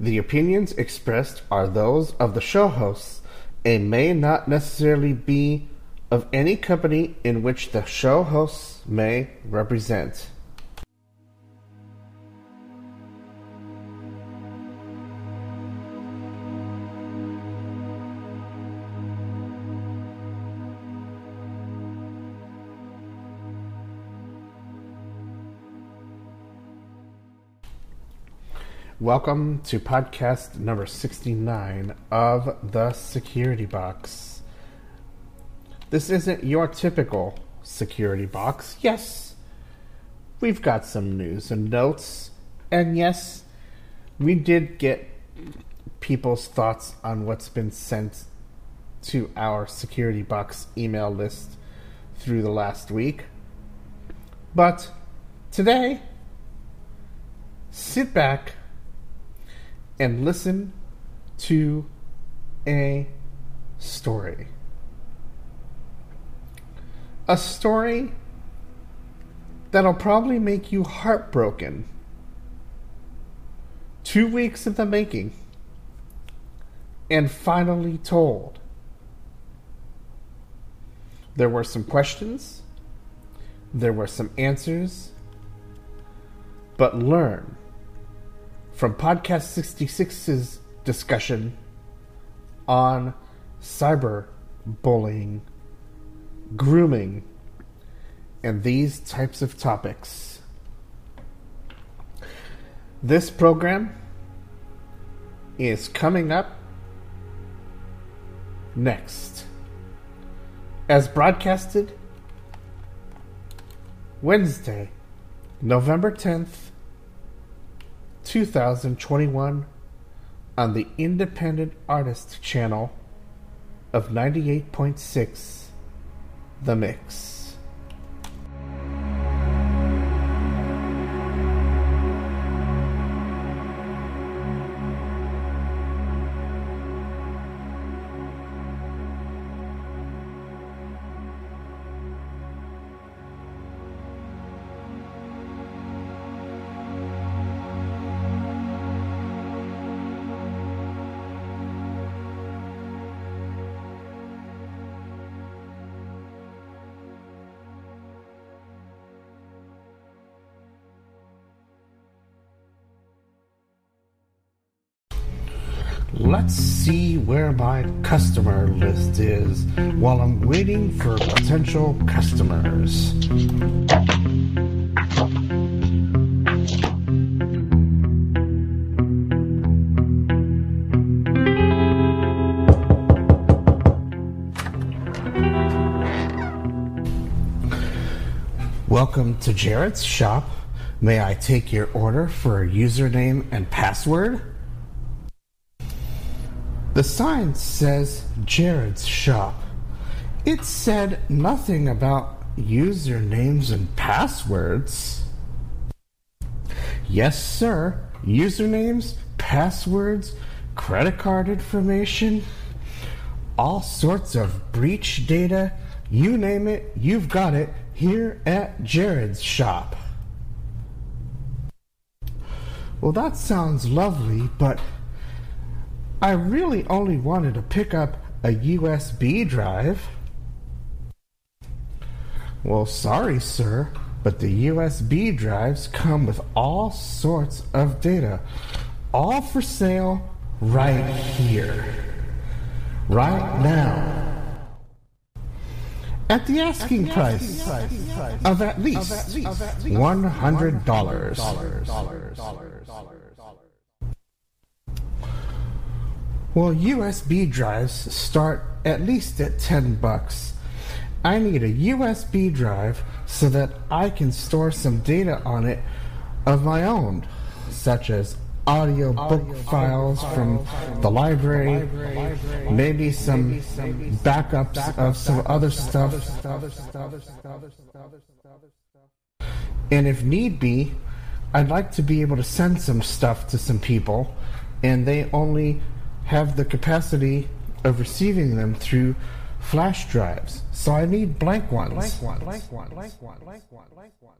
The opinions expressed are those of the show hosts and may not necessarily be of any company in which the show hosts may represent. Welcome to podcast number 69 of The Security Box. This isn't your typical security box. Yes, we've got some news and notes. And yes, we did get people's thoughts on what's been sent to our security box email list through the last week. But today, sit back and listen to a story. A story that'll probably make you heartbroken. Two weeks in the making, and finally told. There were some questions, there were some answers, but learn from Podcast 66's discussion on cyberbullying, grooming, and these types of topics. This program is coming up next. As broadcasted Wednesday, November 10th, 2021 on the Independent Artist channel of 98.6 The Mix. Where my customer list is while I'm waiting for potential customers. Welcome to Jared's shop. May I take your order for a username and password? The sign says Jared's shop. It said nothing about usernames and passwords. Yes, sir. Usernames, passwords, credit card information, all sorts of breach data. You name it, you've got it here at Jared's shop. Well, that sounds lovely, but I really only wanted to pick up a USB drive. Well, sorry, sir, but the USB drives come with all sorts of data, all for sale right here, right now. At the asking price of at least $100. Well, USB drives start at least at 10 bucks. I need a USB drive so that I can store some data on it of my own, such as audio book files from the library, maybe some backups of some other stuff. And if need be, I'd like to be able to send some stuff to some people, and they only have the capacity of receiving them through flash drives. So I need blank ones. Blank ones. Blank ones. Blank ones. Blank ones. Blank ones.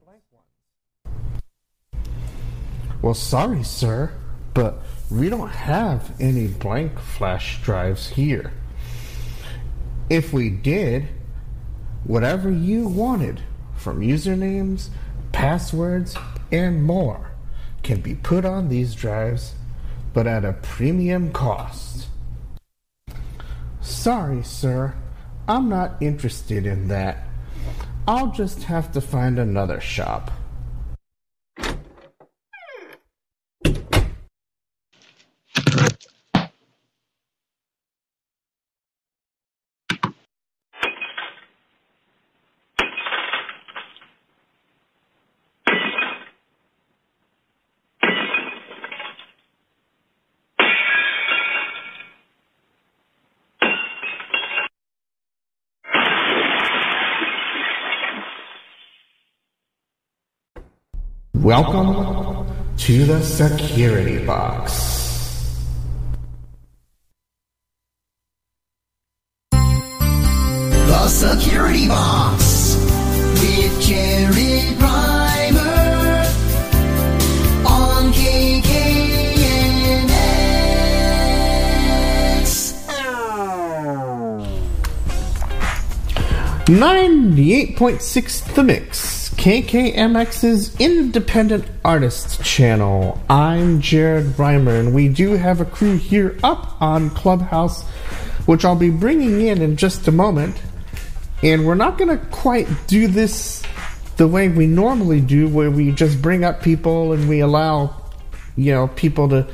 Well, sorry, sir, but we don't have any blank flash drives here. If we did, whatever you wanted from usernames, passwords, and more can be put on these drives, but at a premium cost. Sorry, sir, I'm not interested in that. I'll just have to find another shop. Welcome to the security box. The Security Box with Jared Reimer on KKNX. Ninety-eight point six The Mix, KKMX's independent Artists channel. I'm Jared Reimer, and we do have a crew here up on Clubhouse, which I'll be bringing in in just a moment. And we're not going to quite do this the way we normally do, where we just bring up people and we allow, you know, people to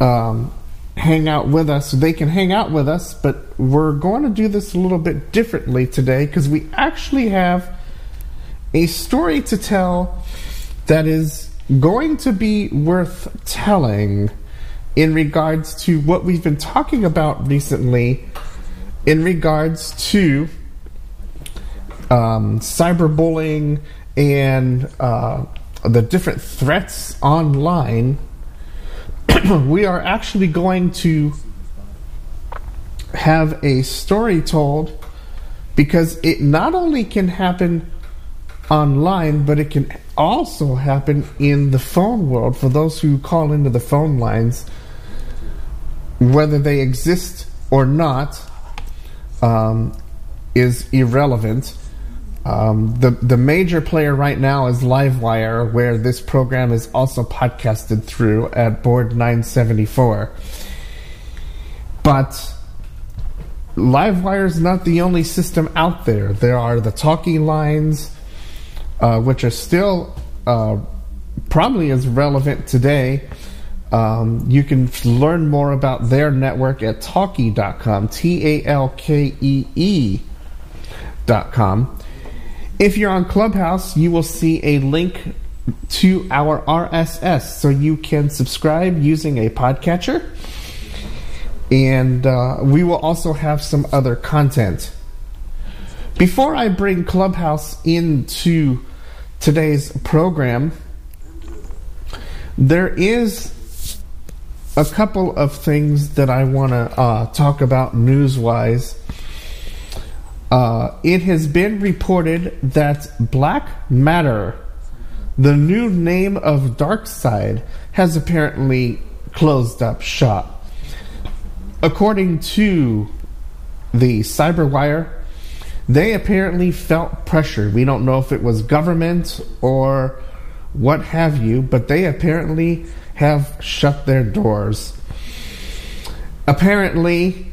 um, hang out with us. They can hang out with us, but we're going to do this a little bit differently today because we actually have a story to tell that is going to be worth telling in regards to what we've been talking about recently in regards to um, cyberbullying and uh, the different threats online, we are actually going to have a story told because it not only can happen online, but it can also happen in the phone world for those who call into the phone lines, whether they exist or not, um, is irrelevant. Um, the the major player right now is Livewire, where this program is also podcasted through at board 974. But Livewire is not the only system out there. There are the talking lines, uh, which are still uh, probably as relevant today. Um, you can learn more about their network at talkee.com, T A L K E E.com. If you're on Clubhouse, you will see a link to our RSS so you can subscribe using a podcatcher. And uh, we will also have some other content. Before I bring Clubhouse into today's program, there is a couple of things that I want to uh, talk about news wise. Uh, it has been reported that BlackMatter, the new name of DarkSide, has apparently closed up shop. According to the Cyberwire, they apparently felt pressure. We don't know if it was government or what have you, but they apparently have shut their doors. Apparently,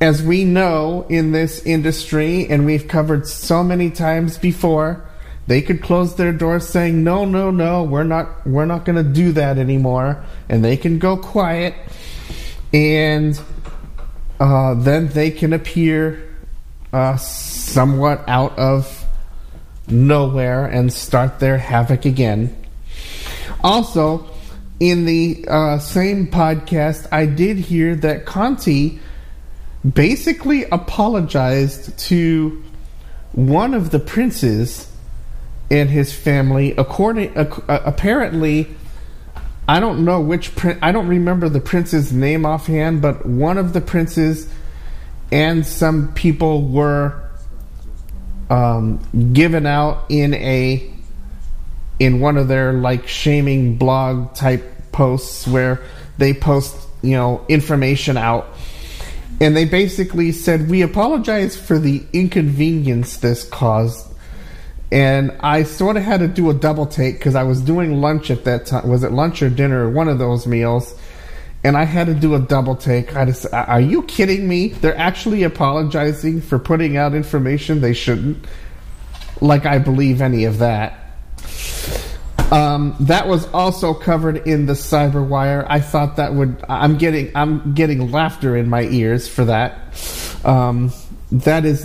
as we know in this industry, and we've covered so many times before, they could close their doors saying, "No, no, no, we're not, we're not going to do that anymore," and they can go quiet, and uh, then they can appear uh, somewhat out of nowhere and start their havoc again. Also, in the uh, same podcast, I did hear that Conti basically apologized to one of the princes and his family. According, uh, apparently, I don't know which prince. I don't remember the prince's name offhand, but one of the princes and some people were um, given out in a in one of their like shaming blog type posts where they post, you know, information out. And they basically said, We apologize for the inconvenience this caused. And I sort of had to do a double take because I was doing lunch at that time. Was it lunch or dinner? One of those meals. And I had to do a double take. I just, are you kidding me? They're actually apologizing for putting out information they shouldn't. Like I believe any of that. Um, that was also covered in the Cyberwire. I thought that would. I'm getting. I'm getting laughter in my ears for that. Um, that is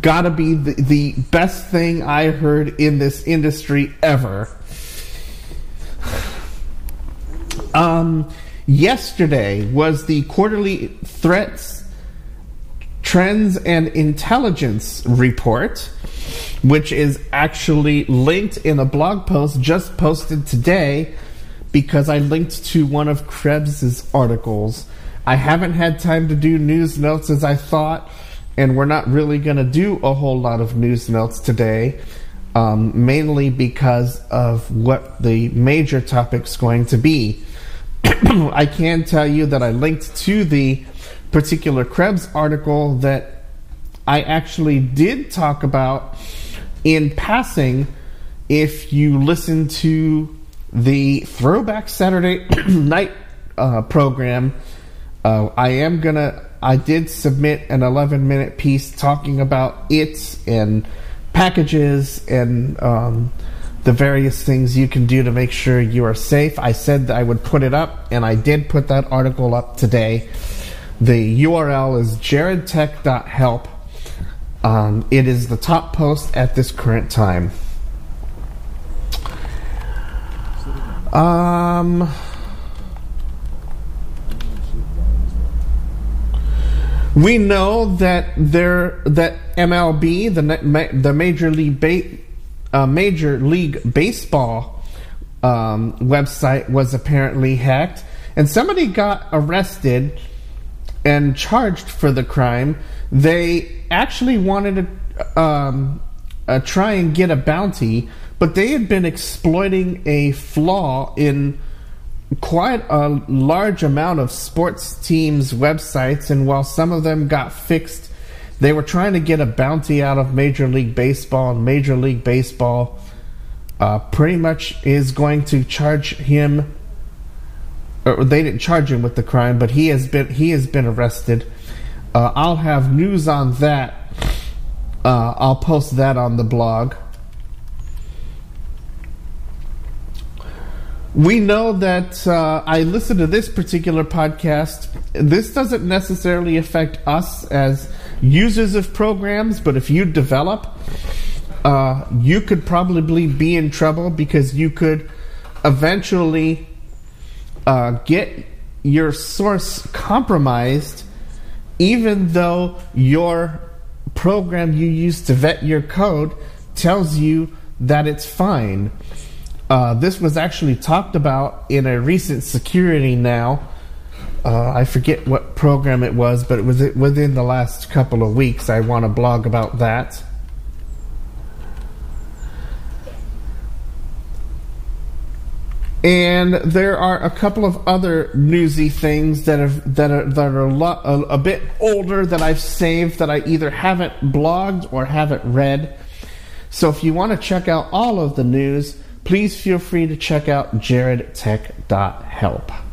gotta be the, the best thing I heard in this industry ever. Um, yesterday was the quarterly threats, trends, and intelligence report which is actually linked in a blog post just posted today because I linked to one of Krebs's articles. I haven't had time to do news notes as I thought, and we're not really going to do a whole lot of news notes today, um, mainly because of what the major topic's going to be. I can tell you that I linked to the particular Krebs article that I actually did talk about in passing, if you listen to the Throwback Saturday night uh, program, uh, I am gonna. I did submit an 11 minute piece talking about it and packages and um, the various things you can do to make sure you are safe. I said that I would put it up, and I did put that article up today. The URL is jaredtech.help um, it is the top post at this current time. Um, we know that there that MLB, the the Major League uh, Major League Baseball um, website, was apparently hacked, and somebody got arrested and charged for the crime. They actually wanted to um, uh, try and get a bounty, but they had been exploiting a flaw in quite a large amount of sports teams' websites, and while some of them got fixed, they were trying to get a bounty out of Major League Baseball, and Major League Baseball uh, pretty much is going to charge him. Or they didn't charge him with the crime, but he has been he has been arrested uh, I'll have news on that. Uh, I'll post that on the blog. We know that uh, I listen to this particular podcast. This doesn't necessarily affect us as users of programs, but if you develop, uh, you could probably be in trouble because you could eventually uh, get your source compromised even though your program you use to vet your code tells you that it's fine. Uh, this was actually talked about in a recent security now. Uh, I forget what program it was, but it was within the last couple of weeks. I want to blog about that. And there are a couple of other newsy things that have that are that are a, lot, a, a bit older that I've saved that I either haven't blogged or haven't read. So if you want to check out all of the news, please feel free to check out jaredtech.help.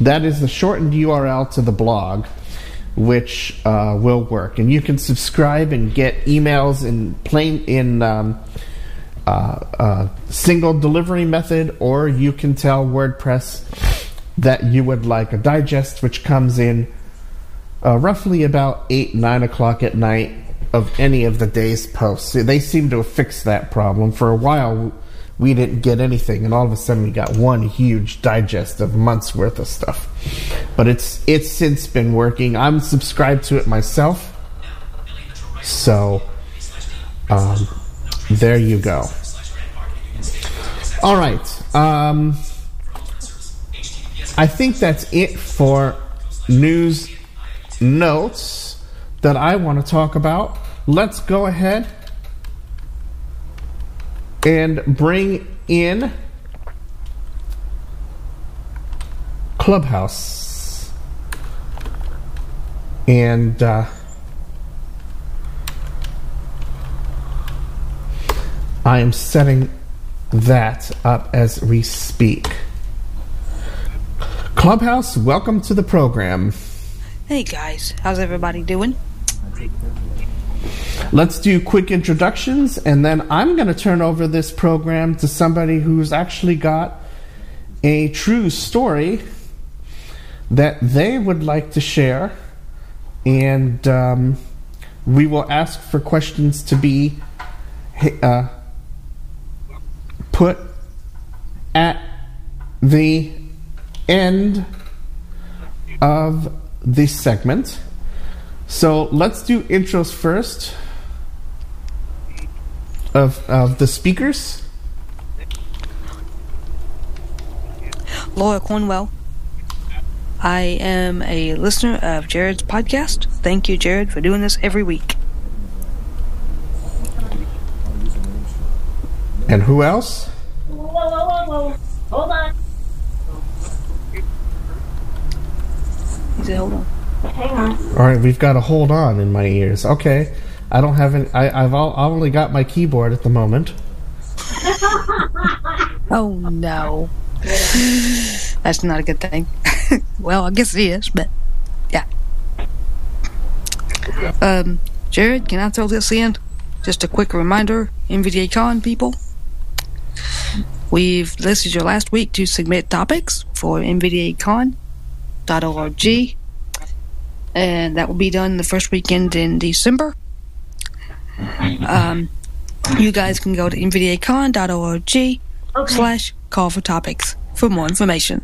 That is the shortened URL to the blog, which uh, will work, and you can subscribe and get emails in plain in. Um, uh, uh, single delivery method, or you can tell WordPress that you would like a digest, which comes in uh, roughly about 8, 9 o'clock at night of any of the day's posts. They seem to have fixed that problem. For a while, we didn't get anything, and all of a sudden, we got one huge digest of months worth of stuff. But it's it's since been working. I'm subscribed to it myself, so um, there you go. All right. Um, I think that's it for news notes that I want to talk about. Let's go ahead and bring in Clubhouse. And uh, I am setting that up as we speak. Clubhouse, welcome to the program. Hey guys, how's everybody doing? Let's do quick introductions, and then I'm going to turn over this program to somebody who's actually got a true story that they would like to share. And um, we will ask for questions to be uh, put at the end of this segment. So let's do intros first of, of the speakers. Laura Cornwell. I am a listener of Jared's podcast. Thank you, Jared, for doing this every week. And who else? Whoa, whoa, whoa, whoa. Hold on. He said, hold on. Hang on. All right, we've got a hold on in my ears. Okay, I don't have any. I, I've all, I've only got my keyboard at the moment. Oh no. That's not a good thing. well, I guess it is, but yeah. Um, Jared, can I throw this in? Just a quick reminder, NVDA Con people. We've listed your last week to submit topics for NVDACon.org, and that will be done the first weekend in December. Um, you guys can go to NVDACon.org Okay. slash call for topics for more information.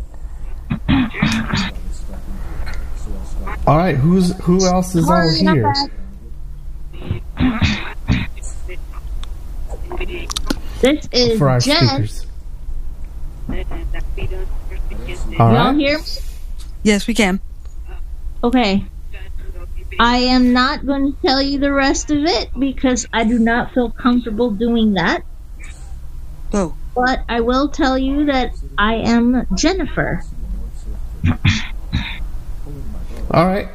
All right, who's who else is all here? This is For our Jen. speakers. All Y'all right. hear me? Yes, we can. Okay. I am not going to tell you the rest of it because I do not feel comfortable doing that. Oh, But I will tell you that I am Jennifer. All right.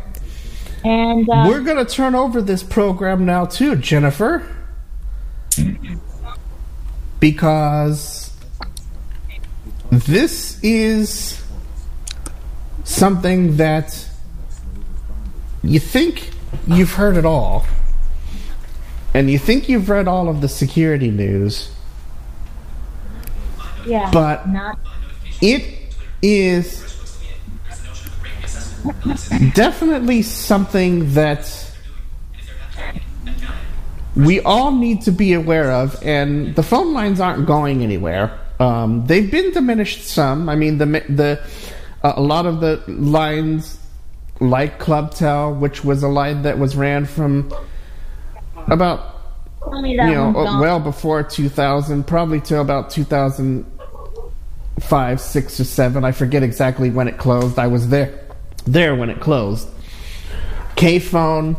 And uh, We're going to turn over this program now to Jennifer. Because this is something that you think you've heard it all. And you think you've read all of the security news, yeah, but not it is definitely something that we all need to be aware of, and the phone lines aren't going anywhere. Um, they've been diminished some. I mean, the the uh, a lot of the lines, like ClubTel, which was a line that was ran from about you know, uh, well before 2000, probably till about 2005, 6, or 7. I forget exactly when it closed. I was there there when it closed. K Phone,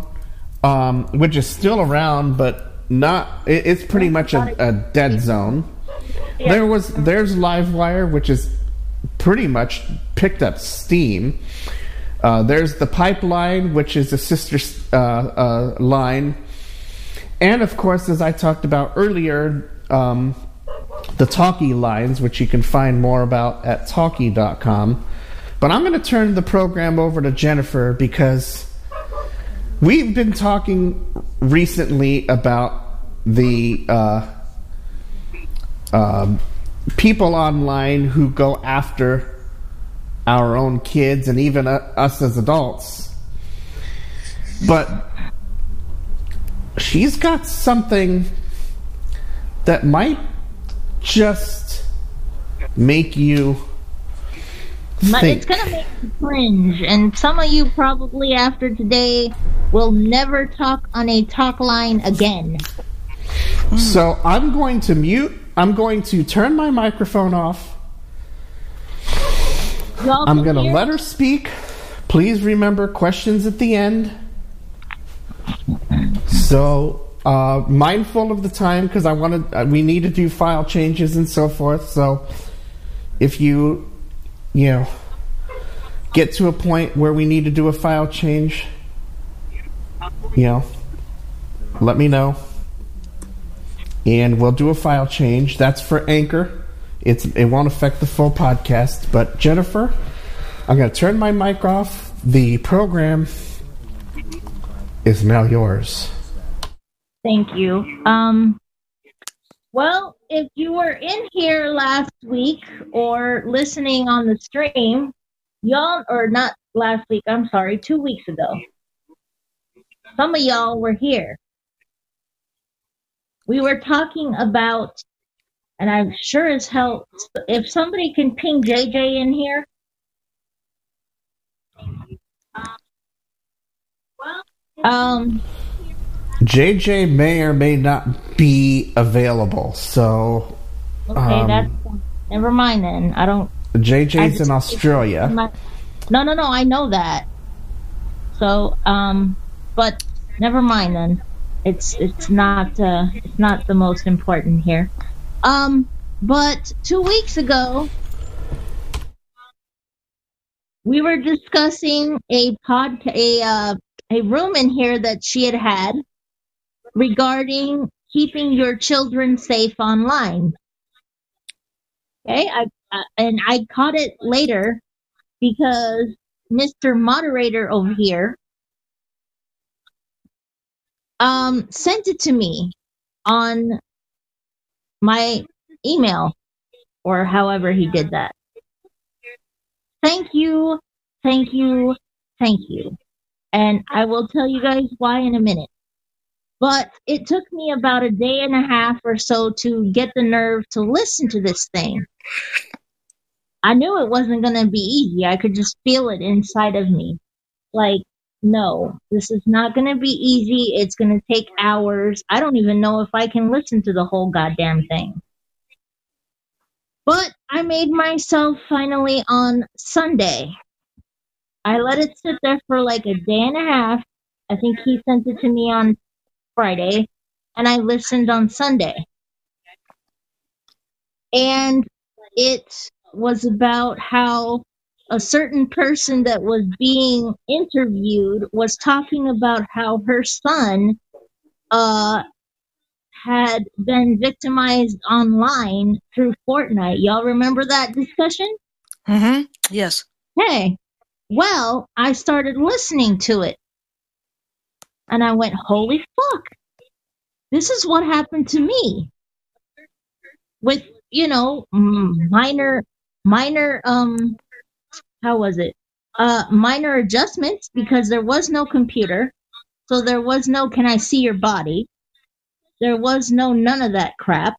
um, which is still around, but not, it, it's pretty much a, a dead zone. There was, there's Livewire, which is pretty much picked up steam. Uh, there's the pipeline, which is a sister uh, uh, line. And of course, as I talked about earlier, um, the Talkee lines, which you can find more about at talkee.com. But I'm going to turn the program over to Jennifer because we've been talking recently about the uh, um, people online who go after our own kids and even uh, us as adults. But she's got something that might just make you But think. it's gonna make you cringe, and some of you probably after today will never talk on a talk line again. So I'm going to mute. I'm going to turn my microphone off. I'm going to let her speak. Please remember questions at the end. So uh, mindful of the time because I wanted uh, we need to do file changes and so forth. So if you you know get to a point where we need to do a file change, you know, let me know. And we'll do a file change. That's for Anchor. It's it won't affect the full podcast. But Jennifer, I'm gonna turn my mic off. The program is now yours. Thank you. Um, well, if you were in here last week or listening on the stream, y'all, or not last week, I'm sorry, two weeks ago, some of y'all were here. We were talking about, and I'm sure as hell, if somebody can ping JJ in here. Um, JJ may or may not be available. So okay, Um, that's never mind then. I don't I JJ's just- in Australia. My- no, no, no. I know that. So, um, but never mind then. It's it's not uh, it's not the most important here. Um, but two weeks ago, we were discussing a pod a uh, a room in here that she had had regarding keeping your children safe online. Okay, I, I and I caught it later because Mr. Moderator over here um sent it to me on my email or however he did that. Thank you, thank you, thank you. And I will tell you guys why in a minute. But it took me about a day and a half or so to get the nerve to listen to this thing. I knew it wasn't going to be easy. I could just feel it inside of me. Like, no, this is not going to be easy. It's going to take hours. I don't even know if I can listen to the whole goddamn thing. But I made myself finally on Sunday. I let it sit there for like a day and a half. I think he sent it to me on Friday, and I listened on Sunday. And it was about how a certain person that was being interviewed was talking about how her son uh had been victimized online through Fortnite. Y'all remember that discussion? Mm-hmm. Yes. Hey, well, I started listening to it. And I went, holy fuck. This is what happened to me. With, you know, minor, minor, um, how was it? Uh, minor adjustments because there was no computer. So there was no, can I see your body? There was no none of that crap.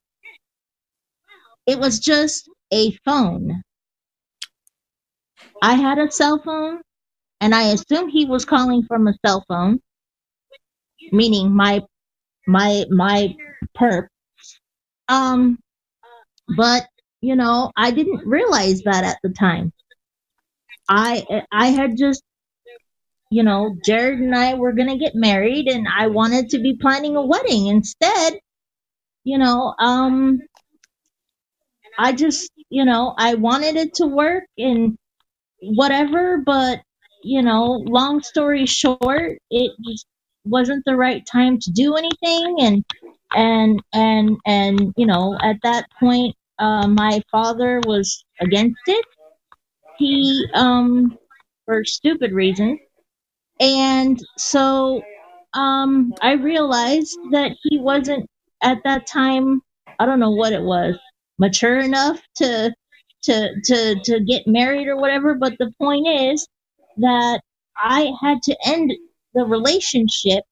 It was just a phone. I had a cell phone, and I assumed he was calling from a cell phone, meaning my my my perp. Um, but you know, I didn't realize that at the time. I I had just, you know, Jared and I were gonna get married, and I wanted to be planning a wedding instead. You know, um, I just, you know, I wanted it to work and whatever, but you know, long story short, it just wasn't the right time to do anything and and and and you know, at that point uh my father was against it. He um for stupid reasons. And so um I realized that he wasn't at that time I don't know what it was, mature enough to to to to get married or whatever but the point is that i had to end the relationship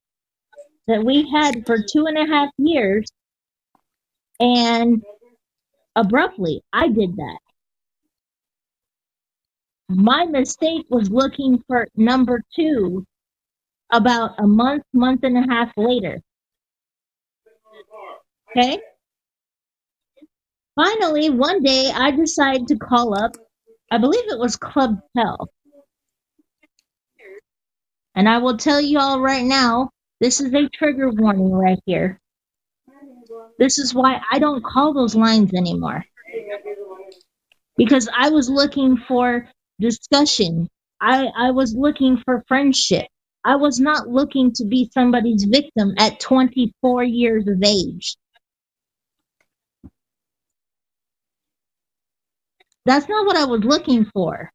that we had for two and a half years and abruptly i did that my mistake was looking for number two about a month month and a half later okay Finally, one day I decided to call up, I believe it was Club Tel. And I will tell you all right now, this is a trigger warning right here. This is why I don't call those lines anymore. Because I was looking for discussion I, I was looking for friendship. I was not looking to be somebody's victim at 24 years of age. That's not what I was looking for.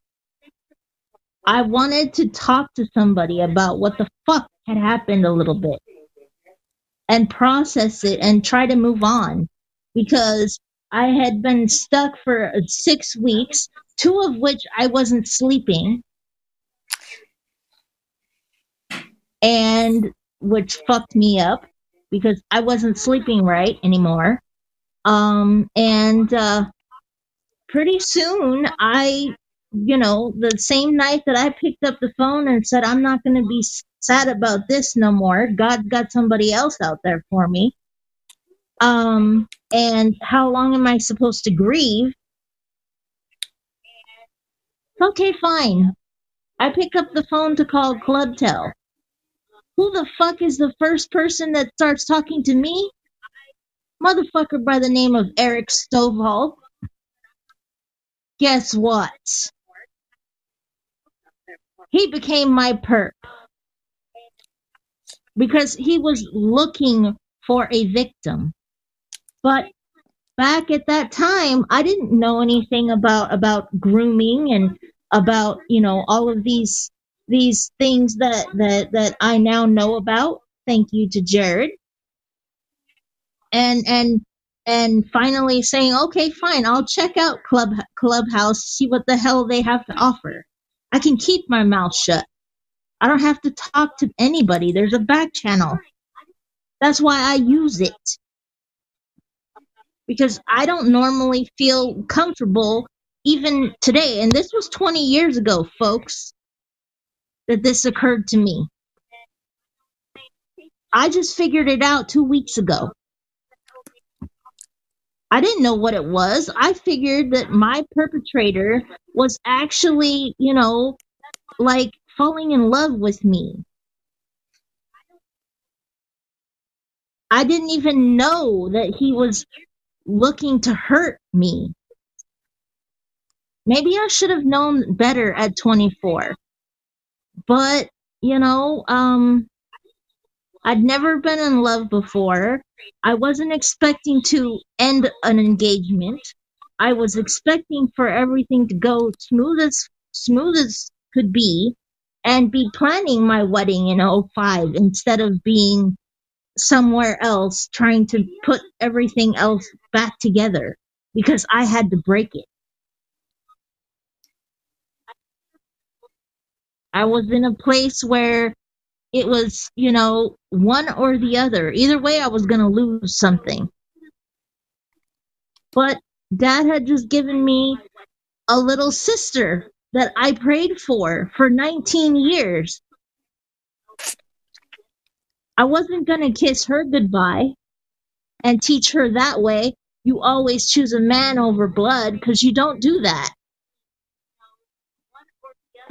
I wanted to talk to somebody about what the fuck had happened a little bit and process it and try to move on because I had been stuck for six weeks, two of which I wasn't sleeping, and which fucked me up because I wasn't sleeping right anymore. Um, and uh, pretty soon I you know, the same night that I picked up the phone and said, I'm not going to be sad about this no more. God got somebody else out there for me. Um, and how long am I supposed to grieve? Okay, fine. I pick up the phone to call Clubtel. Who the fuck is the first person that starts talking to me? Motherfucker by the name of Eric Stovall. Guess what? he became my perp because he was looking for a victim. But back at that time, I didn't know anything about about grooming and about you know all of these these things that that that I now know about. Thank you to Jared. And and and finally saying, okay, fine, I'll check out Club Clubhouse, see what the hell they have to offer. I can keep my mouth shut. I don't have to talk to anybody. There's a back channel. That's why I use it. Because I don't normally feel comfortable even today. And this was 20 years ago, folks, that this occurred to me. I just figured it out two weeks ago. I didn't know what it was. I figured that my perpetrator was actually, you know, like falling in love with me. I didn't even know that he was looking to hurt me. Maybe I should have known better at 24. But, you know, um, I'd never been in love before. I wasn't expecting to end an engagement. I was expecting for everything to go smooth as smooth as could be and be planning my wedding in 05 instead of being somewhere else trying to put everything else back together because I had to break it. I was in a place where it was, you know, one or the other. Either way, I was going to lose something. But dad had just given me a little sister that I prayed for for 19 years. I wasn't going to kiss her goodbye and teach her that way. You always choose a man over blood because you don't do that.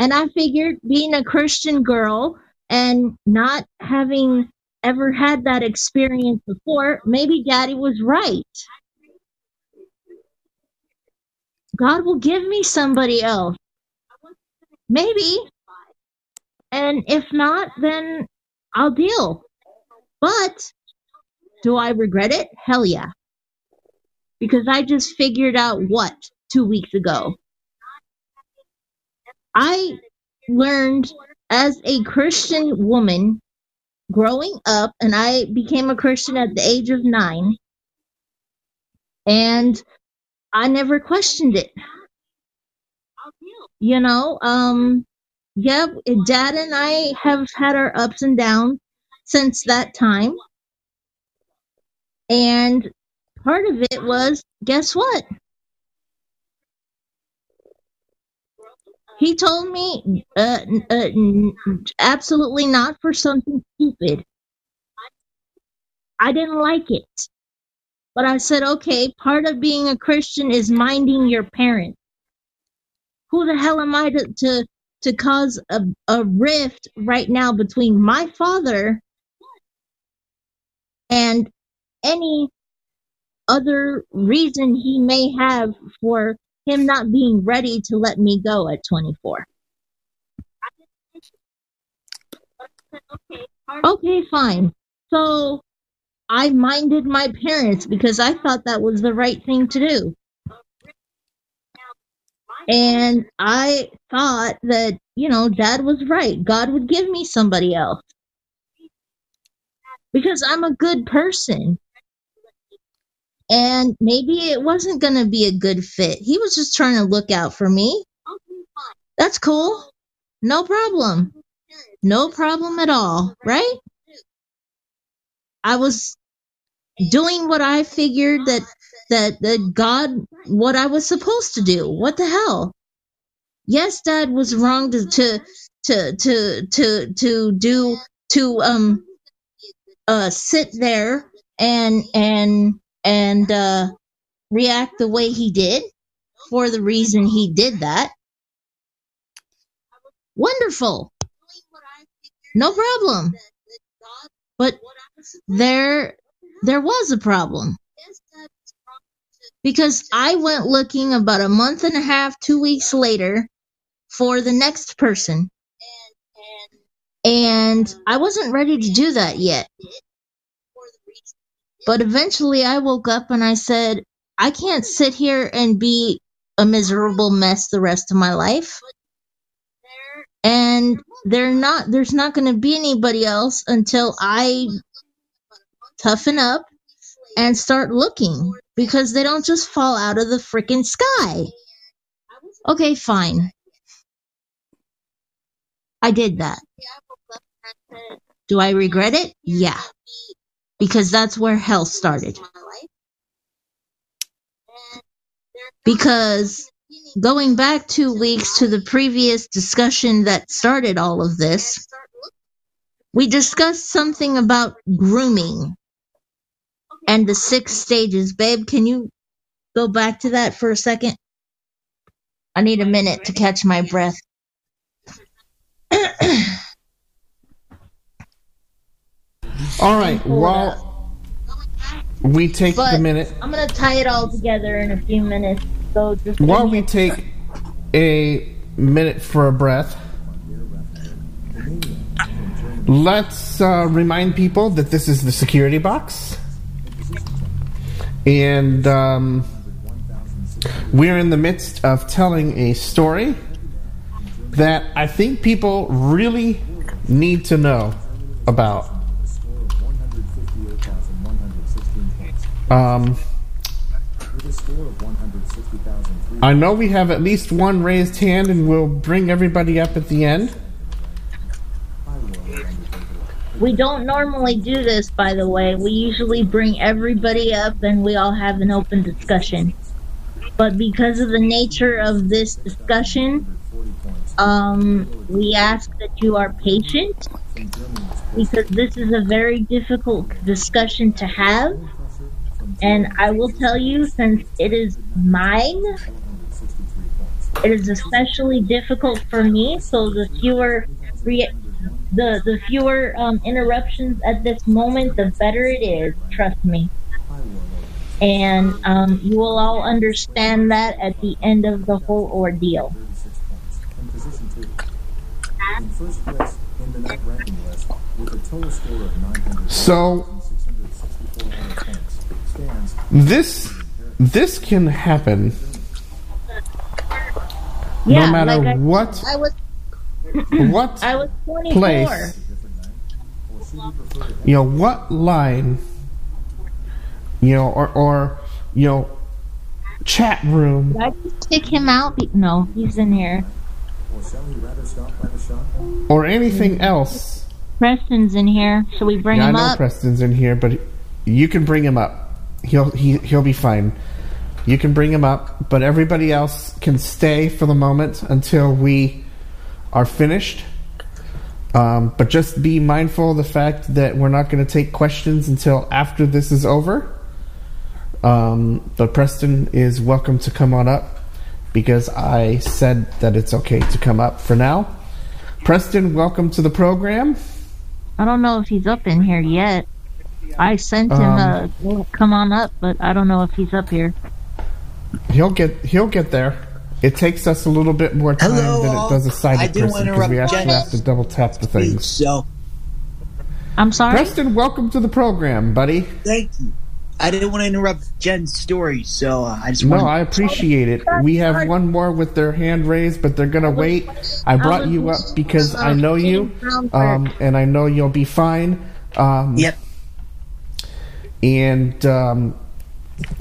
And I figured being a Christian girl and not having ever had that experience before, maybe daddy was right. God will give me somebody else. Maybe. And if not, then I'll deal. But do I regret it? Hell yeah. Because I just figured out what two weeks ago. I learned as a Christian woman growing up, and I became a Christian at the age of nine, and I never questioned it. You know, um, yeah, dad and I have had our ups and downs since that time. And part of it was, guess what? He told me, uh, uh, absolutely not for something stupid. I didn't like it. But I said, okay, part of being a Christian is minding your parents. Who the hell am I to, to, to cause a, a rift right now between my father and any other reason he may have for him not being ready to let me go at 24. Okay, fine. So I minded my parents because I thought that was the right thing to do. And I thought that, you know, dad was right. God would give me somebody else. Because I'm a good person. And maybe it wasn't going to be a good fit. He was just trying to look out for me. That's cool. No problem. No problem at all, right? I was doing what I figured that that that God what I was supposed to do. What the hell? Yes, Dad was wrong to to to to to, to do to um uh sit there and and and uh react the way he did for the reason he did that. Wonderful. No problem. But there there was a problem. Because I went looking about a month and a half, two weeks later for the next person. And I wasn't ready to do that yet. But eventually I woke up and I said, I can't sit here and be a miserable mess the rest of my life. And they're not there's not going to be anybody else until I toughen up and start looking because they don't just fall out of the freaking sky. Okay, fine. I did that. Do I regret it? Yeah. Because that's where hell started. Because going back two weeks to the previous discussion that started all of this, we discussed something about grooming and the six stages. Babe, can you go back to that for a second? I need a minute to catch my breath. All right. It Well, we take But the minute. I'm gonna tie it all together in a few minutes. So just While we take a minute for a breath, let's uh, remind people that this is the security box. And um, we're in the midst of telling a story that I think people really need to know about. Um, I know we have at least one raised hand, and we'll bring everybody up at the end. We don't normally do this, by the way. We usually bring everybody up and we all have an open discussion. But because of the nature of this discussion, um, we ask that you are patient because this is a very difficult discussion to have. And I will tell you, since it is mine, it is especially difficult for me. So the fewer re- the the fewer um, interruptions at this moment, the better it is. Trust me. And um, you will all understand that at the end of the whole ordeal. So this this can happen Yeah, no matter like I, what I was what I was 24. place you know what line you know or or you know chat room Did I just kick him out? No, he's in here. or anything else Preston's in here. Should we bring yeah, I him know up? Preston's in here but you can bring him up he'll he, he'll be fine you can bring him up but everybody else can stay for the moment until we are finished um, but just be mindful of the fact that we're not going to take questions until after this is over um, but Preston is welcome to come on up because I said that it's okay to come up for now. Preston, welcome to the program. I don't know if he's up in here yet. I sent him Um, a come on up, but I don't know if he's up here. He'll get he'll get there. It takes us a little bit more time Hello, than it does a sighted didn't person wanna because we actually Jenny's have to double tap the things. So I'm sorry. Preston, welcome to the program, buddy. Thank you. I didn't want to interrupt Jen's story, so uh, I just No, wanted. I appreciate it. We have one more with their hand raised, but they're gonna wait. I brought you up because I know you, um, and I know you'll be fine. Um, Yep. And um,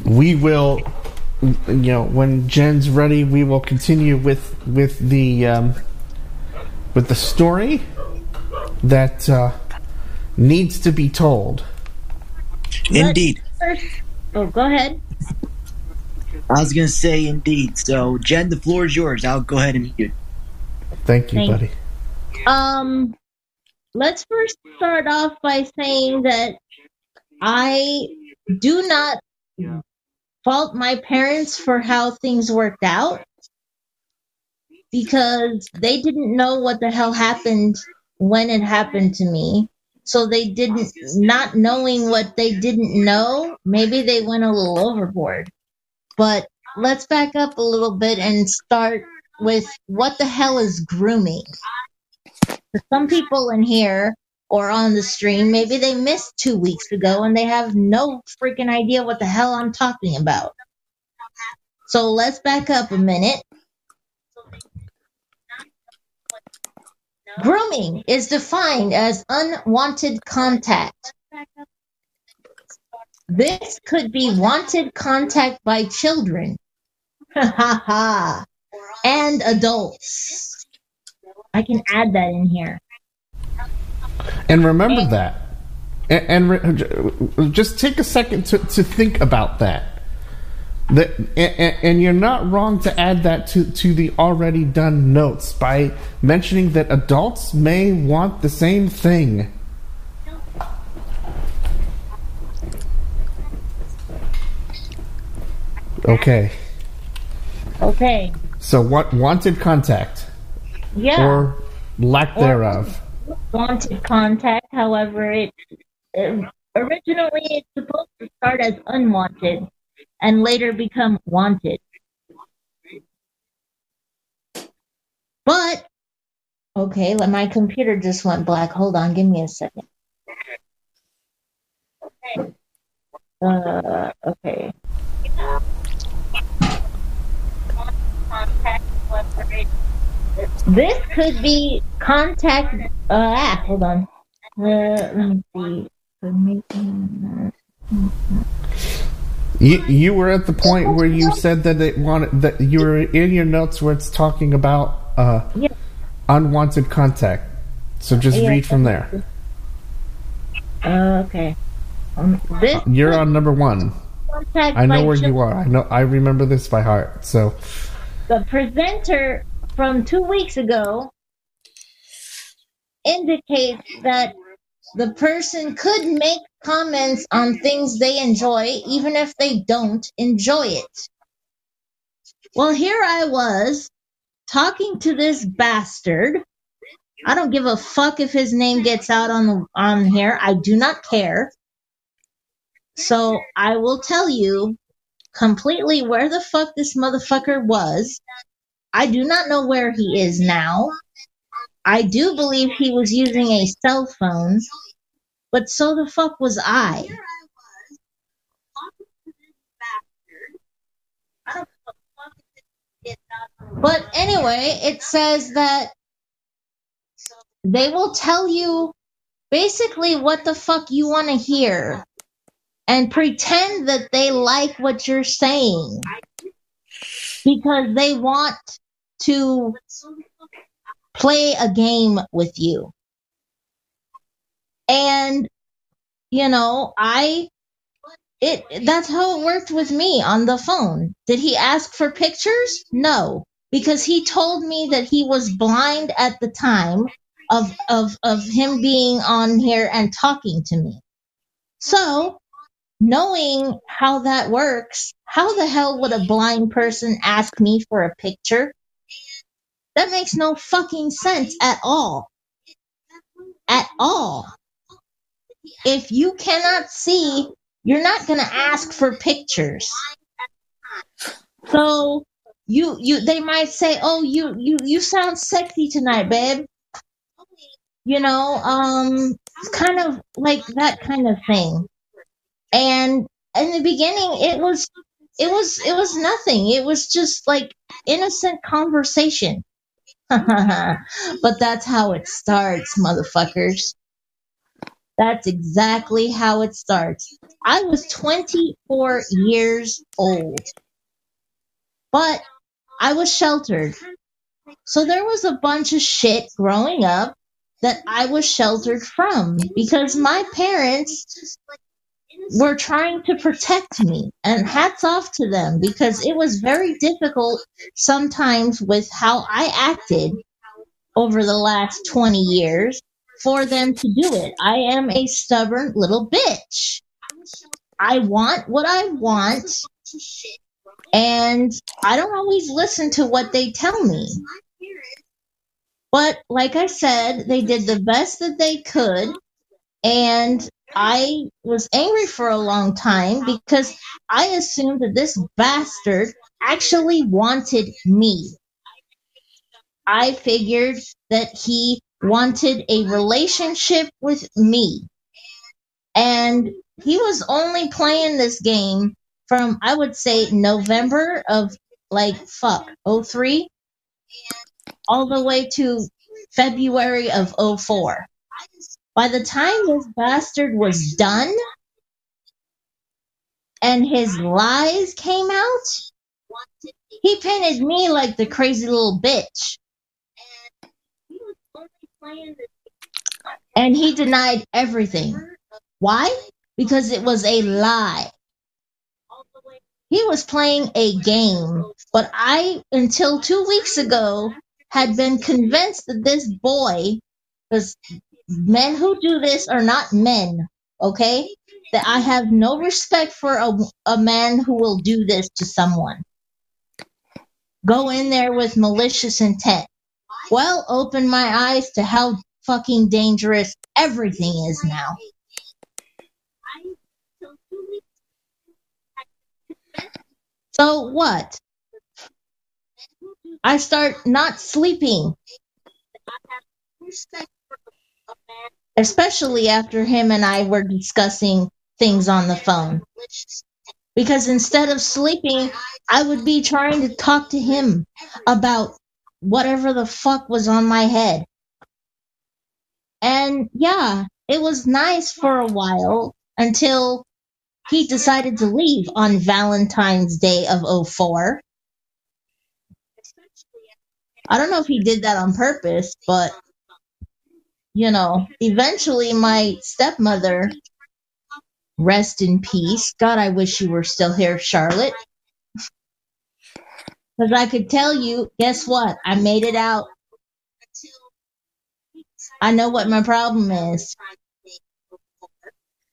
we will, you know, when Jen's ready, we will continue with with the um, with the story that uh, needs to be told. Indeed. Oh, go ahead. I was gonna say indeed. So, Jen, the floor is yours. I'll go ahead and mute. Thank you, Thank- buddy. Um, let's first start off by saying that I do not fault my parents for how things worked out because they didn't know what the hell happened when it happened to me. So they didn't, not knowing what they didn't know, maybe they went a little overboard. But let's back up a little bit and start with what the hell is grooming? For some people in here or on the stream, maybe they missed two weeks ago and they have no freaking idea what the hell I'm talking about. So let's back up a minute. Grooming is defined as unwanted contact. This could be wanted contact by children. And adults. I can add that in here. And remember that. And, and re- just take a second to, to think about that. That and, and you're not wrong to add that to, to the already done notes by mentioning that adults may want the same thing. Okay. Okay. So what wanted contact Yeah. or lack thereof. Wanted contact. However, it, it originally it's supposed to start as unwanted and later become wanted. But okay, let my computer just went black. Hold on, give me a second. Uh, okay. This could be contact. Uh, ah, hold on. Uh, let me see. You, you were at the point where you said that it wanted that you were in your notes where it's talking about uh, Yeah. unwanted contact. So just Yeah. read from there. Uh, okay. Um, this You're on number one. I know where you are. I know. I remember this by heart. So The presenter from two weeks ago indicates that the person could make comments on things they enjoy, even if they don't enjoy it. Well, here I was talking to this bastard. I don't give a fuck if his name gets out on the on here. I do not care. So I will tell you completely where the fuck this motherfucker was. I do not know where he is now. I do believe he was using a cell phone, but so the fuck was I. But anyway, it says that they will tell you basically what the fuck you want to hear and pretend that they like what you're saying because they want to play a game with you. And you know, I it that's how it worked with me on the phone. Did he ask for pictures? No, because he told me that he was blind at the time of of of him being on here and talking to me. So, knowing how that works, how the hell would a blind person ask me for a picture? That makes no fucking sense at all. At all. If you cannot see, you're not gonna ask for pictures. So you you they might say, "Oh, you you you sound sexy tonight, babe." You know, um it's kind of like that kind of thing. And in the beginning, it was, it was, it was nothing. It was just like innocent conversation. but that's how it starts, motherfuckers. That's exactly how it starts. I was 24 years old, but I was sheltered. So there was a bunch of shit growing up that I was sheltered from because my parents were trying to protect me and hats off to them because it was very difficult sometimes with how I acted over the last 20 years for them to do it. I am a stubborn little bitch. I want what I want and I don't always listen to what they tell me. But like I said, they did the best that they could and I was angry for a long time because I assumed that this bastard actually wanted me. I figured that he wanted a relationship with me. And he was only playing this game from, I would say, November of like, fuck, 03 all the way to February of 04. By the time this bastard was done and his lies came out, he painted me like the crazy little bitch. And he denied everything. Why? Because it was a lie. He was playing a game, but I, until two weeks ago, had been convinced that this boy, because men who do this are not men, okay? That I have no respect for a, a man who will do this to someone. Go in there with malicious intent. Well, open my eyes to how fucking dangerous everything is now. So what? I start not sleeping. Especially after him and I were discussing things on the phone. Because instead of sleeping, I would be trying to talk to him about whatever the fuck was on my head. And yeah, it was nice for a while until he decided to leave on Valentine's Day of 04. I don't know if he did that on purpose, but you know, eventually my stepmother, rest in peace. God, I wish you were still here, Charlotte. Because I could tell you, guess what? I made it out. I know what my problem is.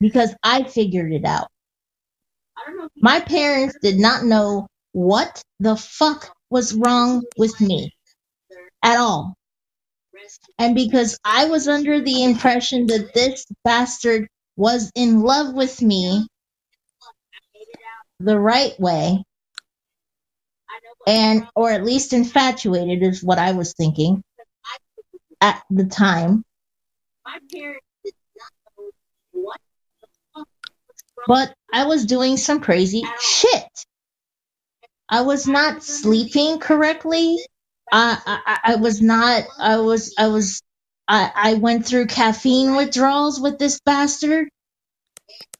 Because I figured it out. My parents did not know what the fuck was wrong with me at all. And because I was under the impression that this bastard was in love with me the right way, and or at least infatuated is what I was thinking at the time. But I was doing some crazy shit. I was not sleeping correctly. Uh, I, I, I was not, I was, I was, I, I went through caffeine withdrawals with this bastard,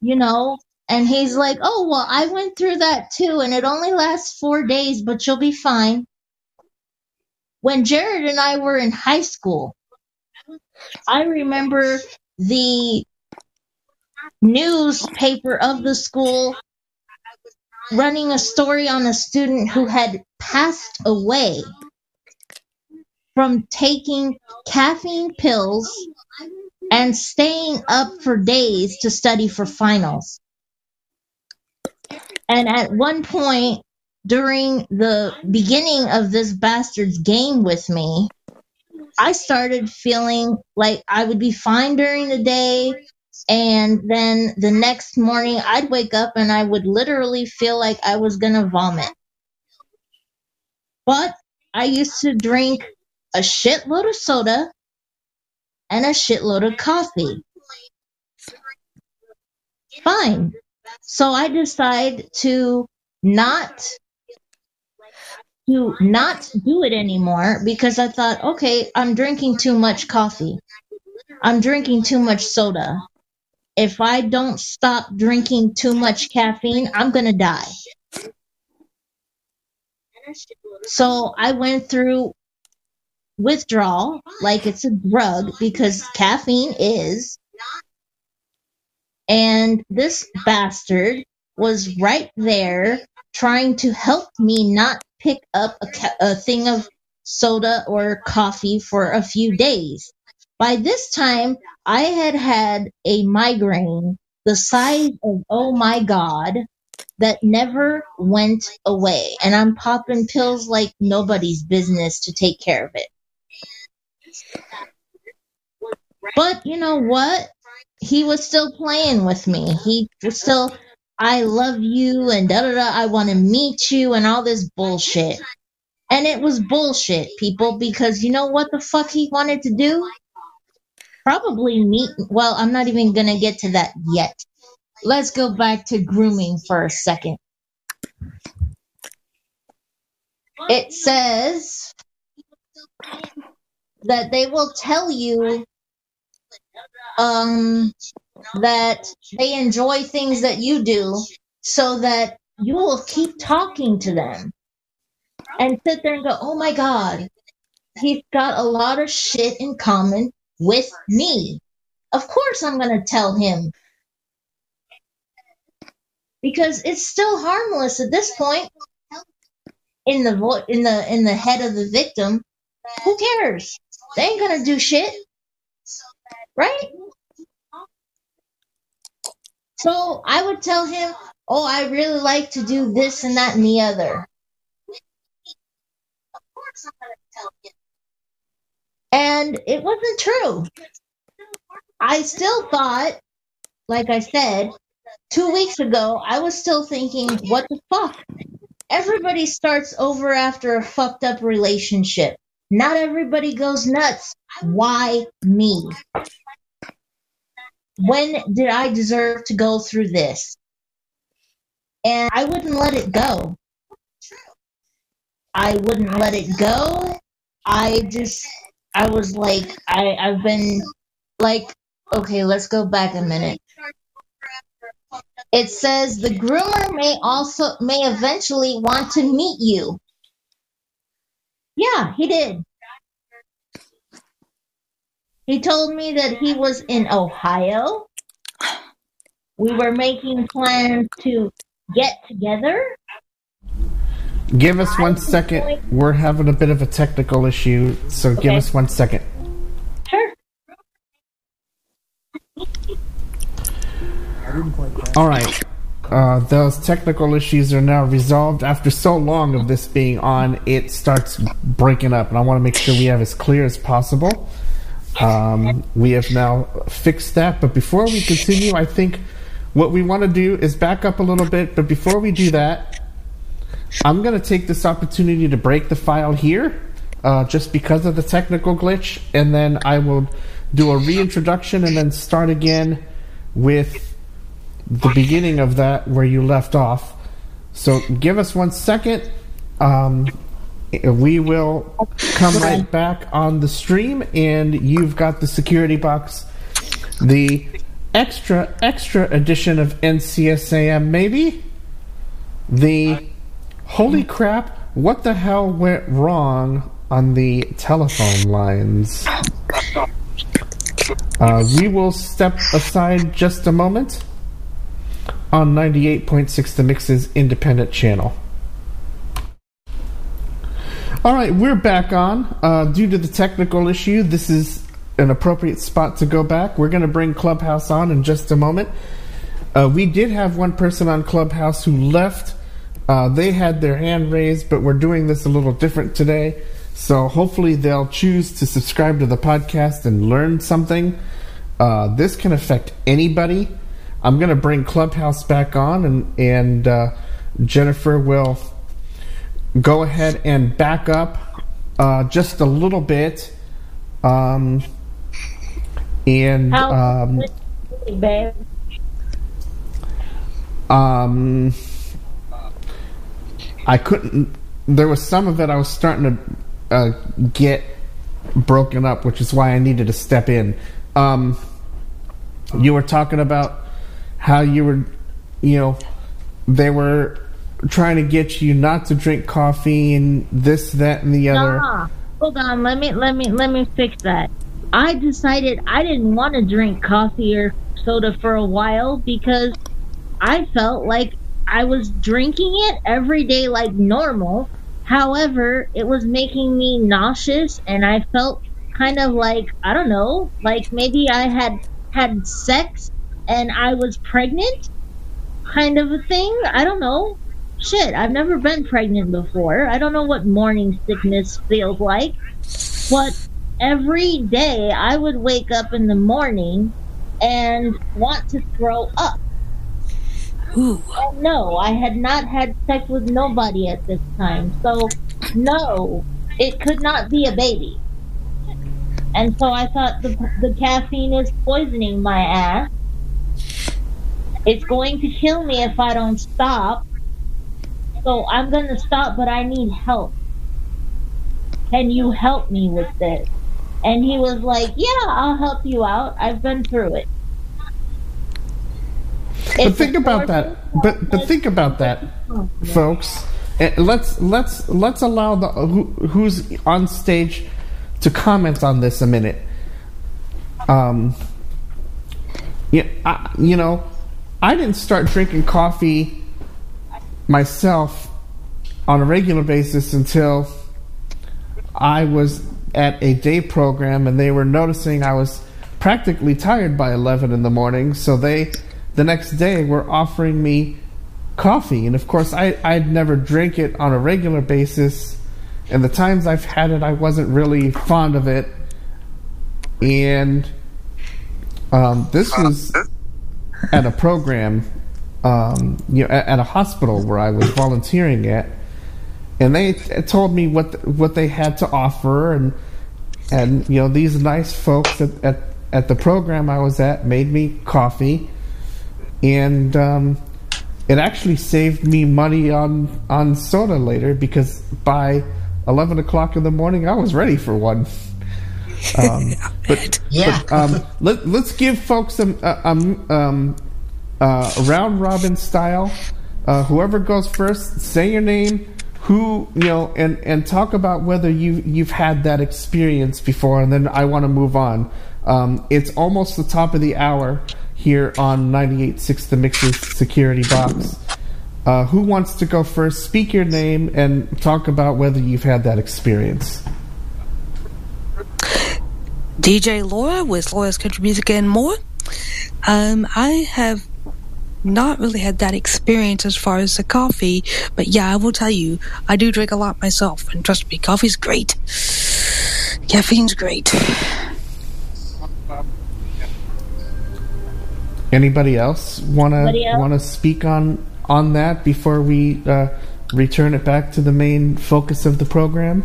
you know, and he's like, oh, well, I went through that too, and it only lasts four days, but you'll be fine. When Jared and I were in high school, I remember the newspaper of the school running a story on a student who had passed away from taking caffeine pills and staying up for days to study for finals. And at one point during the beginning of this bastard's game with me, I started feeling like I would be fine during the day. And then the next morning, I'd wake up and I would literally feel like I was going to vomit. But I used to drink a shitload of soda and a shitload of coffee. fine. So I decide to not to not do it anymore because I thought, okay, I'm drinking too much coffee. I'm drinking too much soda. If I don't stop drinking too much caffeine, I'm going to die. So I went through withdrawal like it's a drug because caffeine is. And this bastard was right there trying to help me not pick up a, ca- a thing of soda or coffee for a few days. By this time, I had had a migraine the size of oh my god that never went away. And I'm popping pills like nobody's business to take care of it. But you know what? He was still playing with me. He was still, I love you and da da da, I want to meet you and all this bullshit. And it was bullshit, people, because you know what the fuck he wanted to do? Probably meet, well, I'm not even gonna get to that yet. Let's go back to grooming for a second. It says that they will tell you um that they enjoy things that you do so that you will keep talking to them and sit there and go, oh my God, he's got a lot of shit in common with me. Of course, I'm going to tell him. Because it's still harmless at this point in the vo- in the in the head of the victim. Who cares? They ain't gonna do shit, right? So I would tell him, "Oh, I really like to do this and that and the other." And it wasn't true. I still thought, like I said, two weeks ago, I was still thinking, what the fuck? Everybody starts over after a fucked up relationship. Not everybody goes nuts. Why me? When did I deserve to go through this? And I wouldn't let it go. I wouldn't let it go. I just, I was like, I, I've been like, okay, let's go back a minute. It says the groomer may also, may eventually want to meet you. Yeah, he did. He told me that he was in Ohio. We were making plans to get together. Give us one second. We're having a bit of a technical issue, so give us one second. Sure. All right. Uh, those technical issues are now resolved. After so long of this being on, it starts breaking up, and I want to make sure we have as clear as possible. Um, we have now fixed that, but before we continue, I think what we want to do is back up a little bit. But before we do that, I'm going to take this opportunity to break the file here, uh, just because of the technical glitch, and then I will do a reintroduction and then start again with the beginning of that where you left off. So give us one second. Um, we will come right back on the stream, and you've got the security box, the extra extra edition of NCSAM, maybe the holy crap! What the hell went wrong on the telephone lines? Uh, we will step aside just a moment on 98.6 The Mix's independent channel. All right, we're back on. Uh, due to the technical issue, this is an appropriate spot to go back. We're going to bring Clubhouse on in just a moment. Uh, we did have one person on Clubhouse who left. Uh, they had their hand raised, but we're doing this a little different today. So hopefully they'll choose to subscribe to the podcast and learn something. Uh, this can affect anybody. I'm going to bring Clubhouse back on, and and uh, Jennifer will go ahead and back up uh, just a little bit. Um, and um, um, I couldn't. There was some of it I was starting to uh, get broken up, which is why I needed to step in. Um, you were talking about how you were, you know, they were trying to get you not to drink coffee and this, that, and the other. Nah, hold on. Let me let me let me fix that. I decided I didn't want to drink coffee or soda for a while because I felt like I was drinking it every day like normal. However, it was making me nauseous and I felt kind of like I don't know, like maybe I had had sex and I was pregnant kind of a thing. I don't know. Shit, I've never been pregnant before. I don't know what morning sickness feels like. But every day I would wake up in the morning and want to throw up. Ooh. And no, I had not had sex with nobody at this time. So, no, it could not be a baby. And so I thought the, the caffeine is poisoning my ass. It's going to kill me if I don't stop. So I'm going to stop, but I need help. Can you help me with this? And he was like, Yeah, I'll help you out. I've been through it. But think about that. But but think about that, folks. Let's let's let's allow the who, who's on stage to comment on this a minute. Um. Yeah, I, you know, I didn't start drinking coffee myself on a regular basis until I was at a day program and they were noticing I was practically tired by 11 in the morning. So they, the next day, were offering me coffee. And of course, I, I'd never drink it on a regular basis. And the times I've had it, I wasn't really fond of it. And um, this was at a program, um, you know, at, at a hospital where I was volunteering at and they told me what what they had to offer and and you know these nice folks at at, at the program I was at made me coffee and um, it actually saved me money on on soda later because by 11 o'clock in the morning I was ready for one um, but Yeah. but, um, let, let's give folks some uh, um, um, uh, round robin style. Uh, whoever goes first, say your name, who you know, and and talk about whether you you've had that experience before, and then I want to move on. Um, it's almost the top of the hour here on 98.6 The Mix's Security Box. Uh, who wants to go first? Speak your name and talk about whether you've had that experience. DJ Laura with Laura's Country Music and more. Um, I have not really had that experience as far as the coffee, but yeah, I will tell you, I do drink a lot myself, and trust me, coffee's great. Caffeine's great. Anybody else wanna want to speak on on that before we uh, return it back to the main focus of the program?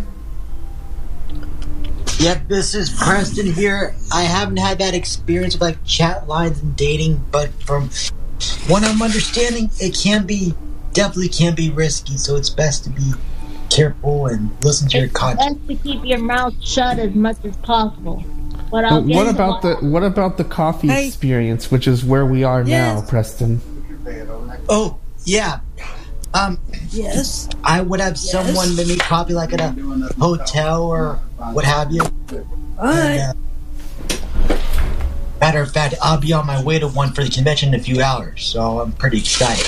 Yep, this is Preston here. I haven't had that experience with like chat lines and dating, but from what I'm understanding, it can be definitely can be risky. So it's best to be careful and listen to your It's conscience. best to keep your mouth shut as much as possible. But But what about the what about the coffee Hey. experience, which is where we are now, Preston? Oh yeah, um, Yes. I would have someone make me coffee like at a hotel or what have you. Alright. And, uh, matter of fact, I'll be on my way to one for the convention in a few hours, so I'm pretty excited.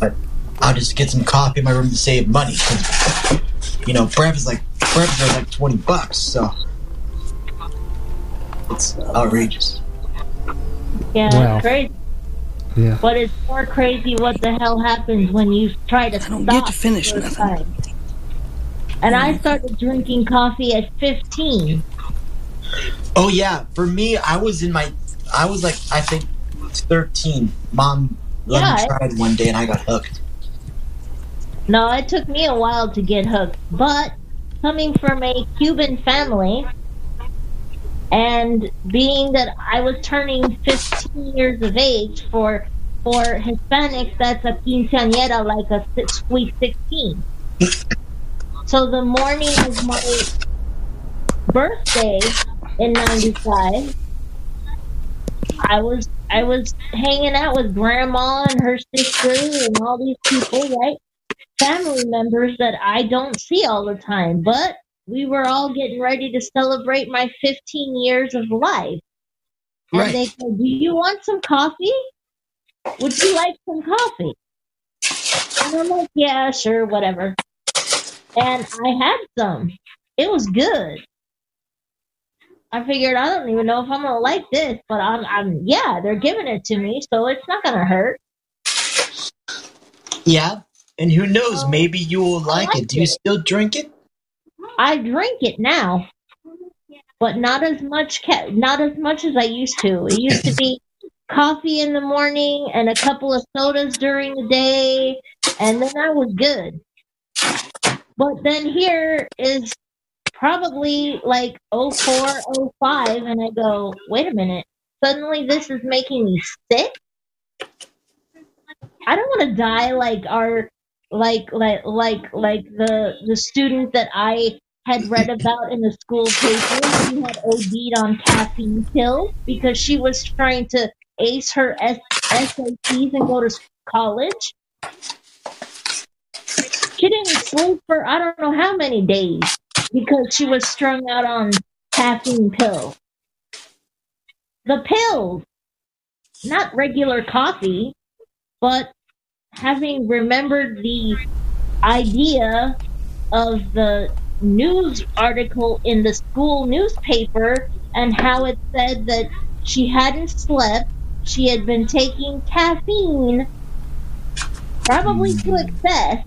But I'll just get some coffee in my room to save money. You know, breakfast like breakfast are like twenty bucks, so it's outrageous. yeah, Wow. it's crazy. Yeah. But it's more crazy what the hell happens when you try to I don't stop get to finish nothing. time. And I mm. started drinking coffee at 15. Oh yeah, for me, I was in my, I was like, I think thirteen. Mom let Yeah, me try it one day, and I got hooked. No, it took me a while to get hooked, but coming from a Cuban family, And being that I was turning 15 years of age for for Hispanics, that's a quinceañera, like a si- sweet 16. so the morning of my birthday in 95, I was I was hanging out with grandma and her sister and all these people, right? Family members that I don't see all the time, but we were all getting ready to celebrate my 15 years of life. And Right. they go, Do you want some coffee? Would you like some coffee? And I'm like, Yeah, sure, whatever. And I had some. It was good. I figured I don't even know if I'm gonna like this, but I'm, I'm yeah, they're giving it to me, so it's not gonna hurt. Yeah. And who knows? Um, maybe you will like like it. Do you still drink it? I drink it now, but not as much. Ca- not as much as I used to. It used to be coffee in the morning and a couple of sodas during the day, and then I was good. But then here is probably like 04, 05, and I go, wait a minute. Suddenly this is making me sick. I don't want to die like our like like like like the the student that I had read about in the school paper She had OD'd on caffeine pills because she was trying to ace her SATs and go to college. She didn't sleep for I don't know how many days because she was strung out on caffeine pills. The pills, not regular coffee, but having remembered the idea of the news article in the school newspaper and how it said that she hadn't slept, she had been taking caffeine, probably to excess,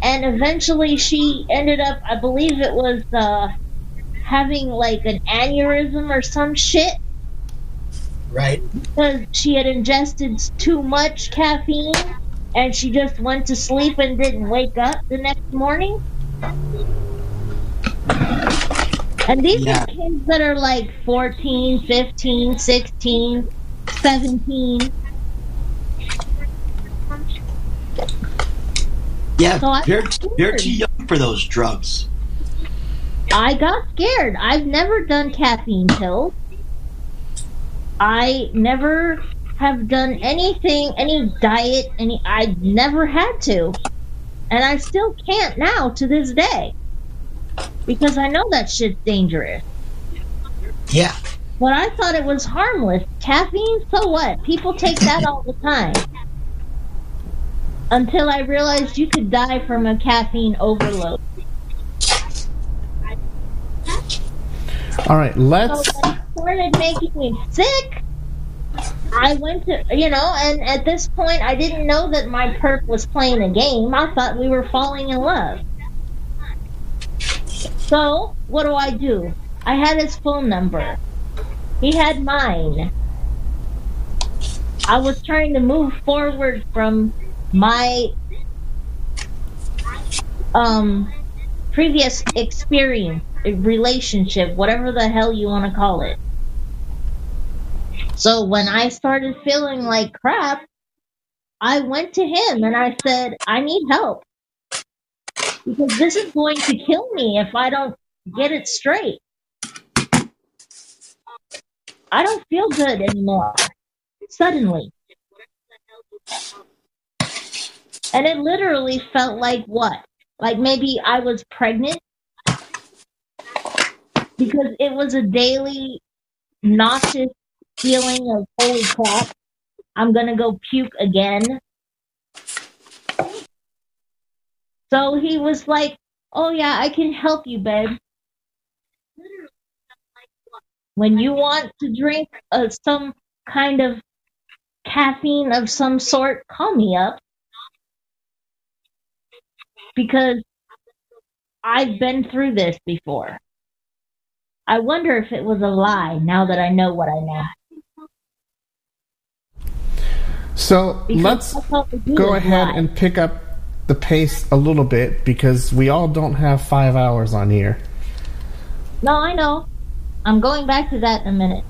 and eventually she ended up, I believe it was uh, having like an aneurysm or some shit Right. because she had ingested too much caffeine and she just went to sleep and didn't wake up the next morning. And these Yeah. are kids that are like 14, 15, 16, 17. Yeah. So you're you're too young for those drugs. I got scared. I've never done caffeine pills. I never have done anything, any diet, any. I never had to, and I still can't now to this day because I know that shit's dangerous. Yeah. But I thought it was harmless. Caffeine, so what? People take that all the time. Until I realized you could die from a caffeine overload. All right, let's. when it started making me sick, I went to, you know, and at this point, I didn't know that my perp was playing a game. I thought we were falling in love. So, what do I do? I had his phone number. He had mine. I was trying to move forward from my um previous experience, relationship, whatever the hell you want to call it. So when I started feeling like crap, I went to him and I said, I need help. Because this is going to kill me if I don't get it straight. I don't feel good anymore. Suddenly. And it literally felt like what? Like maybe I was pregnant? Because it was a daily nauseous feeling of holy crap, I'm gonna go puke again. So he was like, Oh yeah, I can help you, babe. When you want to drink uh, some kind of caffeine of some sort, call me up. Because I've been through this before. I wonder if it was a lie now that I know what I know. So Because let's that's all we do go ahead and pick up the pace a little bit because we all don't have five hours on here. No, I know. I'm going back to that in a minute.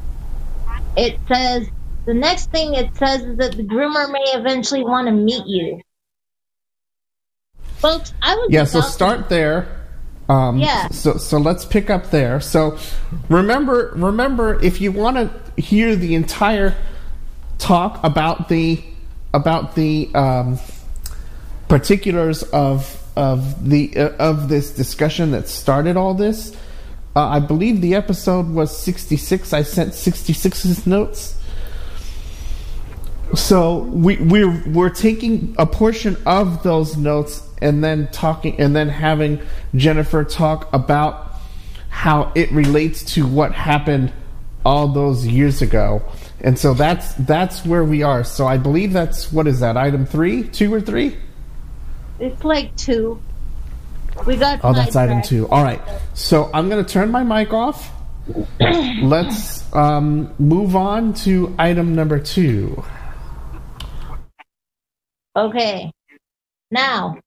It says the next thing it says is that the groomer may eventually want to meet you. Folks, I was Yeah, so start there. Um, Yeah. So so let's pick up there. So remember remember if you want to hear the entire talk about the about the um, particulars of of the uh, of this discussion that started all this. Uh, I believe the episode was 66. I sent 66's notes. So we we're we're taking a portion of those notes and then talking and then having Jennifer talk about how it relates to what happened all those years ago. And so that's that's where we are. So I believe that's what is that item 3, 2 or 3? It's like two. We got. Oh, that's item sidetracked. 2. All right. So I'm going to turn my mic off. Let's um, move on to item number 2. Okay. Now,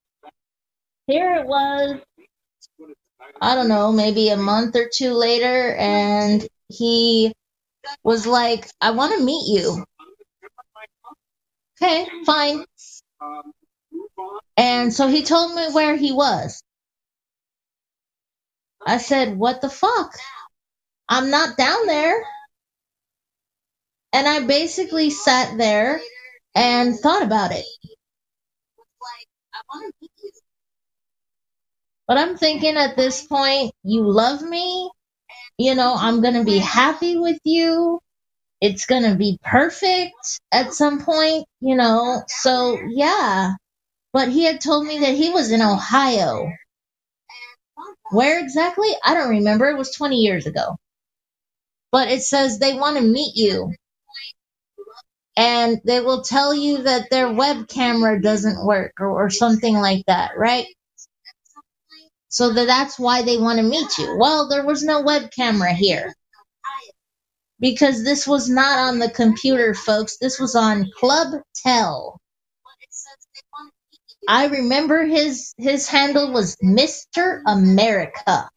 here it was. I don't know, maybe a month or two later, and he was like, I want to meet you. Okay, fine. And so he told me where he was. I said, What the fuck? I'm not down there. And I basically sat there and thought about it. But I'm thinking at this point, you love me. You know, I'm going to be happy with you. It's going to be perfect at some point, you know. So, yeah. But he had told me that he was in Ohio. Where exactly? I don't remember. It was 20 years ago. But it says they want to meet you. And they will tell you that their web camera doesn't work or, or something like that, right? So that that's why they want to meet you. Well, there was no web camera here. Because this was not on the computer, folks. This was on Club Tel. I remember his his handle was Mr. America.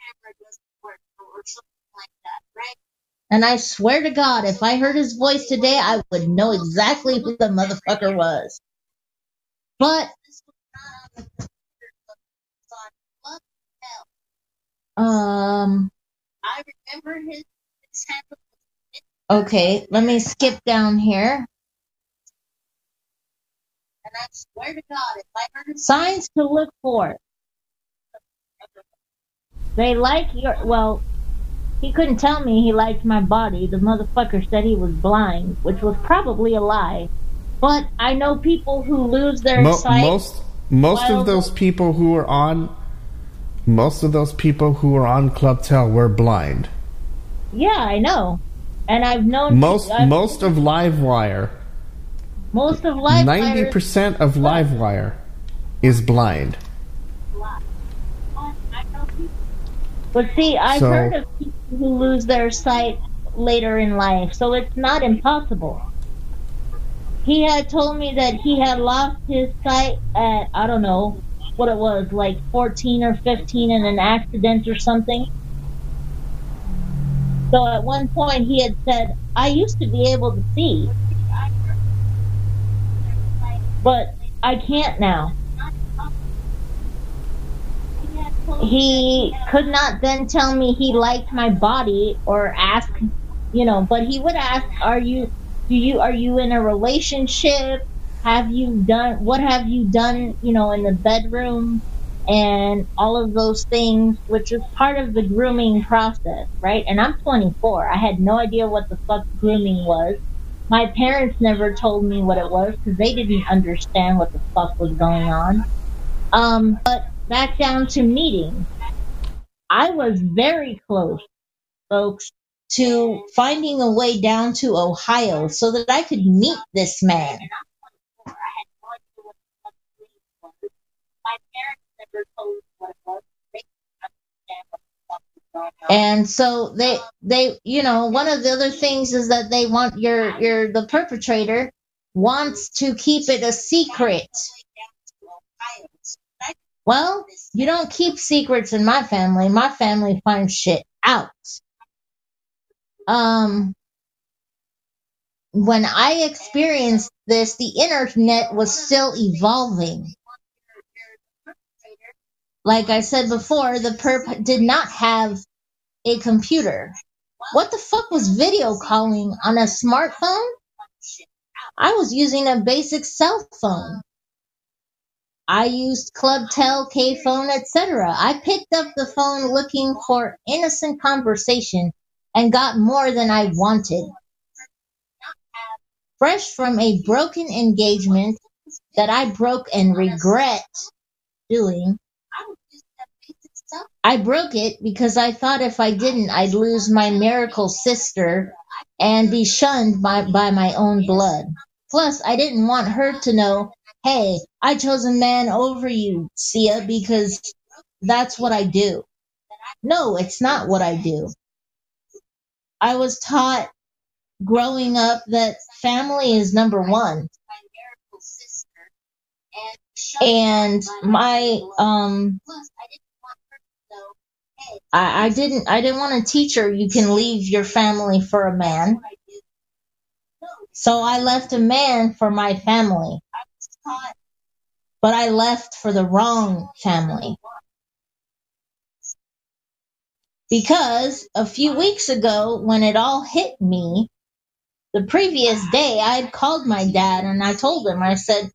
And I swear to God, if I heard his voice today, I would know exactly who the motherfucker was. But um I remember his, his handle. Okay, let me skip down here. And I swear to God, if I heard signs to look for. They like your well, he couldn't tell me he liked my body. The motherfucker said he was blind, which was probably a lie. But I know people who lose their Mo- sight. most most of those people who are on most of those people who are on Clubtel were blind. yeah, I know. And I've known Most I've- most of Livewire, most of life ninety percent of Livewire is blind. But see, I've So- heard of people who lose their sight later in life, so it's not impossible. He had told me that he had lost his sight at, I don't know what it was, like 14 or 15 in an accident or something. So at one point he had said, I used to be able to see, but I can't now. he could not then tell me he liked my body or ask you know but he would ask are you do you are you in a relationship? Have you done what have you done you know in the bedroom? And all of those things which is part of the grooming process right? And i'm 24 i had no idea what the fuck grooming was my parents never told me what it was because they didn't understand what the fuck was going on um, but back down to meeting. I was very close, folks, to finding a way down to Ohio so that I could meet this man. And so they they you know one of the other things is that they want your your the perpetrator wants to keep it a secret. Well, you don't keep secrets in my family. My family finds shit out. um, when I experienced this, the internet was still evolving. Like I said before, the perp did not have a computer. What the fuck was video calling on a smartphone? I was using a basic cell phone. I used Clubtel, K-Phone, etc. I picked up the phone looking for innocent conversation and got more than I wanted. Fresh from a broken engagement that I broke and regret doing, I broke it because I thought if I didn't, I'd lose my miracle sister and be shunned by, by my own blood. Plus, I didn't want her to know, hey, I chose a man over you, Sia, because that's what I do. No, it's not what I do. I was taught growing up that family is number one. And my um I, I didn't I didn't want to teach her you can leave your family for a man. So I left a man for my family. But I left for the wrong family. Because a few weeks ago, when it all hit me, the previous day I had called my dad and I told him, I said,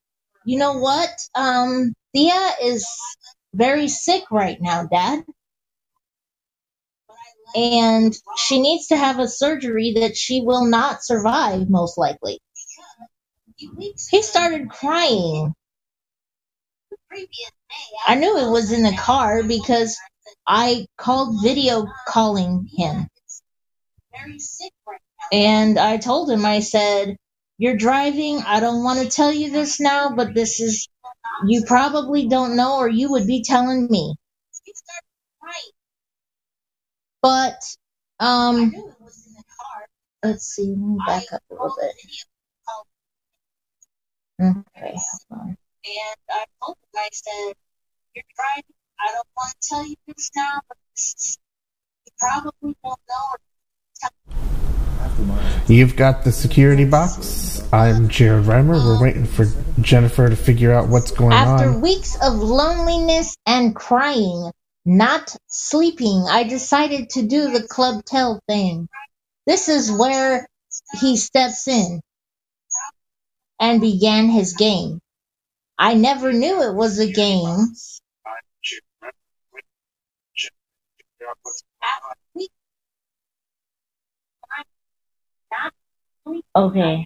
you know what? Um, Thea is very sick right now, dad. And she needs to have a surgery that she will not survive, most likely. He started crying. I knew it was in the car because I called video calling him. And I told him, I said, You're driving. I don't want to tell you this now, but this is, you probably don't know, or you would be telling me. But, um, let's see, let me back up a little bit. Okay, hold on. And I told him, I said, You're driving. I don't want to tell you this now, but this is, you probably don't know. You've got the security box. I'm Jared Reimer. We're waiting for Jennifer to figure out what's going After on. After weeks of loneliness and crying, not sleeping, I decided to do the Club Tel thing. This is where he steps in and began his game. I never knew it was a game. Okay.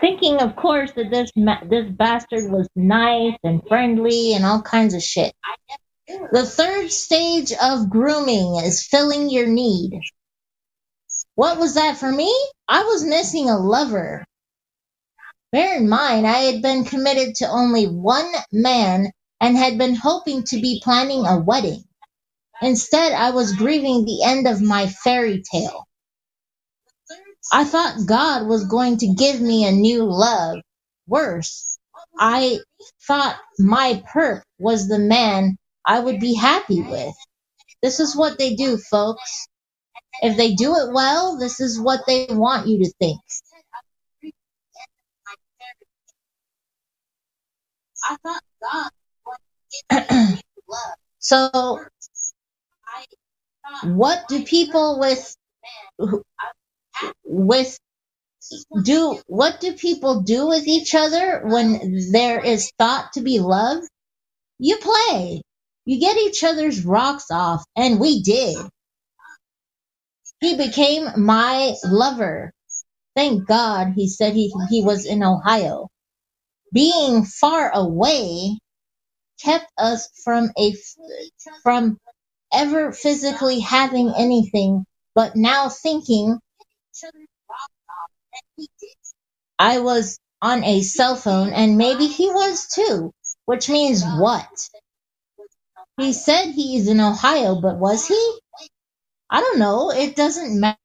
Thinking, of course, that this ma- this bastard was nice and friendly and all kinds of shit. The third stage of grooming is filling your need. What was that for me? I was missing a lover. Bear in mind, I had been committed to only one man and had been hoping to be planning a wedding. Instead, I was grieving the end of my fairy tale. I thought God was going to give me a new love. Worse, I thought my perp was the man I would be happy with. This is what they do, folks. If they do it well, this is what they want you to think. I thought God wanted to give me love. So, what do people with with do what do people do with each other when there is thought to be love? You play. You get each other's rocks off, and we did. He became my lover. Thank God he said he, he was in Ohio. Being far away kept us from a from ever physically having anything, but now thinking I was on a cell phone and maybe he was too, which means what? He said he's in Ohio, but was he? I don't know. It doesn't matter.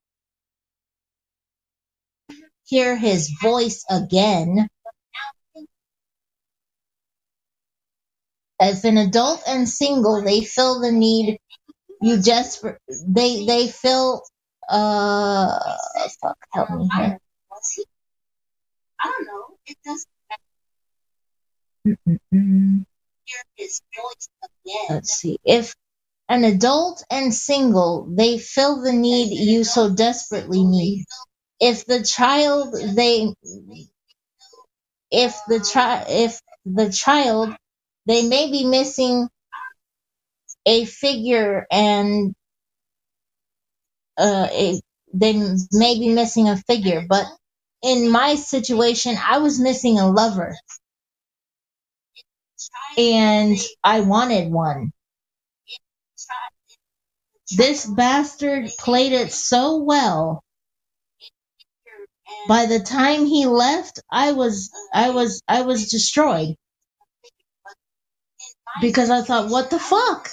Hear his voice again. As an adult and single, they feel the need you desperate they they feel uh fuck help me here. Was he? I don't know. It doesn't let's see. If an adult and single they fill the need you so desperately need. if the child they if the child if the child they may be missing a figure and uh a, they may be missing a figure but in my situation i was missing a lover. And i wanted one. This bastard played it so well. By the time he left i was i was i was destroyed. Because i thought what the fuck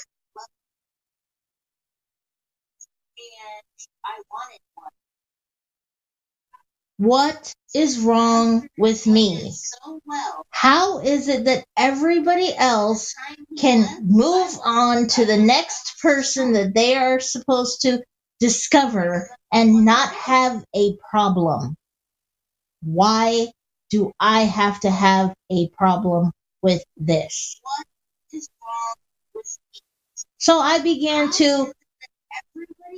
And I wanted one. What is wrong with me how is it that everybody else can move on to the next person that they are supposed to discover and not have a problem? Why do I have to have a problem with this? So I began to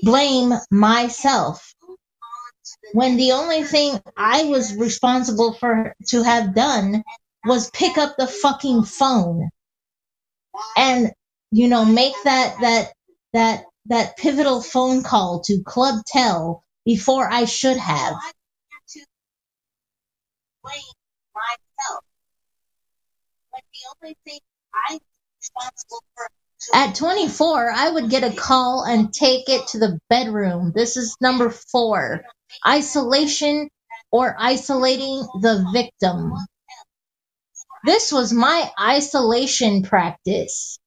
blame myself when the only thing I was responsible for to have done was pick up the fucking phone and you know make that that that that pivotal phone call to Club Tel before I should have. At 24, I would get a call and take it to the bedroom. This is number 4. Isolation or isolating the victim. This was my isolation practice.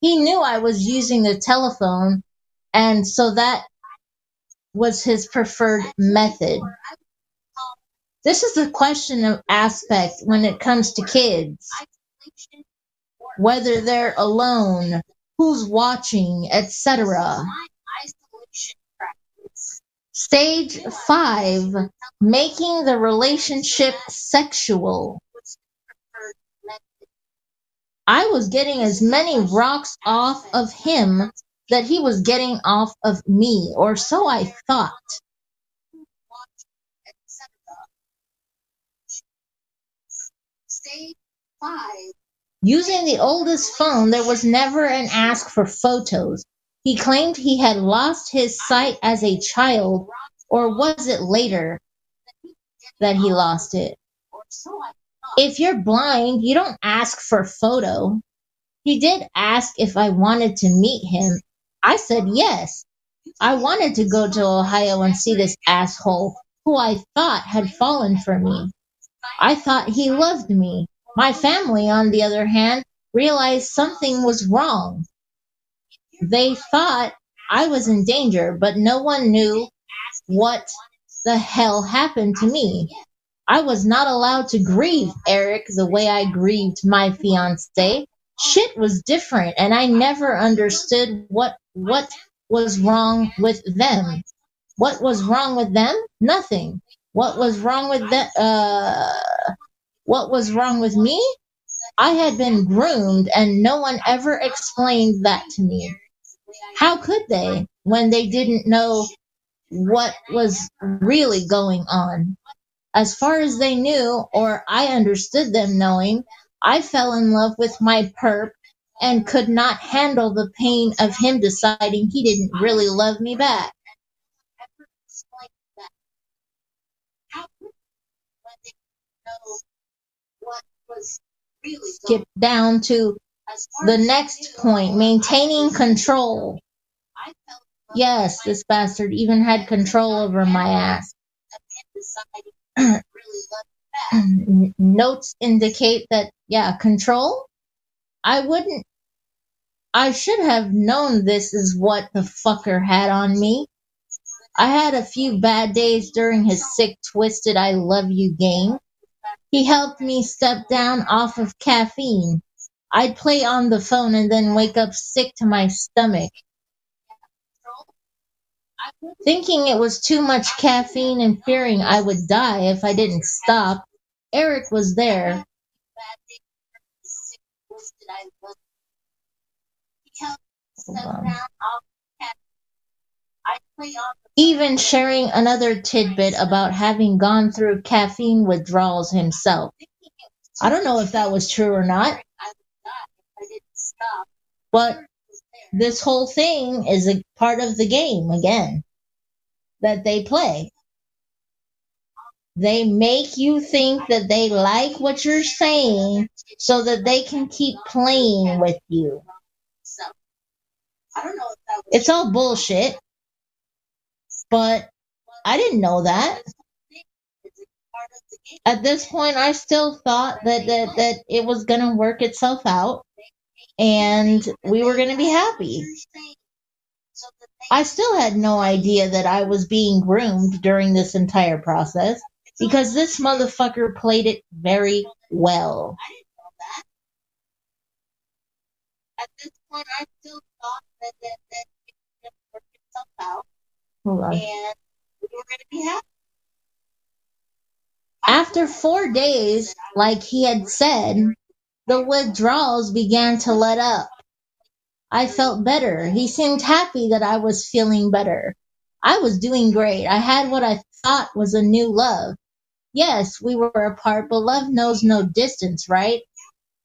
He knew I was using the telephone, and so that was his preferred method. This is the question of aspect when it comes to kids. Whether they're alone, who's watching, etc. my isolation practice. Stage 5 Making the relationship sexual. was the preferred method. I was getting as many rocks off of him that he was getting off of me, or so I thought. Stage five. Using the oldest phone, there was never an ask for photos. He claimed he had lost his sight as a child, or was it later that he lost it? If you're blind, you don't ask for photo. He did ask if I wanted to meet him. I said yes. I wanted to go to Ohio and see this asshole who I thought had fallen for me. I thought he loved me. My family, on the other hand, realized something was wrong. They thought I was in danger, but no one knew what the hell happened to me. I was not allowed to grieve Eric the way I grieved my fiance. Shit was different, and I never understood what what was wrong with them. What was wrong with them? Nothing. What was wrong with them? Uh, what was wrong with me? I had been groomed, and no one ever explained that to me. How could they when they didn't know what was really going on? As far as they knew, or I understood them knowing, I fell in love with my perp and could not handle the pain of him deciding he didn't really love me back. Skip down to the next point, maintaining control. Yes, this bastard even had control over my ass. Notes indicate that, yeah, control? I wouldn't. I should have known this is what the fucker had on me. I had a few bad days during his sick, twisted I love you game. He helped me step down off of caffeine. I'd play on the phone and then wake up sick to my stomach. Thinking it was too much caffeine and fearing I would die if I didn't stop, Eric was there. Even sharing another tidbit about having gone through caffeine withdrawals himself. I don't know if that was true or not, I would die if I didn't stop. But this whole thing is a part of the game again that they play. They make you think that they like what you're saying so that they can keep playing with you. I don't know It's all bullshit, but I didn't know that. At this point, I still thought that, that, that it was to work itself out and we were going to be happy. I still had no idea that I was being groomed during this entire process because this motherfucker played it very well. At this point, I still thought that that, that it work itself out and we were going to be happy. After four days, like he had said, the withdrawals began to let up. I felt better. He seemed happy that I was feeling better. I was doing great. I had what I thought was a new love. Yes, we were apart, but love knows no distance, right?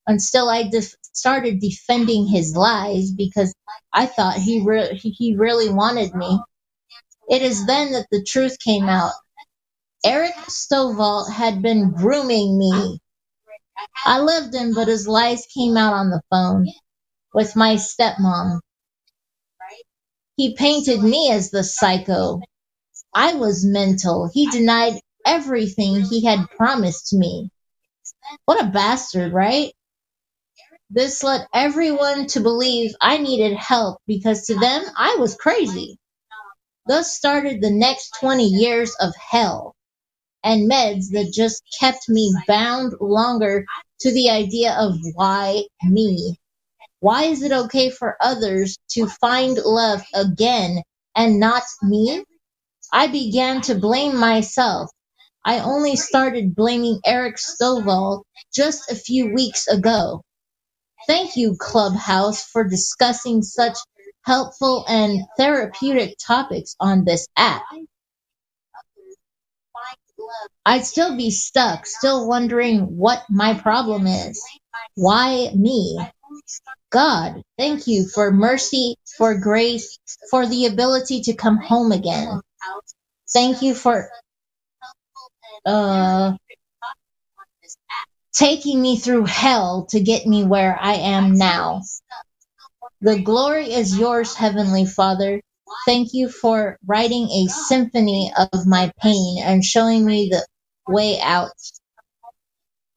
Until I def- started defending his lies because I thought he re- he really wanted me. It is then that the truth came out. Eric Stovall had been grooming me. I loved him, but his lies came out on the phone with my stepmom. He painted me as the psycho. I was mental. He denied everything he had promised me. What a bastard, right? This led everyone to believe I needed help because to them I was crazy. Thus started the next 20 years of hell and meds that just kept me bound longer to the idea of why me? Why is it okay for others to find love again and not me? I began to blame myself. I only started blaming Eric Stovall just a few weeks ago. Thank you, Clubhouse, for discussing such helpful and therapeutic topics on this app. I'd still be stuck, still wondering what my problem is. Why me? God, thank you for mercy, for grace, for the ability to come home again. Thank you for uh taking me through hell to get me where I am now. The glory is yours, Heavenly Father. Thank you for writing a symphony of my pain and showing me the way out.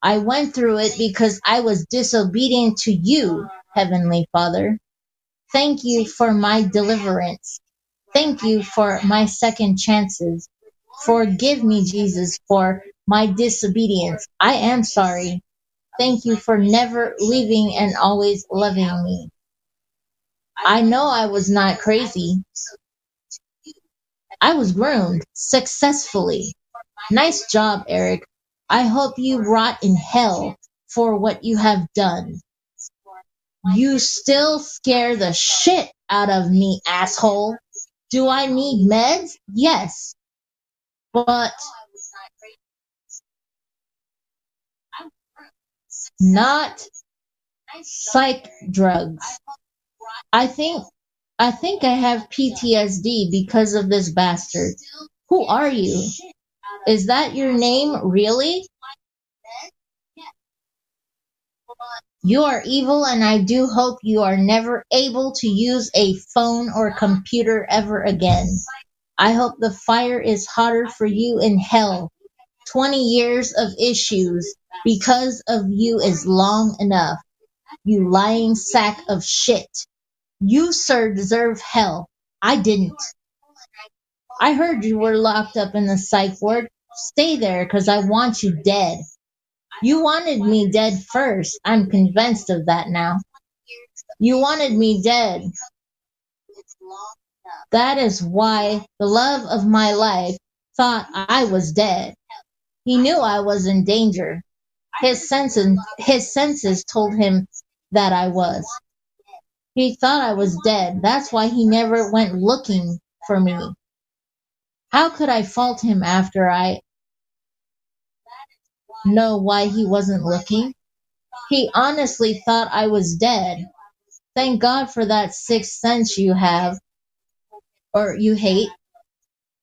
I went through it because I was disobedient to you, Heavenly Father. Thank you for my deliverance. Thank you for my second chances. Forgive me, Jesus, for my disobedience. I am sorry. Thank you for never leaving and always loving me. I know I was not crazy. I was groomed successfully. Nice job, Eric. I hope you rot in hell for what you have done. You still scare the shit out of me, asshole. Do I need meds? Yes. But not psych drugs. I think I think I have PTSD because of this bastard. Who are you? Is that your name really? You are evil and I do hope you are never able to use a phone or computer ever again. I hope the fire is hotter for you in hell. 20 years of issues because of you is long enough. You lying sack of shit. You, sir, deserve hell. I didn't. I heard you were locked up in the psych ward. Stay there, cause I want you dead. You wanted me dead first. I'm convinced of that now. You wanted me dead. That is why the love of my life thought I was dead. He knew I was in danger. His senses, his senses told him that I was. He thought I was dead. That's why he never went looking for me. How could I fault him after I know why he wasn't looking? He honestly thought I was dead. Thank God for that sixth sense you have, or you hate.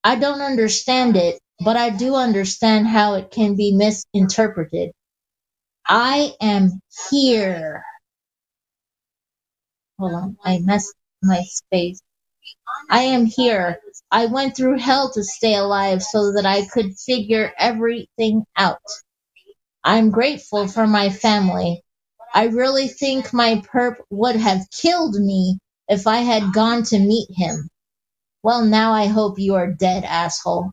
I don't understand it, but I do understand how it can be misinterpreted. I am here. Hold on, I messed my space. I am here. I went through hell to stay alive so that I could figure everything out. I'm grateful for my family. I really think my perp would have killed me if I had gone to meet him. Well, now I hope you are dead, asshole.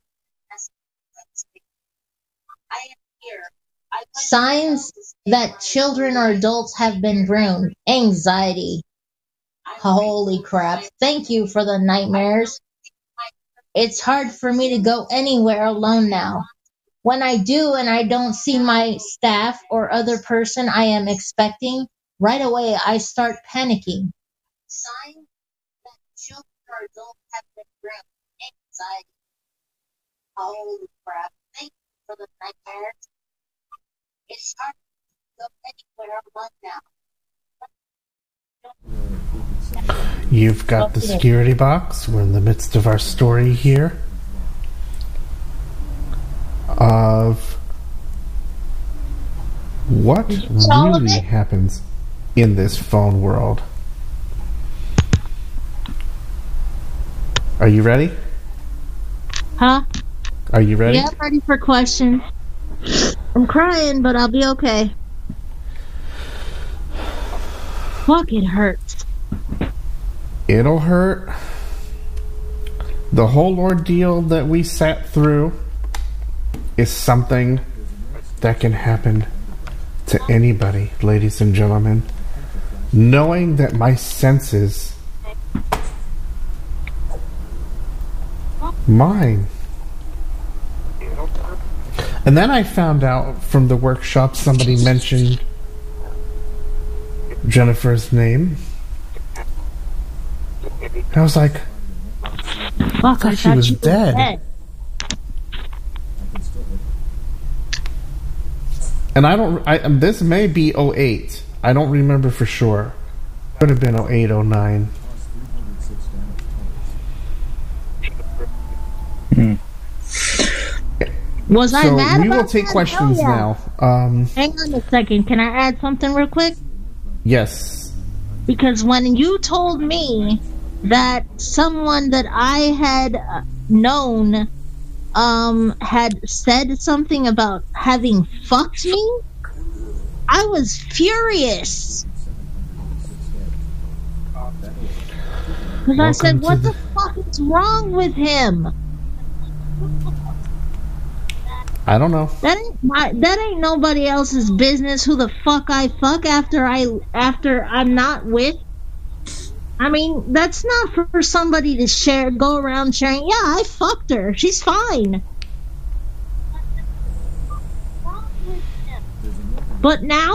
Signs that children or adults have been groomed. Anxiety. Holy crap. Thank you for the nightmares. It's hard for me to go anywhere alone now. When I do and I don't see my staff or other person I am expecting, right away I start panicking. Signs that children adults have groomed. Anxiety. Holy crap. Thank you for the nightmares. It's hard to go anywhere alone now. You've got the security box. We're in the midst of our story here of what really happens in this phone world. Are you ready? Huh? Are you ready? Yeah, I'm ready for questions. I'm crying, but I'll be okay. Fuck, it hurts. It'll hurt. The whole ordeal that we sat through is something that can happen to anybody, ladies and gentlemen. Knowing that my senses, mine. And then I found out from the workshop somebody mentioned Jennifer's name. I was like, Fuck, I she thought was you dead. and I don't. I, um, this may be 08. I don't remember for sure. Could have been 08, 09. Was I So mad we about will take that? questions now. Um, Hang on a second. Can I add something real quick? Yes. Because when you told me that someone that I had uh, known um had said something about having fucked me, I was furious. Because I said, what the the- fuck is wrong with him? I don't know. That ain't my that ain't nobody else's business who the fuck I fuck after I after I'm not with. I mean, that's not for, for somebody to share go around sharing, yeah, I fucked her. She's fine. But now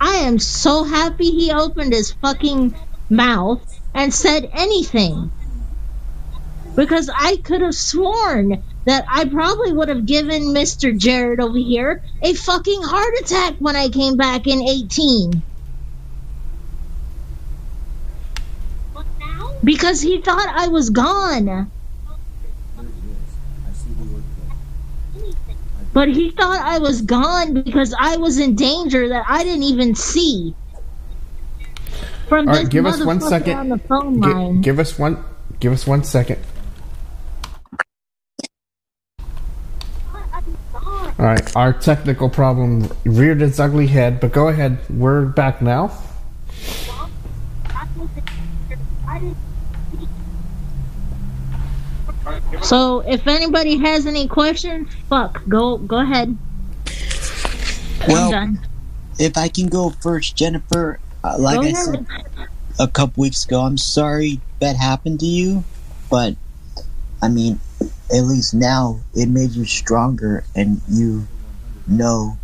I am so happy he opened his fucking mouth and said anything. Because I could have sworn that I probably would have given Mr. Jared over here a fucking heart attack when I came back in 18. Because he thought I was gone. But he thought I was gone because I was in danger that I didn't even see. From All this give us one second. on the phone Gi- line. give us one. Give us one second. All right, our technical problem reared its ugly head, but go ahead. We're back now. So if anybody has any questions, fuck, go go ahead. I'm Well, done. if I can go first, Jennifer, uh, like Go I ahead. said, a couple weeks ago. I'm sorry that happened to you, but I mean, at least now it made you stronger, and you know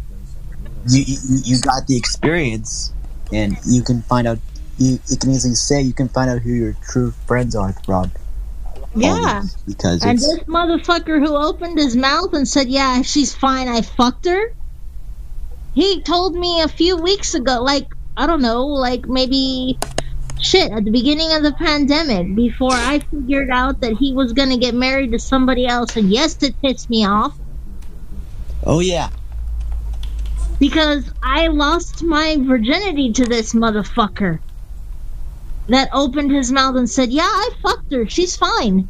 you you, you got the experience, and you can find out. You, you can easily say you can find out who your true friends are throughout. all Yeah. because And this motherfucker who opened his mouth and said, Yeah, she's fine, I fucked her. He told me a few weeks ago, like, I don't know, like maybe shit, at the beginning of the pandemic, before I figured out that he was gonna get married to somebody else. And yes, it pissed me off oh yeah, because I lost my virginity to this motherfucker that opened his mouth and said, Yeah, I fucked her, she's fine.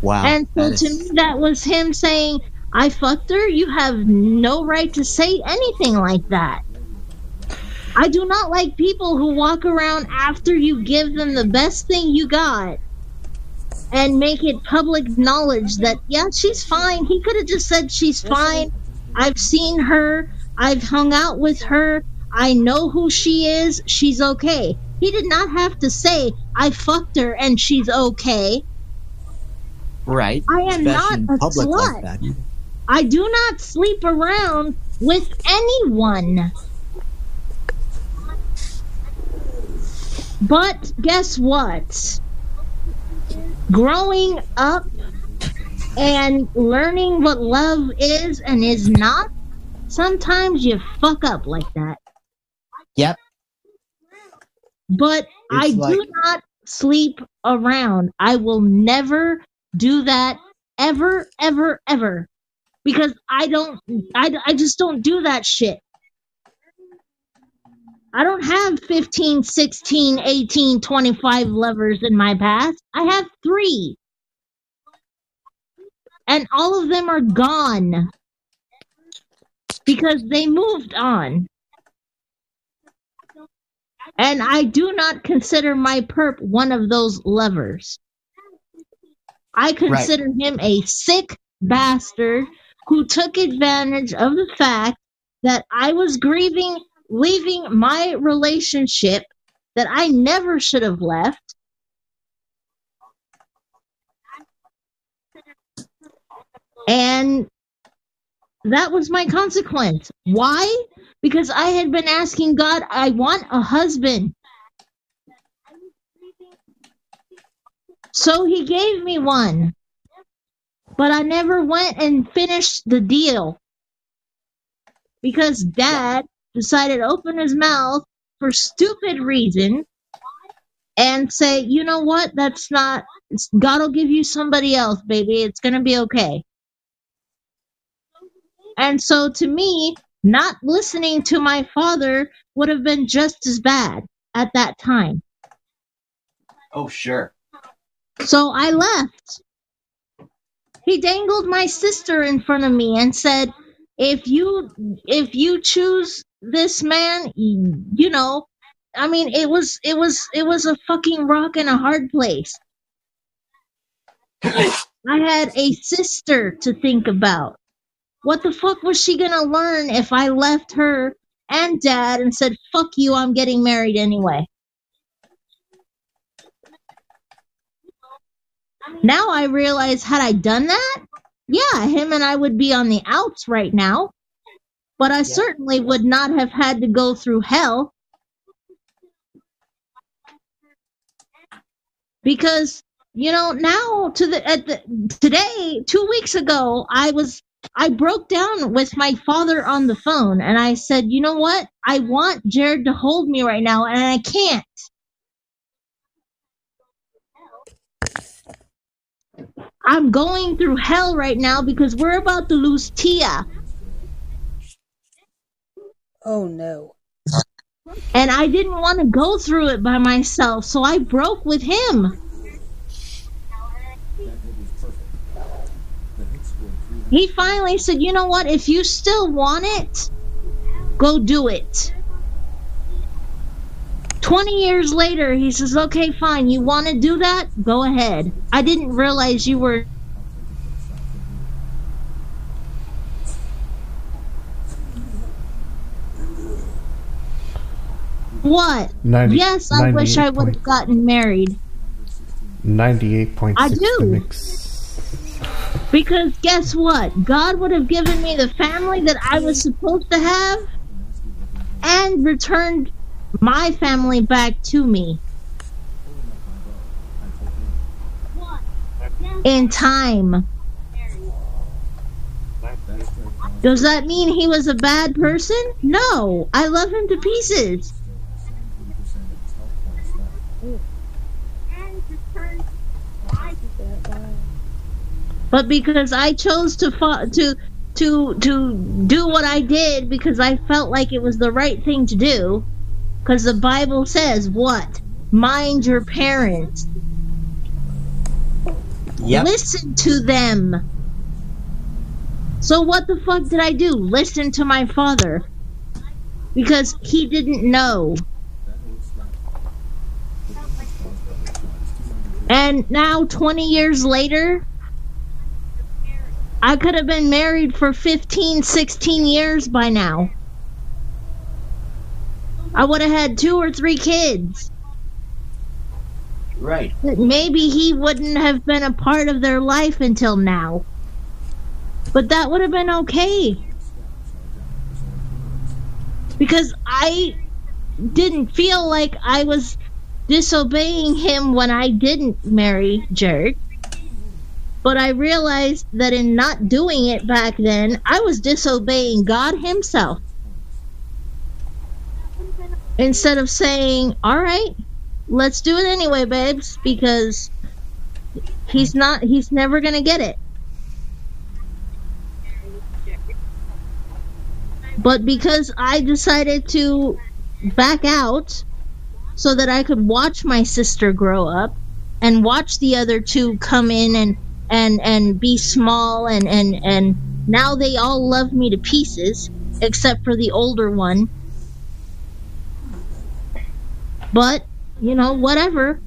wow. And so that to me, that was him saying, I fucked her. You have no right to say anything like that. I do not like people who walk around after you give them the best thing you got and make it public knowledge that, yeah, she's fine. He could have just said she's fine. I've seen her. I've hung out with her. I know who she is. She's okay. He did not have to say, I fucked her and she's okay. right. I am Especially not a public slut. like. I do not sleep around with anyone. But guess what? Growing up and learning what love is and is not, sometimes you fuck up like that. Yep. But I It's do not sleep around. I will never do that ever, ever, ever. Because I don't, I, I just don't do that shit. I don't have 15, 16, 18, 25 lovers in my past. I have three. And all of them are gone. Because they moved on. And I do not consider my perp one of those lovers. I consider him a sick bastard who took advantage of the fact that I was grieving leaving my relationship that I never should have left. And that was my consequence. Why? Because I had been asking God, I want a husband. So he gave me one. But I never went and finished the deal. Because dad decided to open his mouth for stupid reason and say, you know what, that's not, it's, God will give you somebody else, baby. It's going to be okay. And so to me, not listening to my father would have been just as bad at that time. Oh sure. So I left. He dangled my sister in front of me and said, "If you if you choose this man, you know, I mean, it was it was it was a fucking rock and a hard place. I had a sister to think about. What the fuck was she gonna learn if I left her and dad and said, fuck you, I'm getting married anyway? Now I realize, had I done that, yeah, him and I would be on the outs right now. But I certainly would not have had to go through hell. Because, you know, now to the at the today, two weeks ago, I was I broke down with my father on the phone and I said, you know what? I want Jared to hold me right now and I can't. I'm going through hell right now because we're about to lose Tia. Oh no. And I didn't want to go through it by myself, so I broke with him. He finally said, You know what? If you still want it, go do it. 20 years later, he says, Okay, fine. You want to do that? Go ahead. I didn't realize you were. What? 90 yes, I wish I would have gotten married. 98.6 I do. Because guess what? God would have given me the family that I was supposed to have and returned my family back to me. In time. Does that mean he was a bad person? No. I love him to pieces. But because I chose to fo- to to to do what I did because I felt like it was the right thing to do, because the Bible says what? Mind your parents. Yep. Listen to them. So what the fuck did I do? Listen to my father. Because he didn't know. And now 20 years later, I could have been married for 15, 16 years by now. I would have had two or three kids. Right. maybe he wouldn't have been a part of their life until now. But that would have been okay. Because I didn't feel like I was disobeying him when I didn't marry Jared. But I realized that in not doing it back then, I was disobeying God Himself. Instead of saying, all right, let's do it anyway, babes, because he's not, he's never gonna get it. But because I decided to back out so that I could watch my sister grow up and watch the other two come in and and and be small and and and now they all love me to pieces except for the older one. But you know whatever.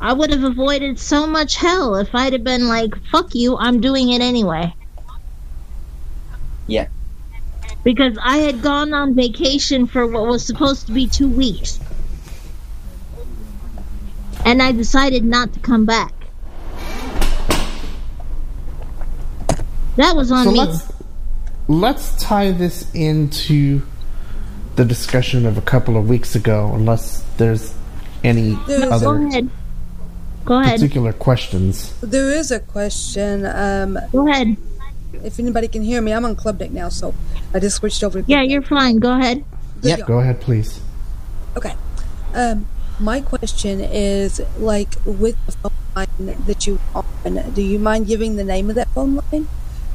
I would have avoided so much hell if i'd have been like fuck you i'm doing it anyway. Yeah. because i had gone on vacation for what was supposed to be two weeks. And i decided not to come back that was on So me let's let's tie this into the discussion of a couple of weeks ago, unless there's any There's- go other ahead go ahead particular questions. There is a question. Um, go ahead if anybody can hear me, I'm on Clubdeck now, so I just switched over. To yeah you're fine go ahead Good Yep. Go ahead, please. Okay. Um, my question is, like, with the phone line that you on, do you mind giving the name of that phone line?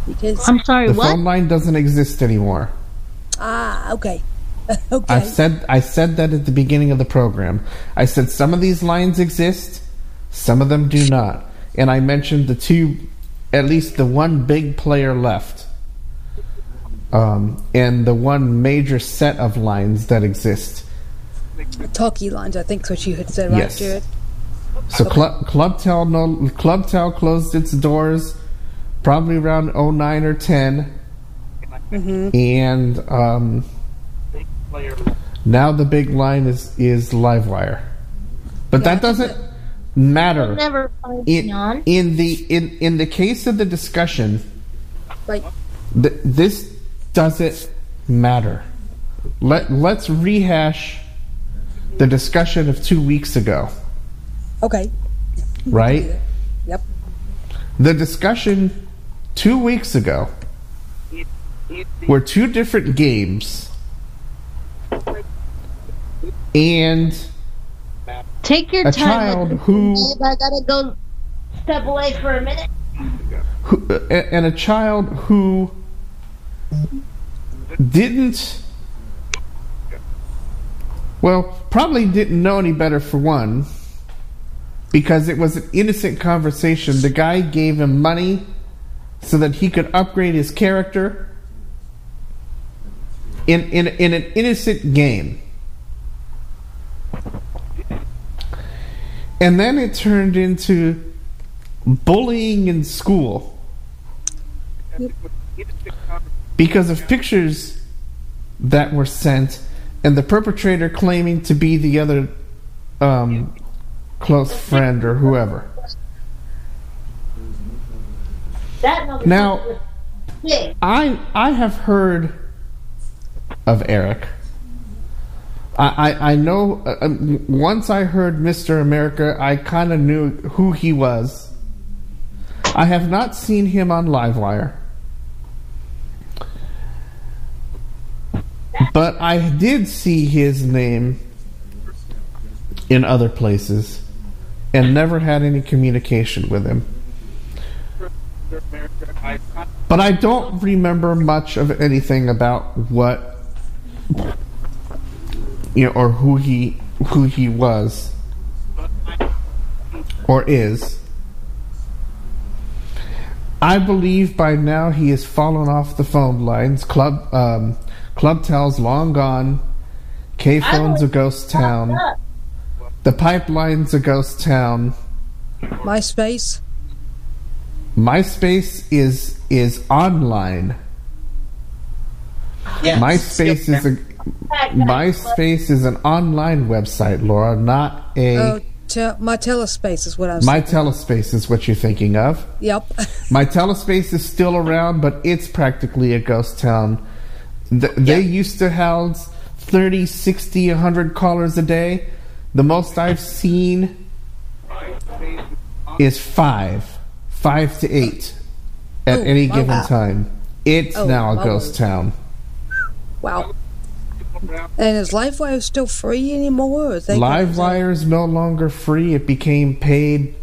Because i'm sorry The what phone line doesn't exist anymore. ah, okay, okay, I said I said that at the beginning of the program. I said some of these lines exist, some of them do not. And I mentioned the two at least the one big player left. Um, and the one major set of lines that exist. Talkee lines. I think is what you had said, right, Yes. Jared? So Club Clubtel no Club Tel closed its doors probably around 09 or 10. And um, now the big line is is Livewire. But that doesn't matter. never In, on in the in in the case of the discussion, Right. th- this doesn't matter. Let let's rehash the discussion of 2 weeks ago, Okay. right? Yep. The discussion two weeks ago were two different games, and take your a time child who- i gotta go step away for a minute. who, and a child who didn't well probably didn't know any better for one because it was an innocent conversation. The guy gave him money so that he could upgrade his character in in, in an innocent game and then it turned into bullying in school because of pictures that were sent and the perpetrator claiming to be the other um, close friend or whoever. That Now-. I I have heard of Eric. I I, I know. Uh, um, once I heard Mister America, I kind of knew who he was. I have not seen him on Livewire, but I did see his name in other places, and never had any communication with him. But I don't remember much of anything about what you know or who he who he was or is. I believe by now he has fallen off the phone lines. Club um, Club Tel's long gone. K phone's a ghost town. The pipeline's a ghost town. MySpace. MySpace is is online. Yeah. MySpace is a MySpace is an online website, Laura, not a Oh, te- my telespace is what I'm my saying. telespace is what you're thinking of. Yep. My telespace is still around, but it's practically a ghost town. Th- They used to house 30, 60, 100 callers a day. The most I've seen is five, five to eight at Oh, any wow. given time. It's Oh, now a wow. ghost town. wow. And is Livewire still free anymore? Livewire is no longer free. It became paid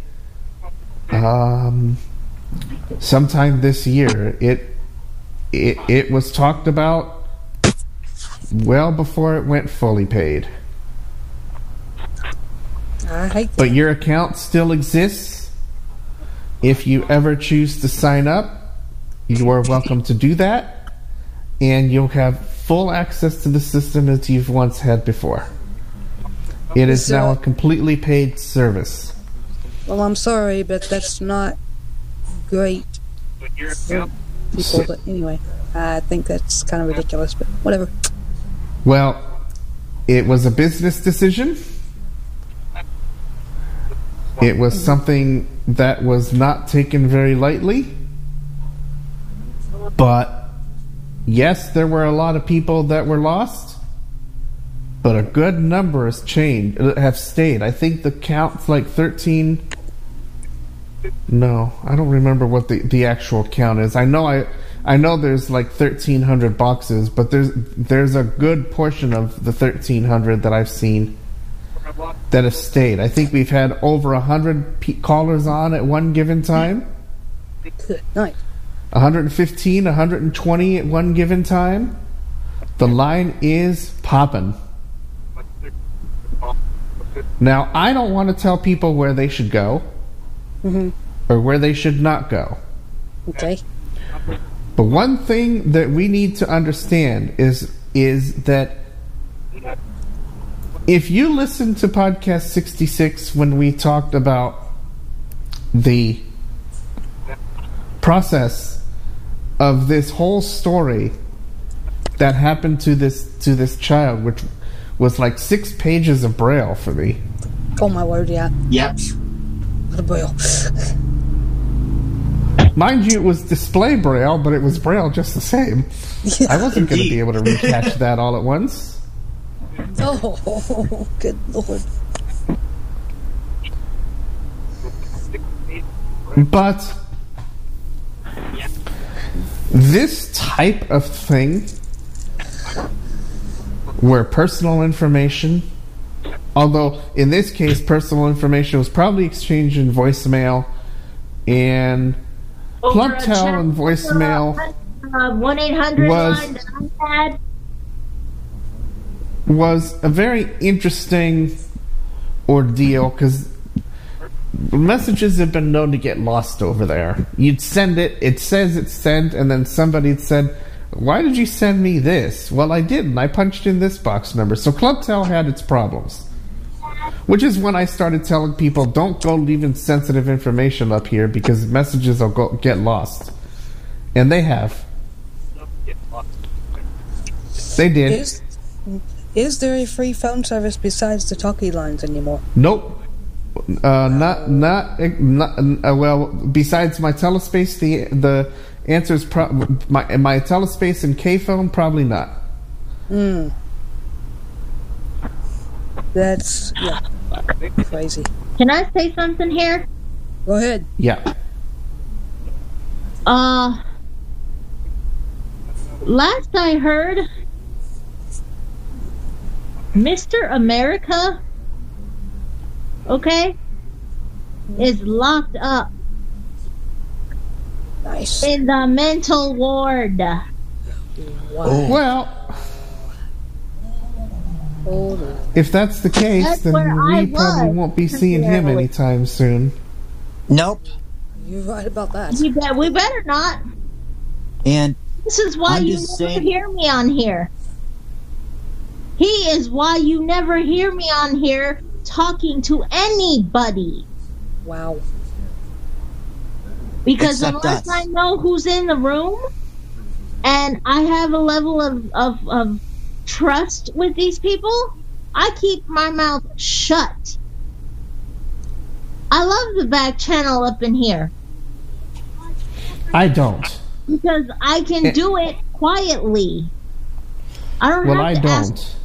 um, sometime this year. It it it was talked about well before it went fully paid. I hate that. But your account still exists. If you ever choose to sign up, you are welcome to do that, and you'll have full access to the system as you've once had before. It is So- now a completely paid service. Well, I'm sorry, but that's not great for people. But anyway, I think that's kind of ridiculous. But whatever. Well, it was a business decision. It was something that was not taken very lightly. But yes, there were a lot of people that were lost, but a good number has changed, have stayed. I think the count's like 13 no, I don't remember what the, the actual count is. I know I I know there's like 1300 boxes, but there's there's a good portion of the 1300 that I've seen that have stayed. I think we've had over 100 pe- callers on at one given time. Good night. 115, 120 at one given time. The line is popping. Now, I don't want to tell people where they should go mm-hmm. or where they should not go. Okay. But one thing that we need to understand is is that if you listen to podcast 66 when we talked about the process of this whole story that happened to this to this child which was like 6 pages of braille for me. Oh my word, yeah. Yep. What a braille. Mind you, it was display braille, but it was braille just the same. I wasn't going to be able to recatch that all at once. Oh, good lord. But this type of thing, where personal information, although in this case personal information was probably exchanged in voicemail, and Club Tel and voicemail Uh, one eight hundred Was- line that I had. Was a very interesting ordeal because messages have been known to get lost over there. You'd send it, it says it's sent, and then somebody said, Why did you send me this? Well, I didn't. I punched in this box number. So Club Tel had its problems. Which is when I started telling people, don't go leaving sensitive information up here because messages will go, get lost. And they have. They did. Is, Is there a free phone service besides the Talkee lines anymore? Nope. Uh, not not not uh, well. Besides my telespace, the the answer is pro- my my telespace and K phone probably not. Hmm. That's yeah, crazy. Can I say something here? Go ahead. Yeah. Uh, last I heard, Mr. America, okay, is locked up Nice. in the mental ward. Wow. Well, if that's the case, That's then we I probably won't be seeing him anytime soon. Nope. You're right about that. You bet we better not. And This is why I'm you just never saying- hear me on here. He is why you never hear me on here talking to anybody. Wow. Because Except unless us. I know who's in the room and I have a level of, of, of trust with these people, I keep my mouth shut. I love the back channel up in here I don't. because I can Eh. do it quietly. I don't Well, have I to ask don't. shit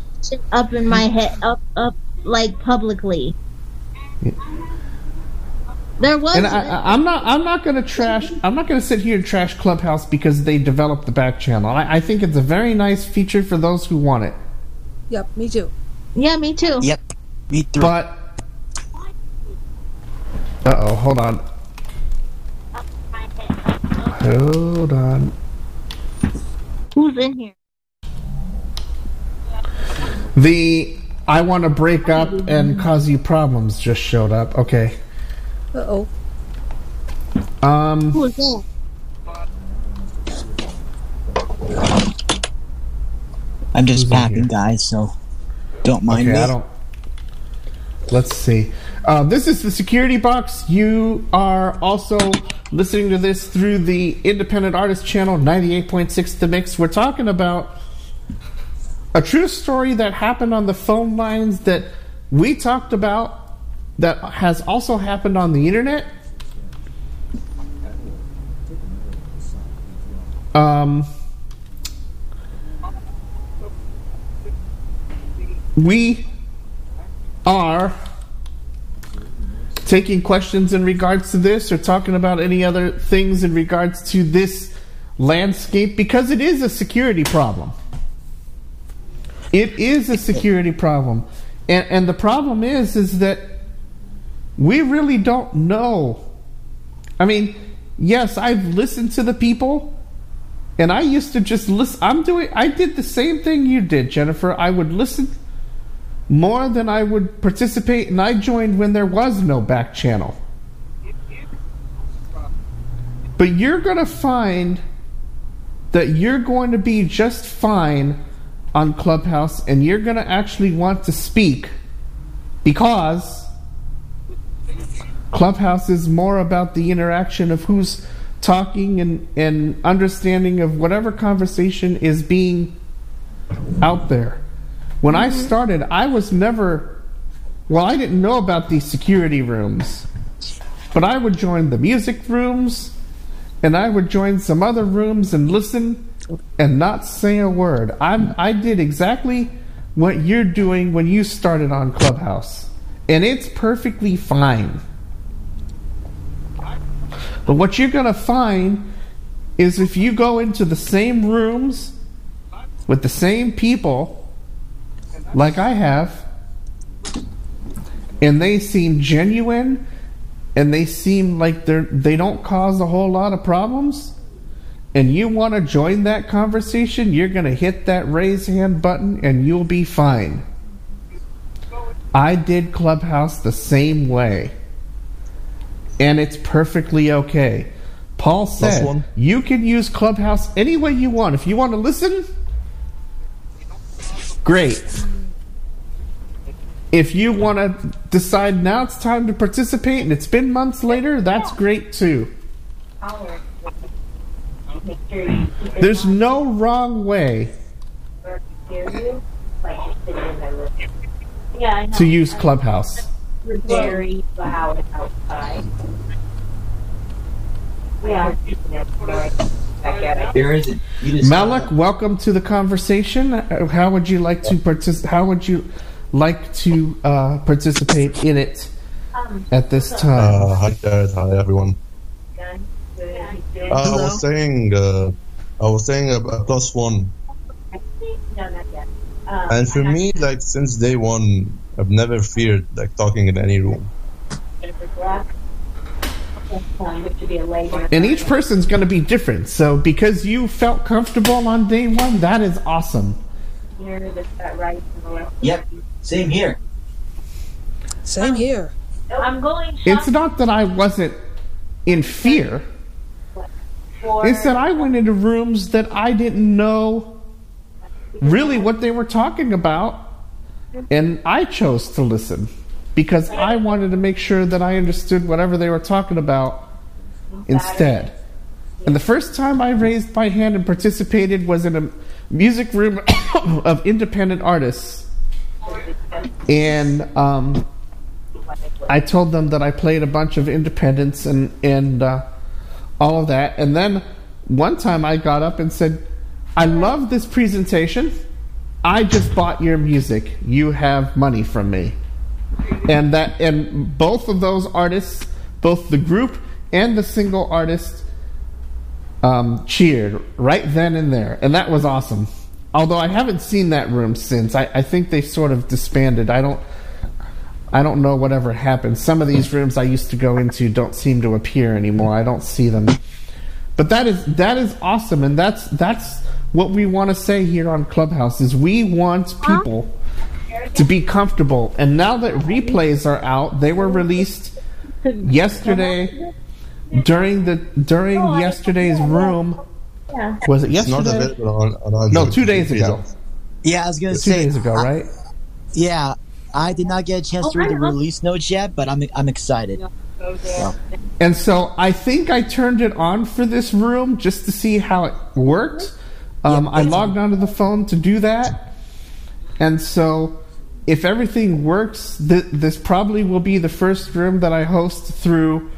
up in my head, up, up, like publicly. There was. And I, I- I'm not. I'm not going to trash. I'm not going to sit here and trash Clubhouse because they developed the back channel. I, I think it's a very nice feature for those who want it. Yep, me too. yeah, me too. yep. Me too. But uh oh, hold on. Hold on. Who's in here? The I want to break up and cause you problems just showed up. Okay. Uh oh. Um. Who's that? I'm just Who's packing, guys, so don't mind Okay. me. I don't. Let's see. Uh, this is the security box. You are also listening to this through the Independent Artist Channel, ninety-eight point six The Mix. We're talking about a true story that happened on the phone lines that we talked about that has also happened on the internet. Um, we are taking questions in regards to this or talking about any other things in regards to this landscape because it is a security problem. It is a security problem. And and the problem is is that we really don't know. I mean, yes, I've listened to the people and I used to just listen I'm doing I did the same thing you did, Jennifer. I would listen more than I would participate, and I joined when there was no back channel. But you're going to find that you're going to be just fine on Clubhouse, and you're going to actually want to speak because Clubhouse is more about the interaction of who's talking and, and understanding of whatever conversation is being out there. When I mm-hmm. started, I was never. Well, I didn't know about these security rooms, but I would join the music rooms, and I would join some other rooms and listen, and not say a word. I'm. I did exactly what you're doing when you started on Clubhouse, and it's perfectly fine. But what you're gonna find is if you go into the same rooms with the same people like I have, and they seem genuine, and they seem like they're they don't cause a whole lot of problems, and you want to join that conversation, you're gonna hit that raise hand button, and you'll be fine. I did Clubhouse the same way, and it's perfectly okay. Paul said you can use Clubhouse any way you want. If you want to listen, great. If you want to decide now it's time to participate and it's been months later, that's great too. There's no wrong way Yeah, I know. to use Clubhouse. very loud outside. Yeah. There is you Malik, welcome to the conversation. Uh, How would you like to partic- How would you like to uh, participate in it at this time? Uh, hi Jared, hi everyone. Uh, I was saying, uh, I was saying a, a plus one, No, not yet. and for me, like since day one, I've never feared like talking in any room. and each person's going to be different. So because you felt comfortable on day one, that is awesome. Yep, same here. Same here. I'm going It's not that I wasn't in fear. For It's that I went into rooms that I didn't know really what they were talking about, and I chose to listen because I wanted to make sure that I understood whatever they were talking about instead. And the first time I raised my hand and participated was in a music room of independent artists. And um, I told them that I played a bunch of independents and, and uh, all of that. And then one time I got up and said, I love this presentation. I just bought your music. You have money from me. And that and both of those artists, both the group and the single artist um, cheered right then and there. And that was awesome. Although I haven't seen that room since. I, I think they sort of disbanded. I don't I don't know whatever happened. Some of these rooms I used to go into don't seem to appear anymore. I don't see them. But that is that is awesome, and that's that's what we want to say here on Clubhouse is we want people to be comfortable. And now that replays are out, they were released yesterday during the during yesterday's room. Was it It's not yesterday? available on, on No, two days ago. Yeah, I was gonna Two say. days ago, right? Yeah, I did not get a chance to read the release notes yet, but I'm I'm excited. And so I think I turned it on for this room just to see how it worked. Um, I logged onto the phone to do that. And so if everything works, th- this probably will be the first room that I host through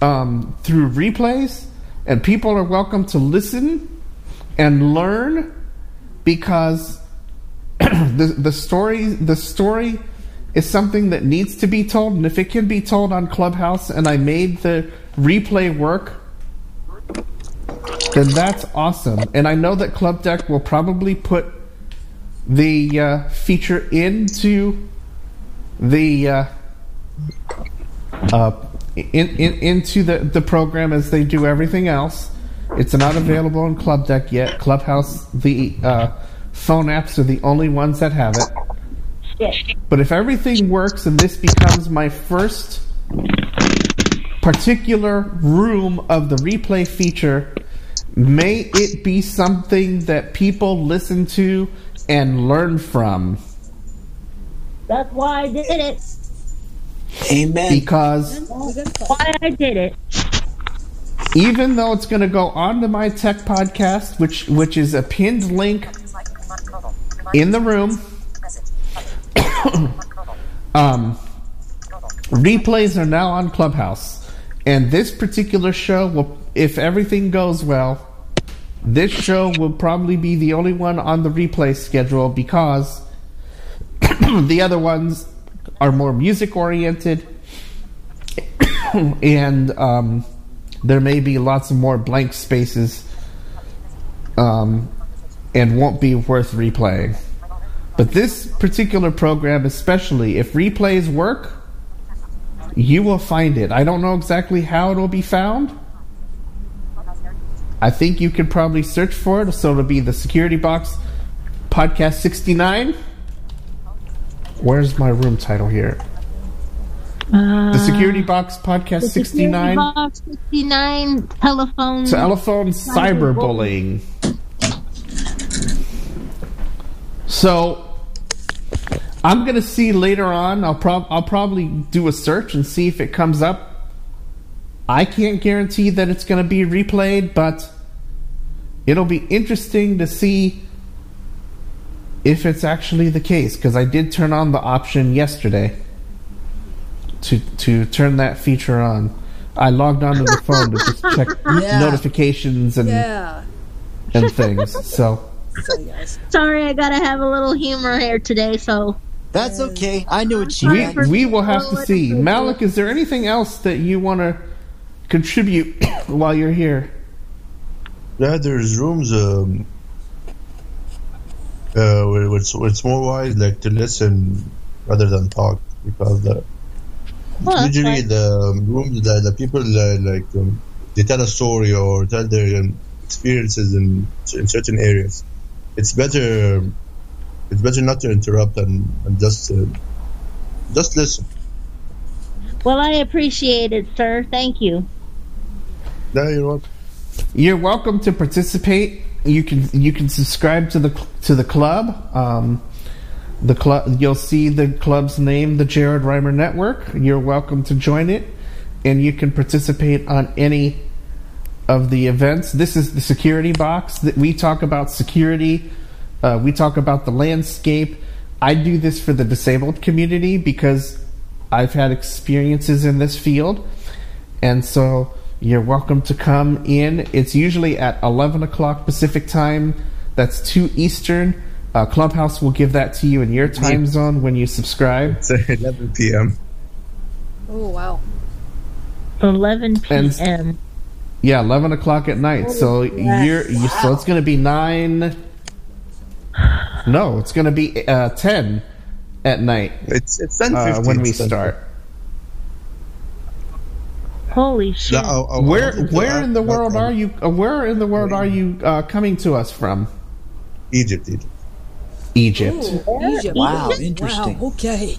um, through replays. And people are welcome to listen and learn because the the story the story is something that needs to be told and if it can be told on clubhouse and i made the replay work then that's awesome. And i know that Clubdeck will probably put the uh, feature into the uh, uh, in, in, into the, the program as they do everything else. It's not available on Clubdeck yet. Clubhouse the uh, phone apps are the only ones that have it but if everything works and this becomes my first particular room of the replay feature, may it be something that people listen to and learn from. That's why I did it. Amen. Because Why I did it. even though it's going to go onto my tech podcast, which which is a pinned link in the room, um, replays are now on Clubhouse, and this particular show will, if everything goes well, this show will probably be the only one on the replay schedule because the other ones are more music oriented, and um, there may be lots of more blank spaces, um, and won't be worth replaying. But this particular program, especially if replays work, you will find it. I don't know exactly how it will be found. I think you could probably search for it. So it'll be the Security Box Podcast 69. Where's my room title here? Uh, the Security Box Podcast 69. Box 69 telephone. Telephone cyberbullying. So I'm gonna see later on. I'll prob I'll probably do a search and see if it comes up. I can't guarantee that it's gonna be replayed, but it'll be interesting to see if it's actually the case because I did turn on the option yesterday to to turn that feature on. I logged onto the phone to just check Yeah. notifications and Yeah. and things. So So yes. Sorry, I gotta have a little humor here today. So That's okay. I knew what she we meant. we will have to see. Malik, is there anything else that you want to contribute while you're here? Yeah, there's rooms um, uh, where it's, it's more wise like to listen rather than talk because the, Well, usually fine. the um, rooms the, the people uh, like um, they tell a story or tell their um, experiences in in certain areas. It's better it's better not to interrupt and, and just uh, just listen. well, I appreciate it, sir. Thank you. Yeah, you're welcome. You're welcome to participate. You can you can subscribe to the to the club. Um, the club you'll see the club's name, the Jared Reimer Network. You're welcome to join it, and you can participate on any of the events. This is the security box that we talk about security. Uh, we talk about the landscape. I do this for the disabled community because I've had experiences in this field, and so you're welcome to come in. It's usually at 11 o'clock Pacific time. That's 2 Eastern. Uh, Clubhouse will give that to you in your time zone when you subscribe. It's 11 p.m. Oh wow. 11 And- p.m. Yeah, 11 o'clock at night. So you're you, so it's going to be 9 No, it's going to be uh, 10 at night It's it's 10 uh, when we start. Holy shit! Yeah, I- I- I Where where in the world are you uh, where in the world are you uh, coming to us from? Egypt, Egypt. Egypt. Egypt. Wow, Wow. interesting. Okay.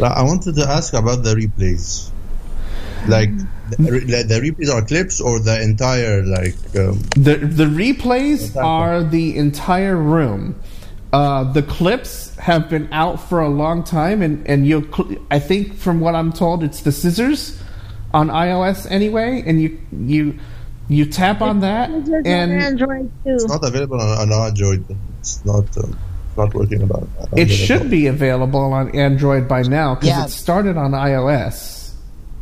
Uh, I wanted to ask about the replays. Like the, like the replays are clips or the entire like um, The the replays are the entire room. Uh, the clips have been out for a long time, and and you, will I think from what I'm told, it's the scissors on iOS anyway, and you you you tap on that, It's on and Android too. it's not available on, on Android. It's not um, not working about. it should be available on Android by now because Yeah. it started on iOS.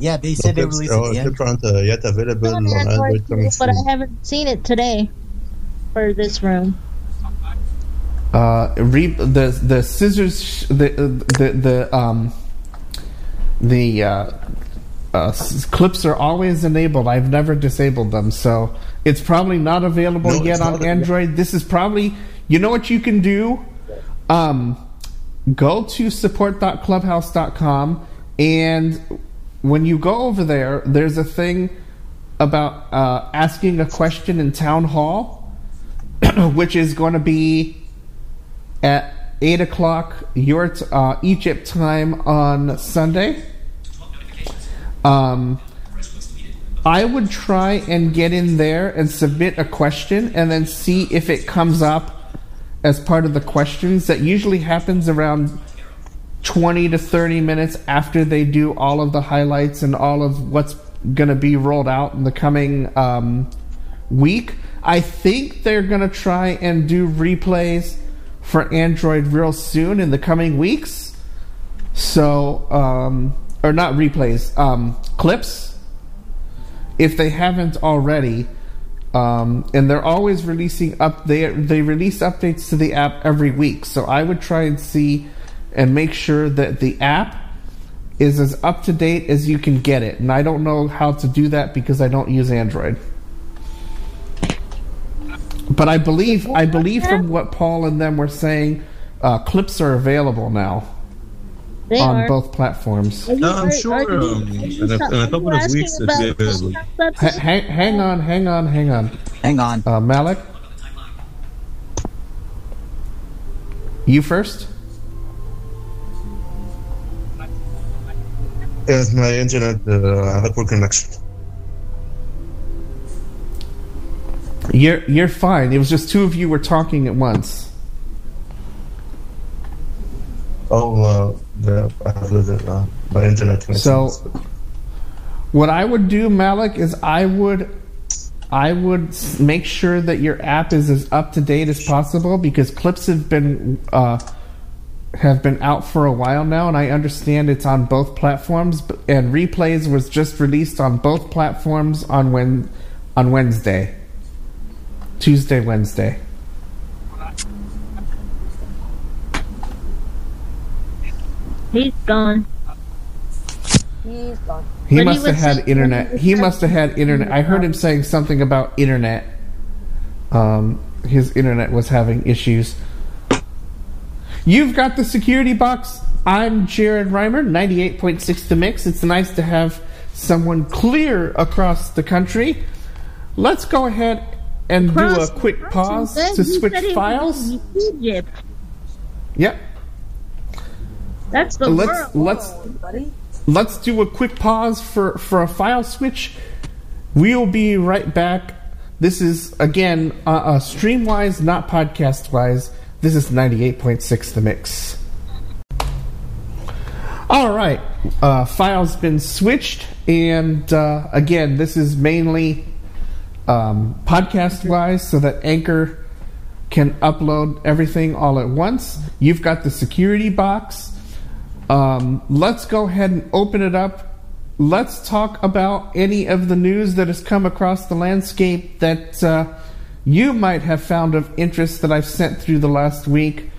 Yeah, they said they clips, released oh, it. Yeah. clips uh, yet available It's on on Android Android but I haven't seen it today for this room. uh, re- the the scissors the the the um the uh, uh, s- clips are always enabled. I've never disabled them, so it's probably not available No, yet it's on not- Android. This is probably you know what you can do. Um, go to support.clubhouse.com and when you go over there, there's a thing about uh, asking a question in town hall, which is going to be at 8 o'clock your t- uh, Egypt time on Sunday. Um, I would try and get in there and submit a question and then see if it comes up as part of the questions. That usually happens around 20 to 30 minutes after they do all of the highlights and all of what's going to be rolled out in the coming um, week. I think they're going to try and do replays for Android real soon in the coming weeks. So, um, or not replays, um, clips. If they haven't already, um, and they're always releasing up. They they release updates to the app every week. So I would try and see and make sure that the app is as up to date as you can get it. And I don't know how to do that because I don't use Android. But I believe I believe from what Paul and them were saying, uh, clips are available now They on are. both platforms. No, I'm sure, are you- um, are in a- in a couple of asking weeks it'll about be available. hang, hang on, hang on, hang on. Hang on. Uh, Malik, you first. Yes, my internet uh, had poor connection. You're you're fine. It was just two of you were talking at once. Oh, uh, yeah, I have little, uh, my internet connection. So, what I would do, Malik, is I would I would make sure that your app is as up to date as possible because clips have been uh, have been out for a while now, and I understand it's on both platforms. And replays was just released on both platforms on when on Wednesday, Tuesday, Wednesday. He's gone. He's gone. He But he must have had saying- internet. He must have had internet. I heard him saying something about internet. Um, his internet was having issues. You've got the security box. I'm Jared Reimer, 98.6 The Mix. It's nice to have someone clear across the country. Let's go ahead and do a quick pause to switch files. Egypt. Yep. That's the Let's world. let's let's do a quick pause for for a file switch. We'll be right back. This is again uh, uh, streamwise, not podcast wise. This is ninety eight point six the mix. All right, uh, files been switched, and uh, again, this is mainly um, podcast wise, so that Anchor can upload everything all at once. You've got the security box. Um, let's go ahead and open it up. Let's talk about any of the news that has come across the landscape that uh, you might have found of interest that I've sent through the last week.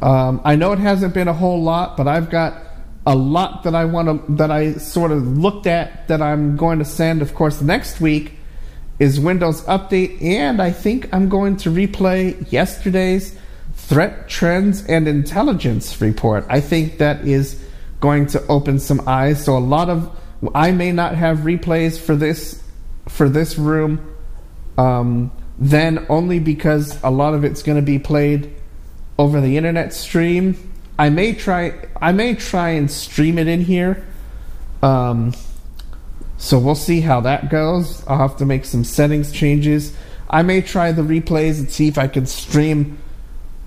Um, I know it hasn't been a whole lot, but I've got a lot that I want to that I sort of looked at that I'm going to send. Of course, next week is Windows Update, and I think I'm going to replay yesterday's Threat Trends and Intelligence report. I think that is going to open some eyes. So a lot of I may not have replays for this for this room, um, then only because a lot of it's going to be played over the internet stream. I may try I may try and stream it in here. Um, so we'll see how that goes. I'll have to make some settings changes. I may try the replays and see if I can stream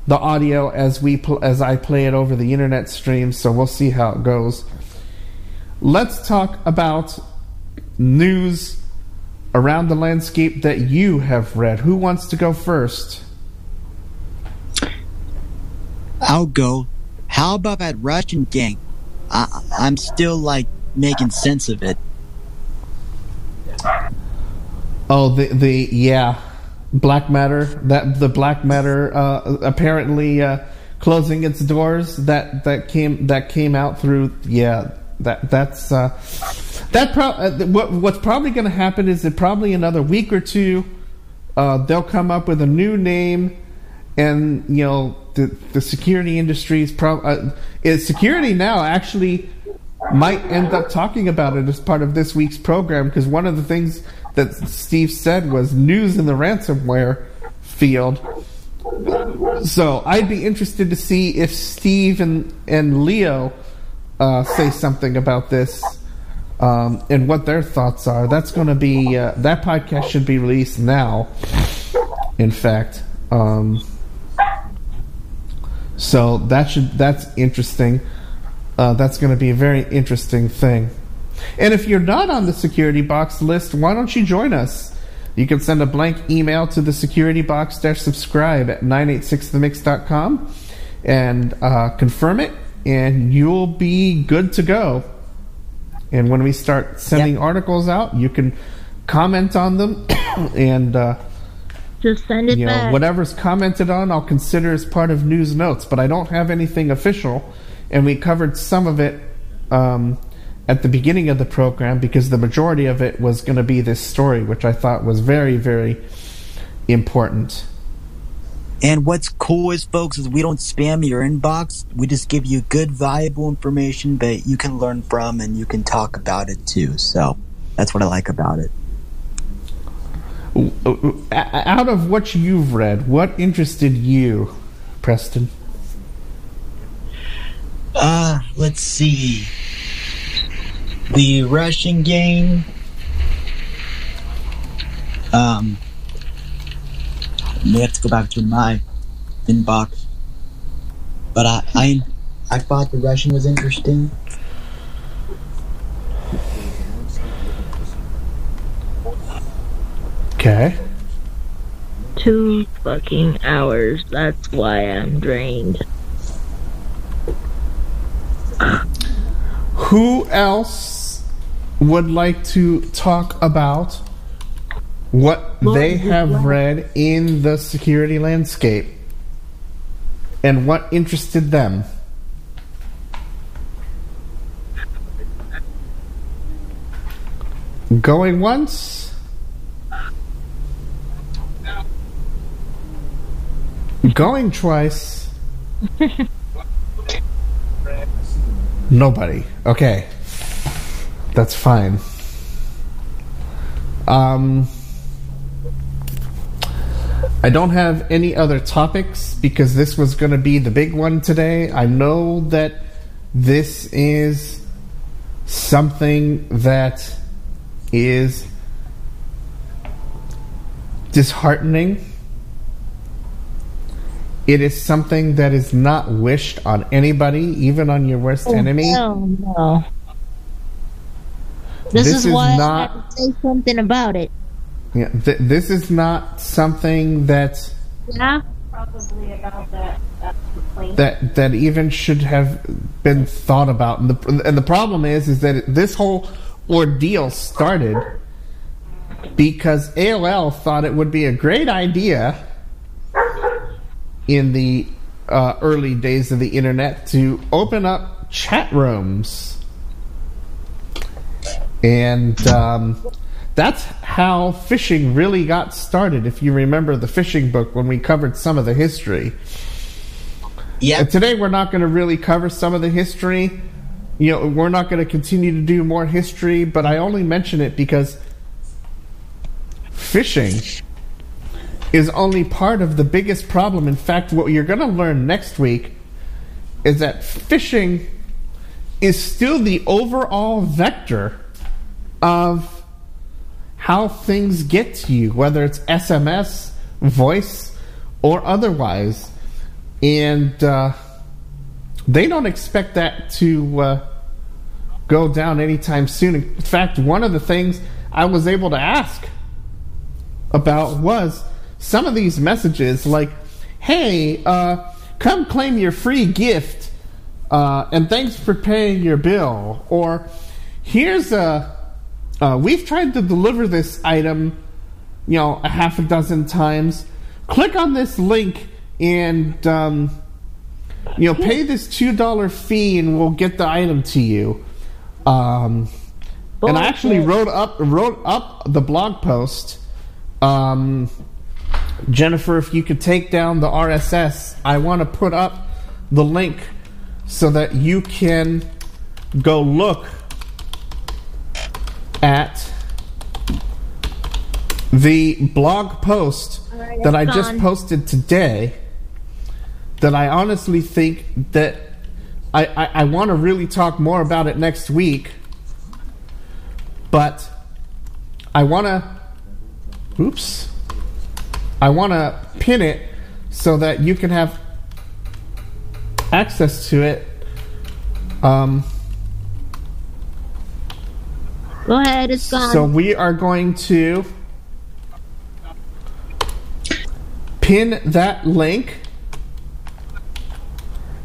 the audio as we pl- as I play it over the internet stream. So we'll see how it goes. Let's talk about news around the landscape that you have read. Who wants to go first? I'll go. How about that Russian gang? I, I'm still like making sense of it. Oh, the the yeah, BlackMatter. That the BlackMatter uh, apparently uh, closing its doors. That that came that came out through yeah. That that's uh, that. Pro- uh, what what's probably going to happen is that probably another week or two, uh, they'll come up with a new name, and you know the the security industry is probably uh, security now actually might end up talking about it as part of this week's program because one of the things that Steve said was news in the ransomware field. So I'd be interested to see if Steve and and Leo uh, say something about this um, and what their thoughts are. That's going to be uh, that podcast should be released now. In fact, um, so that should that's interesting. Uh, that's going to be a very interesting thing. And if you're not on the security box list, why don't you join us? You can send a blank email to the security box subscribe at 986themix.com and uh, confirm it, and you'll be good to go. And when we start sending articles out, you can comment on them and uh, Just send it you know whatever's commented on i'll consider as part of news notes. But i don't have anything official. And we covered some of it um, at the beginning of the program because the majority of it was going to be this story which i thought was very very important And what's cool is, folks, is we don't spam your inbox. We just give you good, valuable information that you can learn from and you can talk about it too. So that's what I like about it. Out of what you've read what interested you preston Uh, let's see. The Russian game. Um, may have to go back to my inbox. But I, I, I thought the Russian was interesting. Okay. Two fucking hours. That's why I'm drained. Who else would like to talk about what they have read in the security landscape and what interested them? Going once? Going twice? Nobody. Okay. That's fine. Um, I don't have any other topics because this was going to be the big one today. I know that this is something that is disheartening. It is something that is not wished on anybody, even on your worst oh, enemy. Oh no. This, This is, is why not- I had to say something about it. Yeah, th- this is not something that Yeah? Probably about that, that complaint. that that even should have been thought about. And the and the problem is is that this whole ordeal started because AOL thought it would be a great idea in the uh, early days of the internet to open up chat rooms, and um, that's how phishing really got started. If you remember the phishing book when we covered some of the history. Yeah. And today we're not going to really cover some of the history. You know, we're not going to continue to do more history, but I only mention it because phishing is only part of the biggest problem. In fact, what you're going to learn next week is that phishing is still the overall vector of how things get to you, whether it's SMS, voice, or otherwise. And uh, they don't expect that to uh, go down anytime soon. In fact, one of the things I was able to ask about was some of these messages like, hey, uh, come claim your free gift, uh, and thanks for paying your bill. Or here's a, uh, we've tried to deliver this item, you know, a half a dozen times. Click on this link and, um, you know, pay this $2 fee and we'll get the item to you. Um, and I actually wrote up wrote up the blog post. Um, Jennifer, if you could take down the RSS, I want to put up the link so that you can go look at the blog post Alright, that I it's just posted today. That I honestly think that I, I, I want to really talk more about it next week, but I want to. Oops. I want to pin it so that you can have access to it. Um, Go ahead, it's gone. so we are going to pin that link,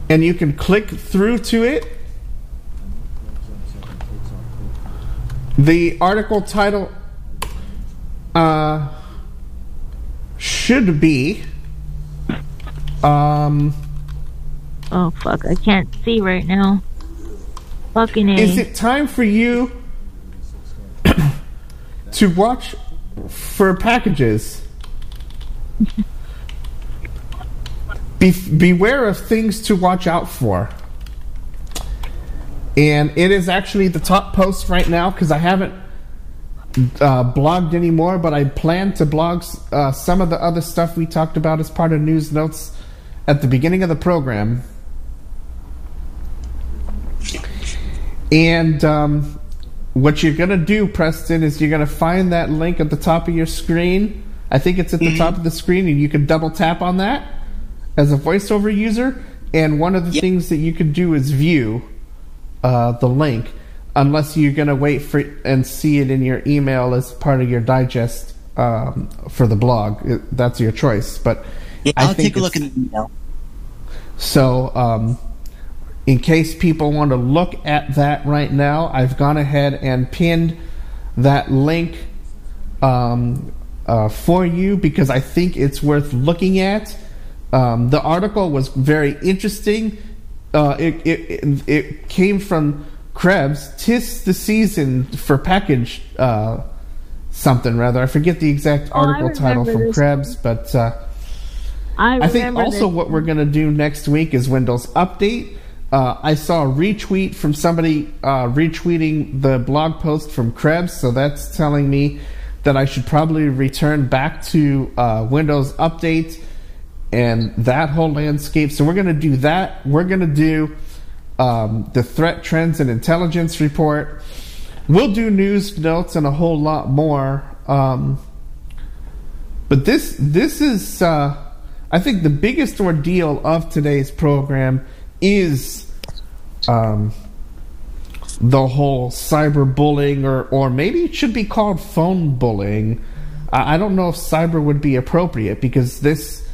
and you can click through to it. The article title uh, should be. Um, oh fuck, I can't see right now. Fucking A. Is it time for you to watch for packages? Be, beware of things to watch out for. And it is actually the top post right now because I haven't uh, blogged anymore, but I plan to blog uh, some of the other stuff we talked about as part of news notes at the beginning of the program. And um, what you're going to do, Preston, is you're going to find that link at the top of your screen. I think it's at the top of the screen, and you can double tap on that as a voiceover user. And one of the things that you can do is view uh, the link, unless you're going to wait for and see it in your email as part of your digest um, for the blog. It, that's your choice, but Yeah, I I'll think take a look at the email. So, um, in case people want to look at that right now, I've gone ahead and pinned that link um, uh, for you because I think it's worth looking at. Um, the article was very interesting. Uh, it, it, it, came from Krebs. Tis the season for package uh, something, rather. I forget the exact Oh, article title from Krebs, but. Uh, I, I think also this. what we're going to do next week is Windows Update. Uh, I saw a retweet from somebody uh, retweeting the blog post from Krebs, so that's telling me that I should probably return back to uh, Windows Update and that whole landscape. So we're going to do that. We're going to do um, the threat trends and intelligence report. We'll do news notes and a whole lot more. Um, but this this is uh, I think the biggest ordeal of today's program is um, the whole cyberbullying, or or maybe it should be called phone bullying. I, I don't know if cyber would be appropriate because this,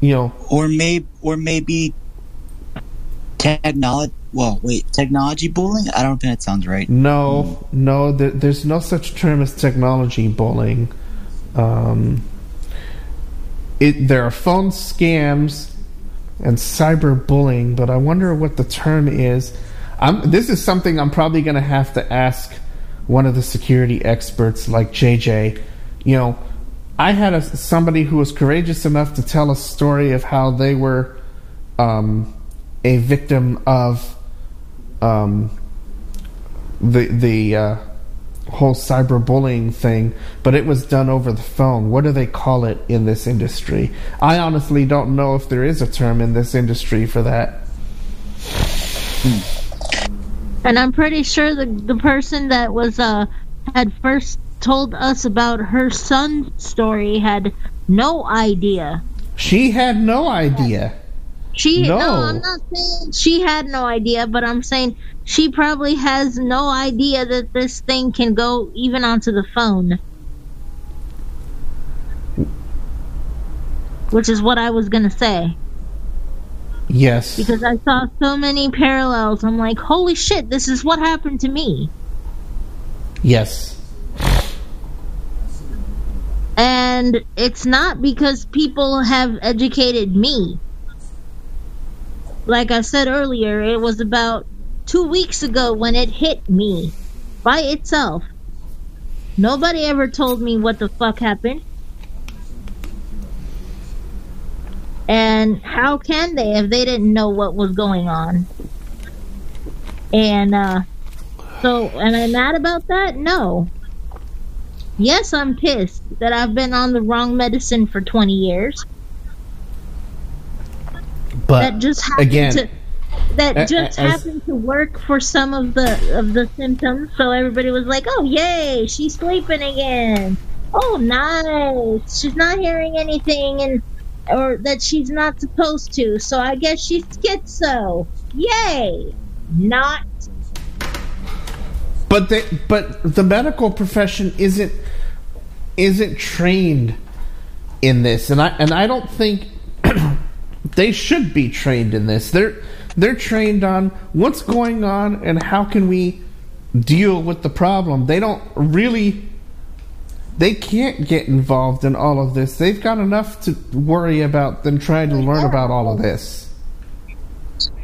you know, or may or maybe technology. Well, wait, technology bullying. I don't think that sounds right. no, no, there, there's no such term as technology bullying. Um, it there are phone scams and cyberbullying, but I wonder what the term is. I'm, this is something I'm probably going to have to ask one of the security experts, like JJ. You know, I had a, somebody who was courageous enough to tell a story of how they were um, a victim of um, the the uh, whole cyberbullying thing, but it was done over the phone. What do they call it in this industry? I honestly don't know if there is a term in this industry for that. And I'm pretty sure the the person that was uh had first told us about her son's story had no idea. She had no idea. She no. No. I'm not saying she had no idea, but I'm saying she probably has no idea that this thing can go even onto the phone. Which is what I was gonna say. Yes. Because I saw so many parallels. I'm like, holy shit, this is what happened to me. Yes. And it's not because people have educated me. Like I said earlier, it was about two weeks ago when it hit me by itself. Nobody ever told me what the fuck happened. And how can they if they didn't know what was going on? And, uh, so, am I mad about that? No. Yes, I'm pissed that I've been on the wrong medicine for 20 years. But that just happened again, to that a- just as- happened to work for some of the of the symptoms. So everybody was like, "Oh, yay, she's sleeping again. Oh, nice. She's not hearing anything and or that she's not supposed to. So I guess she's schizo. Yay. Not But they, but the medical profession isn't isn't trained in this, and I and I don't think they should be trained in this. They're they're trained on what's going on and how can we deal with the problem. They don't really they can't get involved in all of this. They've got enough to worry about than trying to learn about all of this.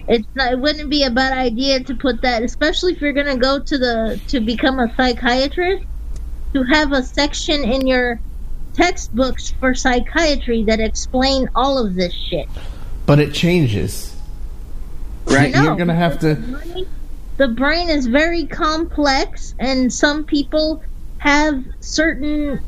it's not, it wouldn't be a bad idea to put that, especially if you're gonna go to the to become a psychiatrist, to have a section in your textbooks for psychiatry that explain all of this shit. But it changes. Right? know, You're gonna have to the brain- The brain is very complex, and some people have certain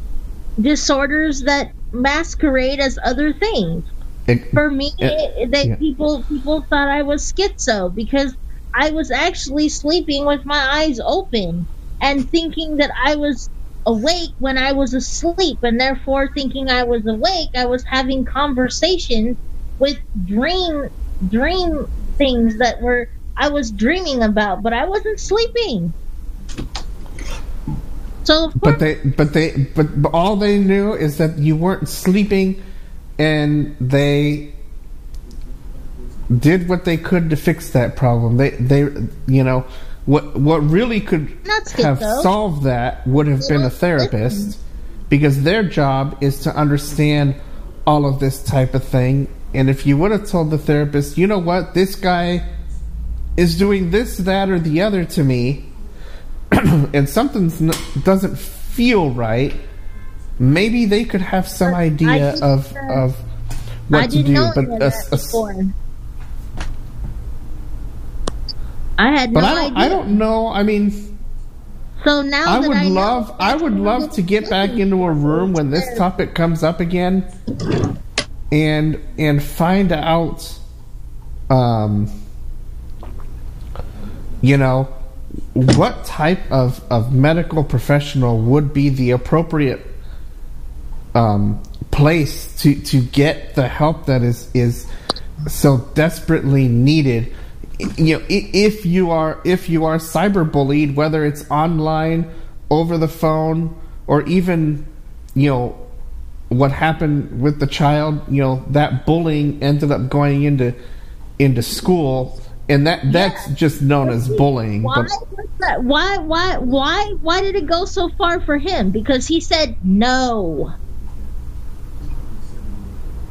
disorders that masquerade as other things. it- For me, Yeah, it, they yeah. people people thought I was schizo because I was actually sleeping with my eyes open and thinking that I was awake when I was asleep, and therefore thinking I was awake, I was having conversations with dream dream things that were I was dreaming about, but I wasn't sleeping. So But they, but they, but, all they knew is that you weren't sleeping, and they did what they could to fix that problem. They, they, you know, what what really could have though. solved that would have been a therapist, because their job is to understand all of this type of thing. And if you would have told the therapist, you know what, this guy is doing this, that, or the other to me, and something doesn't feel right, maybe they could have some I idea of uh, of what to do. But a- a-. I had but no I don't. idea. I don't know. I mean, So now I would I know, love. I would love to get back into a room when this topic comes up again, and and find out, um, you know, what type of of medical professional would be the appropriate um, place to to get the help that is is so desperately needed. You know if you are if you are cyberbullied whether it's online over the phone or even you know what happened with the child you know that bullying ended up going into into school and that that's just known as bullying Why but that? Why? Why? Why? Why did it go so far for him? Because he said no.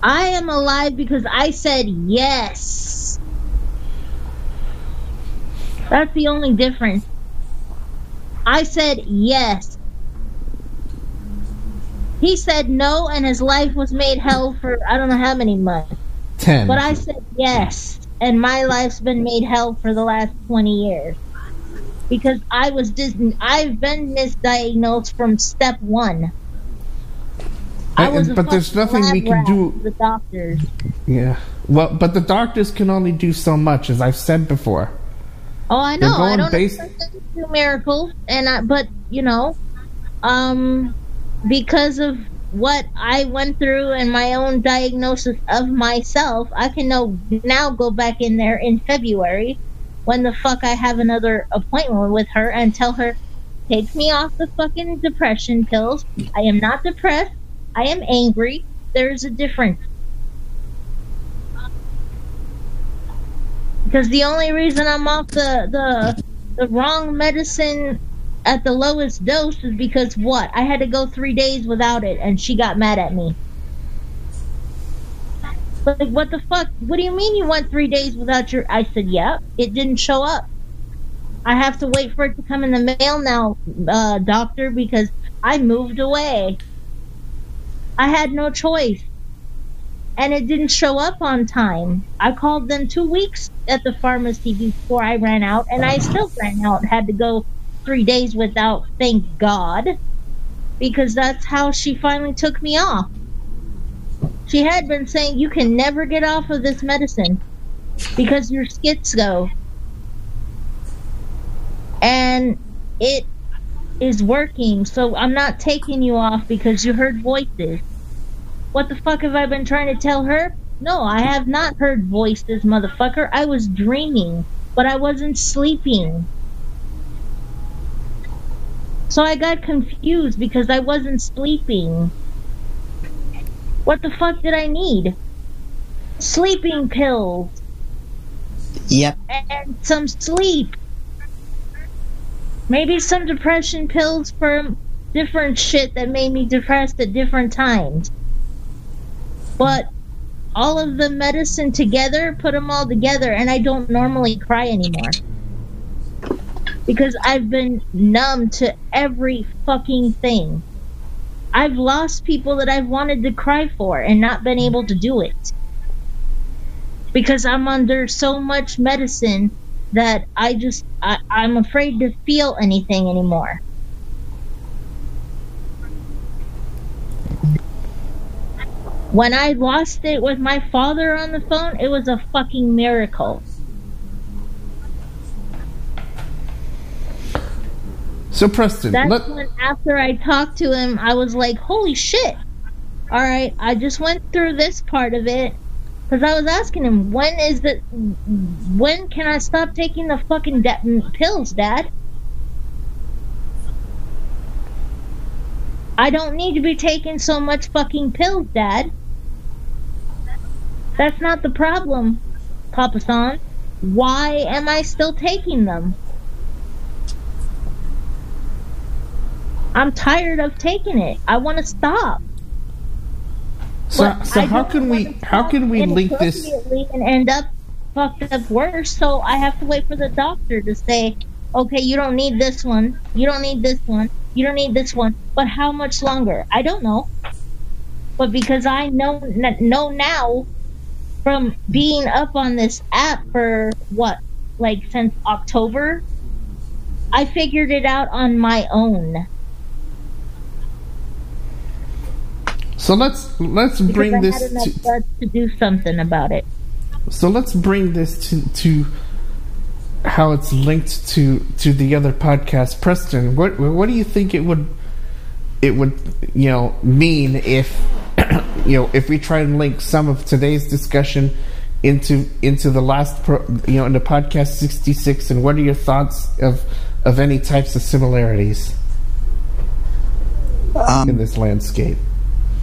I am alive because I said yes. That's the only difference. I said yes. He said no, and his life was made hell for I don't know how many months. 10 But I said yes, and my life's been made hell for the last 20 years. Because I was dis- I've been misdiagnosed from step one. I was but there's nothing we can do The doctors. yeah well but the doctors can only do so much as i've said before Oh, I know. I don't based- expect them to do miracles, and I, but you know, um, because of what I went through and my own diagnosis of myself, I can know now go back in there in February when the fuck I have another appointment with her and tell her, take me off the fucking depression pills. I am not depressed. I am angry. There's a difference. Because the only reason I'm off the, the the wrong medicine at the lowest dose is because what? I had to go three days without it, and she got mad at me. Like, what the fuck? What do you mean you went three days without your? I said, yeah, it didn't show up. I have to wait for it to come in the mail now, uh, doctor, because I moved away. I had no choice. And it didn't show up on time. I called them two weeks at the pharmacy before I ran out, and I still ran out. Had to go three days without, thank God, because that's how she finally took me off. She had been saying, You can never get off of this medicine because your skits go. And it is working, so I'm not taking you off because you heard voices. What the fuck have I been trying to tell her? No, I have not heard voices, motherfucker. I was dreaming, but I wasn't sleeping. So I got confused because I wasn't sleeping. What the fuck did I need? Sleeping pills Yep. and some sleep. Maybe some depression pills for different shit that made me depressed at different times. But all of the medicine together, put them all together, and I don't normally cry anymore. Because I've been numb to every fucking thing. I've lost people that I've wanted to cry for and not been able to do it because I'm under so much medicine that I just I, I'm afraid to feel anything anymore. When I lost it with my father on the phone, it was a fucking miracle. So preston That's let, when after I talked to him, I was like, "Holy shit! All right, I just went through this part of it." Because I was asking him, when is the, when can I stop taking the fucking da- pills, Dad? I don't need to be taking so much fucking pills, Dad. That's not the problem, Papa San. Why am I still taking them? I'm tired of taking it. I want to stop. So, But so I how can we how can we link this? and end up fucked up worse? So I have to wait for the doctor to say, okay, you don't need this one, you don't need this one, you don't need this one. But how much longer? I don't know. But because I know know now from being up on this app for what, like since October, I figured it out on my own. So let's let's Because bring I this had enough to, to do something about it. so let's bring this to to how it's linked to to the other podcast. Preston what what do you think it would it would you know mean if you know if we try and link some of today's discussion into into the last pro, you know into podcast 66 and what are your thoughts of of any types of similarities in Um, this landscape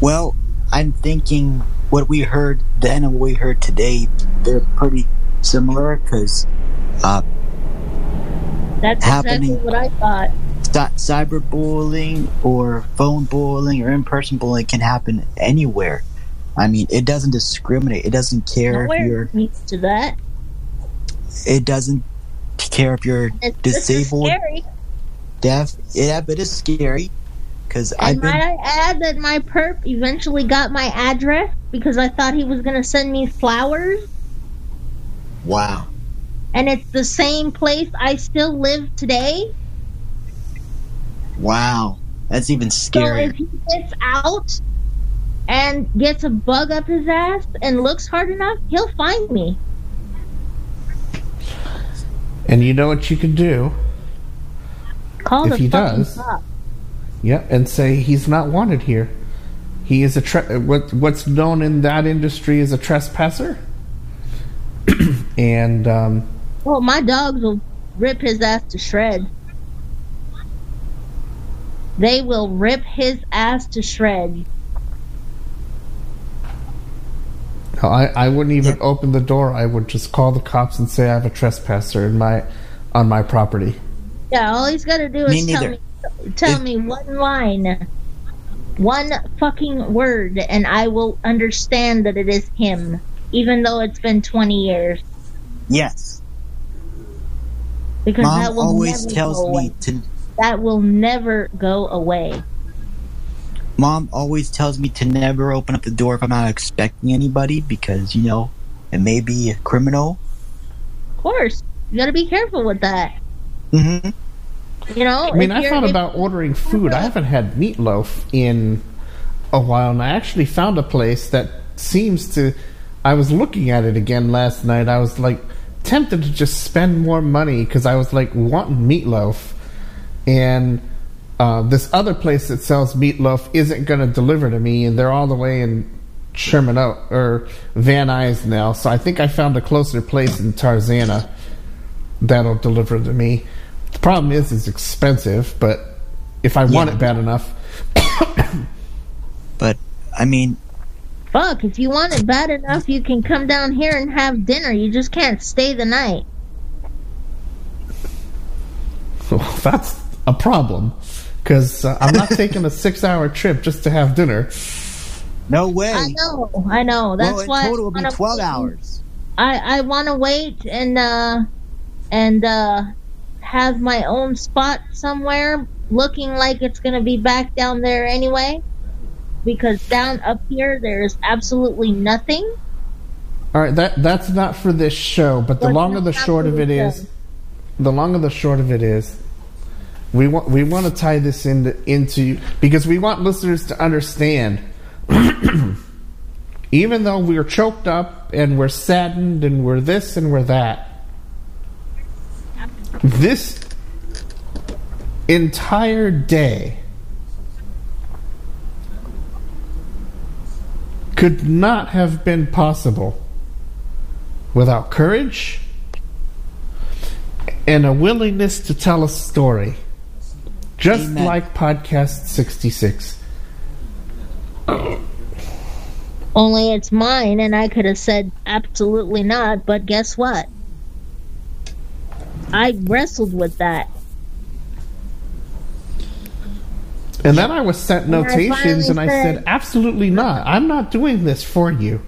well, I'm thinking what we heard then and what we heard today, they're pretty similar because uh, That's Happening. exactly what I thought. cy- cyberbullying or phone bullying or in-person bullying can happen anywhere. I mean, it doesn't discriminate. It doesn't care if Nowhere you're. needs to that. It doesn't care if you're It's, disabled, scary. deaf. Yeah, but it's scary because I've And been. might I add that my perp eventually got my address because I thought he was going to send me flowers. Wow. And it's the same place I still live today. Wow. That's even So if scarier. he gets out and gets a bug up his ass and looks hard enough, he'll find me. and you know what you can do Call If the he fucking does, cop. Yep, and say he's not wanted here. He is a tre- what what's known in that industry as a trespasser. and um, Well, my dogs will rip his ass to shreds. They will rip his ass to shreds. I, I wouldn't even open the door. I would just call the cops and say I have a trespasser in my on my property. Yeah, all he's got to do Me is tell neither. me, tell If- me one line, one fucking word, and I will understand that it is him, even though it's been twenty years. Yes. Because that Mom will always never tells go away. me to. that will never go away. Mom always tells me to never open up the door if I'm not expecting anybody because you know it may be a criminal. Of course, you got to be careful with that. hmm You know, I mean, I thought about ordering food. I haven't had meatloaf in a while, and I actually found a place that seems to. I was looking at it again last night. I was like tempted to just spend more money because I was like wanting meatloaf, and uh, this other place that sells meatloaf isn't going to deliver to me, and they're all the way in Sherman Oak or Van Nuys now. So I think I found a closer place in Tarzana that'll deliver to me. The problem is, it's expensive, but if I want it bad enough, But I mean, Fuck, if you want it bad enough, you can come down here and have dinner. You just can't stay the night. well, that's a problem. Because uh, I'm not taking a six-hour trip just to have dinner. no way. I know, I know. That's well, why total, it'll be twelve wait. hours. I I want to wait and uh and uh have my own spot somewhere, looking like it's gonna be back down there anyway. Because down up here, there's absolutely nothing. All right, that that's not for this show. But the What's long and the short of it for is, the long and the short of it is, we want we want to tie this into into because we want listeners to understand. Even though we're choked up and we're saddened and we're this and we're that, this entire day could not have been possible without courage and a willingness to tell a story, just Amen. like Podcast 66. Only it's mine, and I could have said absolutely not, but guess what? I wrestled with that. And then I was sent And I notations, and I said, absolutely not. I'm not doing this for you.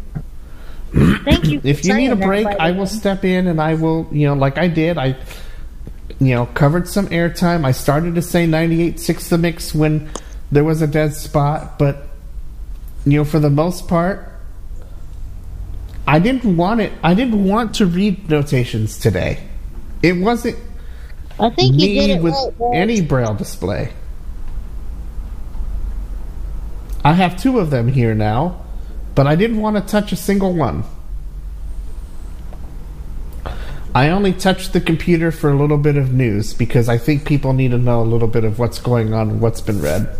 Thank you. If you need a break, I will step in and I will, you know, like I did. I, you know, covered some airtime. I started to say 98.6 the mix when there was a dead spot, but, you know, for the most part, I didn't want it. I didn't want to read notations today. It wasn't I think you did it with right, any braille display. I have two of them here now, but I didn't want to touch a single one. I only touched the computer for a little bit of news because I think people need to know a little bit of what's going on and what's been read.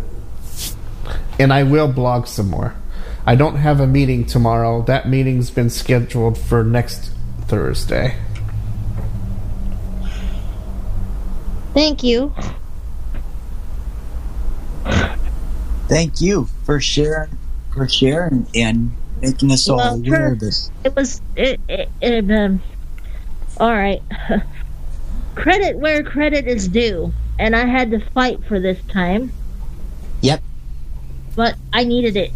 And I will blog some more. I don't have a meeting tomorrow. That meeting's been scheduled for next Thursday. Thank you. Thank you for sharing, for sharing and making us all Well, aware of this. It was it. it, it um, all right. credit where credit is due, and I had to fight for this time, Yep. but I needed it.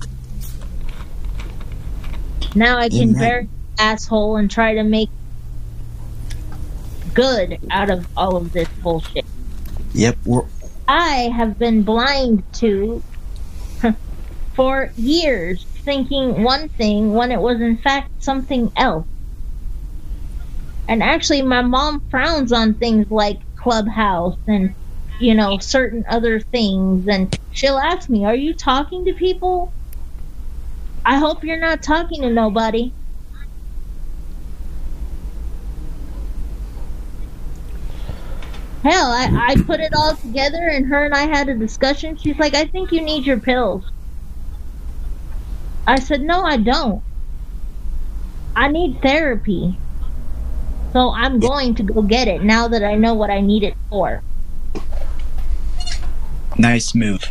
Now I can Amen. bury asshole and try to make good out of all of this bullshit. Yep. I have been blind to for years, thinking one thing when it was in fact something else. And actually, my mom frowns on things like Clubhouse and, you know, certain other things. And she'll ask me, Are you talking to people? I hope you're not talking to nobody. Hell, I, I put it all together and her and I had a discussion. She's like, I think you need your pills. I said, No, I don't. I need therapy. So I'm going to go get it now that I know what I need it for. nice move.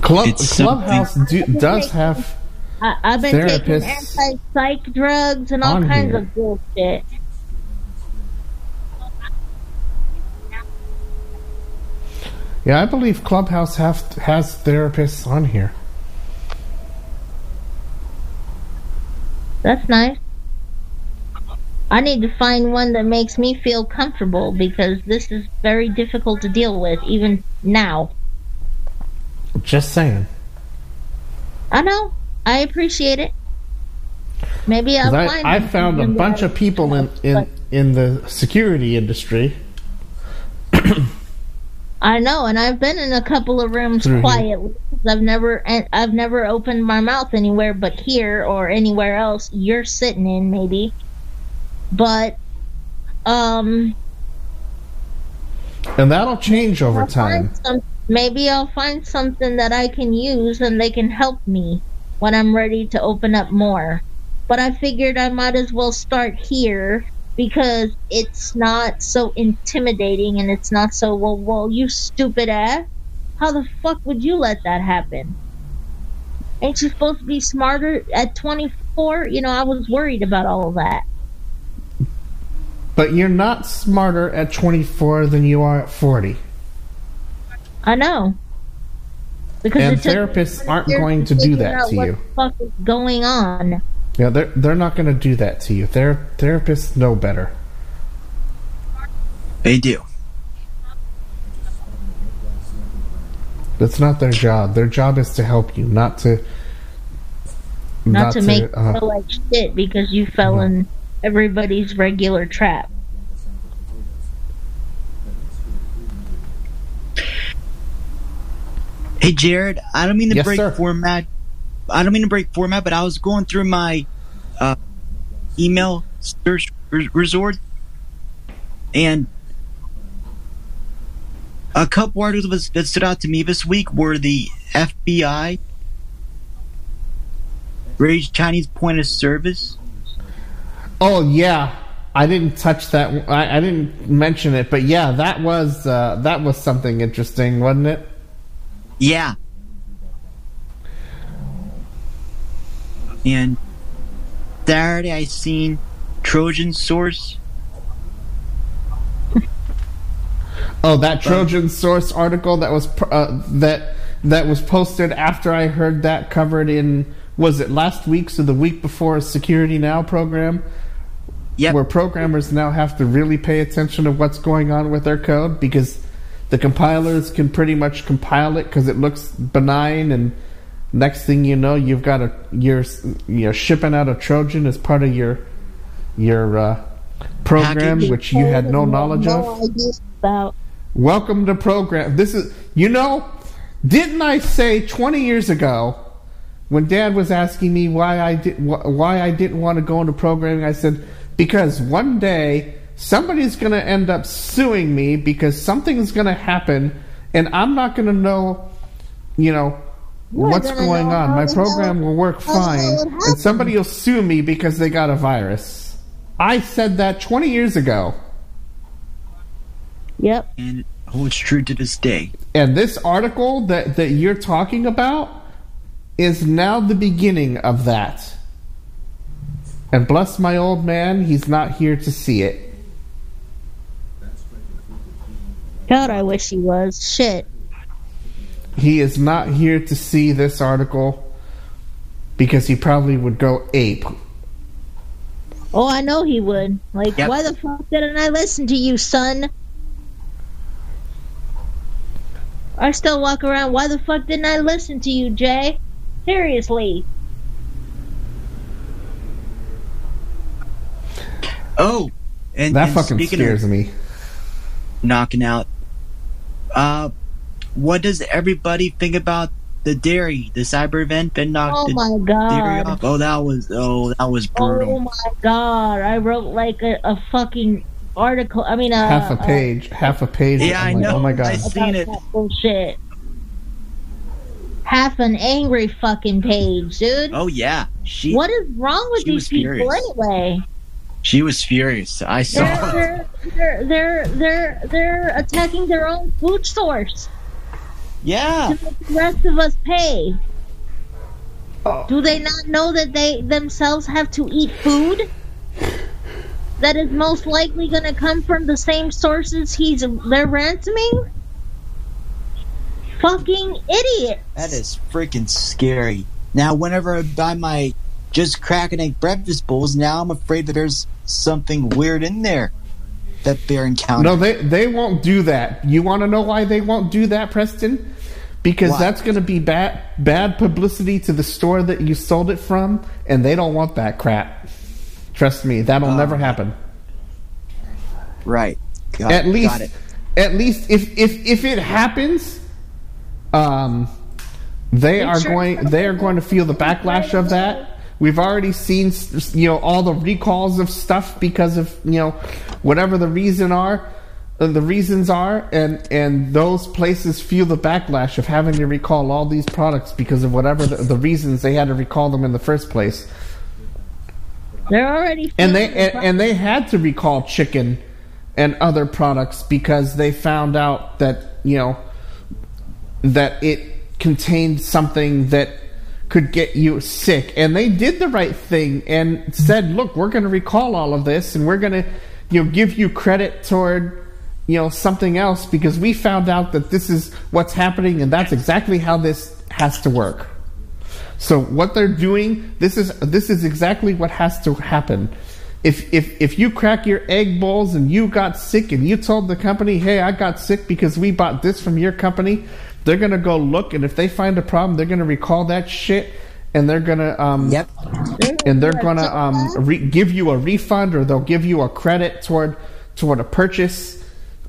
Club, It's Clubhouse do, does have I, I've been taking anti psych drugs and all kinds here. of bullshit. Yeah, I believe Clubhouse have has therapists on here. That's nice. I need to find one that makes me feel comfortable because this is very difficult to deal with, even now. Just saying. I know. I appreciate it. Maybe I'll. I, I found a bunch of people in, in, in the security industry. I know, and I've been in a couple of rooms Through quietly. I've never, I've never opened my mouth anywhere but here or anywhere else. You're sitting in maybe, but um, And that'll change over I'll time. some, maybe I'll find something that I can use and they can help me when I'm ready to open up more. But I figured I might as well start here because it's not so intimidating and it's not so well well you stupid ass. How the fuck would you let that happen? Ain't you supposed to be smarter at 24? You know, I was worried about all of that. But you're not smarter at 24 than you are at 40. I know. Because And it took therapists aren't years going to do that out to what you. the fuck is going on? Yeah, they're they're not going to do that to you. Their therapists know better. They do. That's not their job. Their job is to help you, not to Not, to, make uh, you feel like shit because you fell in everybody's regular trap. Hey, Jared, I don't mean to Yes, break sir. format. I don't mean to break format, but I was going through my uh, email search resort, and a couple articles that stood out to me this week were the FBI raised Chinese point of service. Oh yeah, I didn't touch that. I, I didn't mention it, but yeah, that was uh, that was something interesting, wasn't it? Yeah. And Saturday I seen Trojan Source. Oh, that Trojan Source article that was pr- uh, that that was posted after I heard that covered in was it last week's or the week before Security Now program, Yep. where programmers now have to really pay attention to what's going on with their code because the compilers can pretty much compile it because it looks benign and next thing you know you've got a you're you're shipping out a Trojan as part of your your uh, program Package. which you had no knowledge no of. about. Welcome to program. This is, you know, didn't I say 20 years ago when Dad was asking me why I did wh- why I didn't want to go into programming? I said because one day somebody's going to end up suing me because something's going to happen and I'm not going to know, you know. What's gonna going know on? My program will work how the hell fine, and somebody will sue me because they got a virus. I said that 20 years ago. Yep. And it holds true to this day. And this article that, that you're talking about is now the beginning of that. And bless my old man, he's not here to see it. God, I wish he was. Shit. He is not here to see this article because he probably would go ape. Oh, I know he would. Like, Yep. why the fuck didn't I listen to you, son? I still walk around. Why the fuck didn't I listen to you, Jay? Seriously. Oh, and That and fucking scares of me. knocking out, uh, what does everybody think about the dairy, the cyber event that knocked Oh the my dairy god. off? Oh, that was oh, that was brutal. Oh my god. I wrote like a, a fucking article. I mean, uh, half a page, half a page. Yeah, I'm I like, know. Oh my god. I about seen it. that bullshit. Half an angry fucking page, dude. Oh yeah, she What is wrong with these people furious. anyway? She was furious. I saw. They're, it. they're, they're, they're, they're, they're attacking their own food source Yeah, to make the rest of us pay. Oh. Do they not know that they themselves have to eat food? That is most likely going to come from the same sources he's they're ransoming. Fucking idiot! that is freaking scary. Now, whenever I buy my just cracking and egg breakfast bowls, now I'm afraid that there's something weird in there that they're encountering. No, they they won't do that. You want to know why they won't do that, Preston? Because Why? that's going to be bad bad publicity to the store that you sold it from, and they don't want that crap. Trust me, that'll Oh. never happen. Right. Got, at least, got it. at least if if if it happens, um, they are sure going they are going to feel the backlash of that. We've already seen you know all the recalls of stuff because of you know whatever the reason are uh, the reasons are and and those places feel the backlash of having to recall all these products because of whatever the, the reasons they had to recall them in the first place. They're already and they and, and they had to recall chicken and other products because they found out that you know that it contained something that could get you sick and they did the right thing and said look we're going to recall all of this and we're going to you know give you credit toward you know something else because we found out that this is what's happening and that's exactly how this has to work so what they're doing, this is this is exactly what has to happen. If if if you crack your egg bowls and you got sick and you told the company, "Hey, I got sick because we bought this from your company," they're gonna go look and if they find a problem, they're gonna recall that shit and they're gonna um Yep. and they're gonna um re- give you a refund or they'll give you a credit toward toward a purchase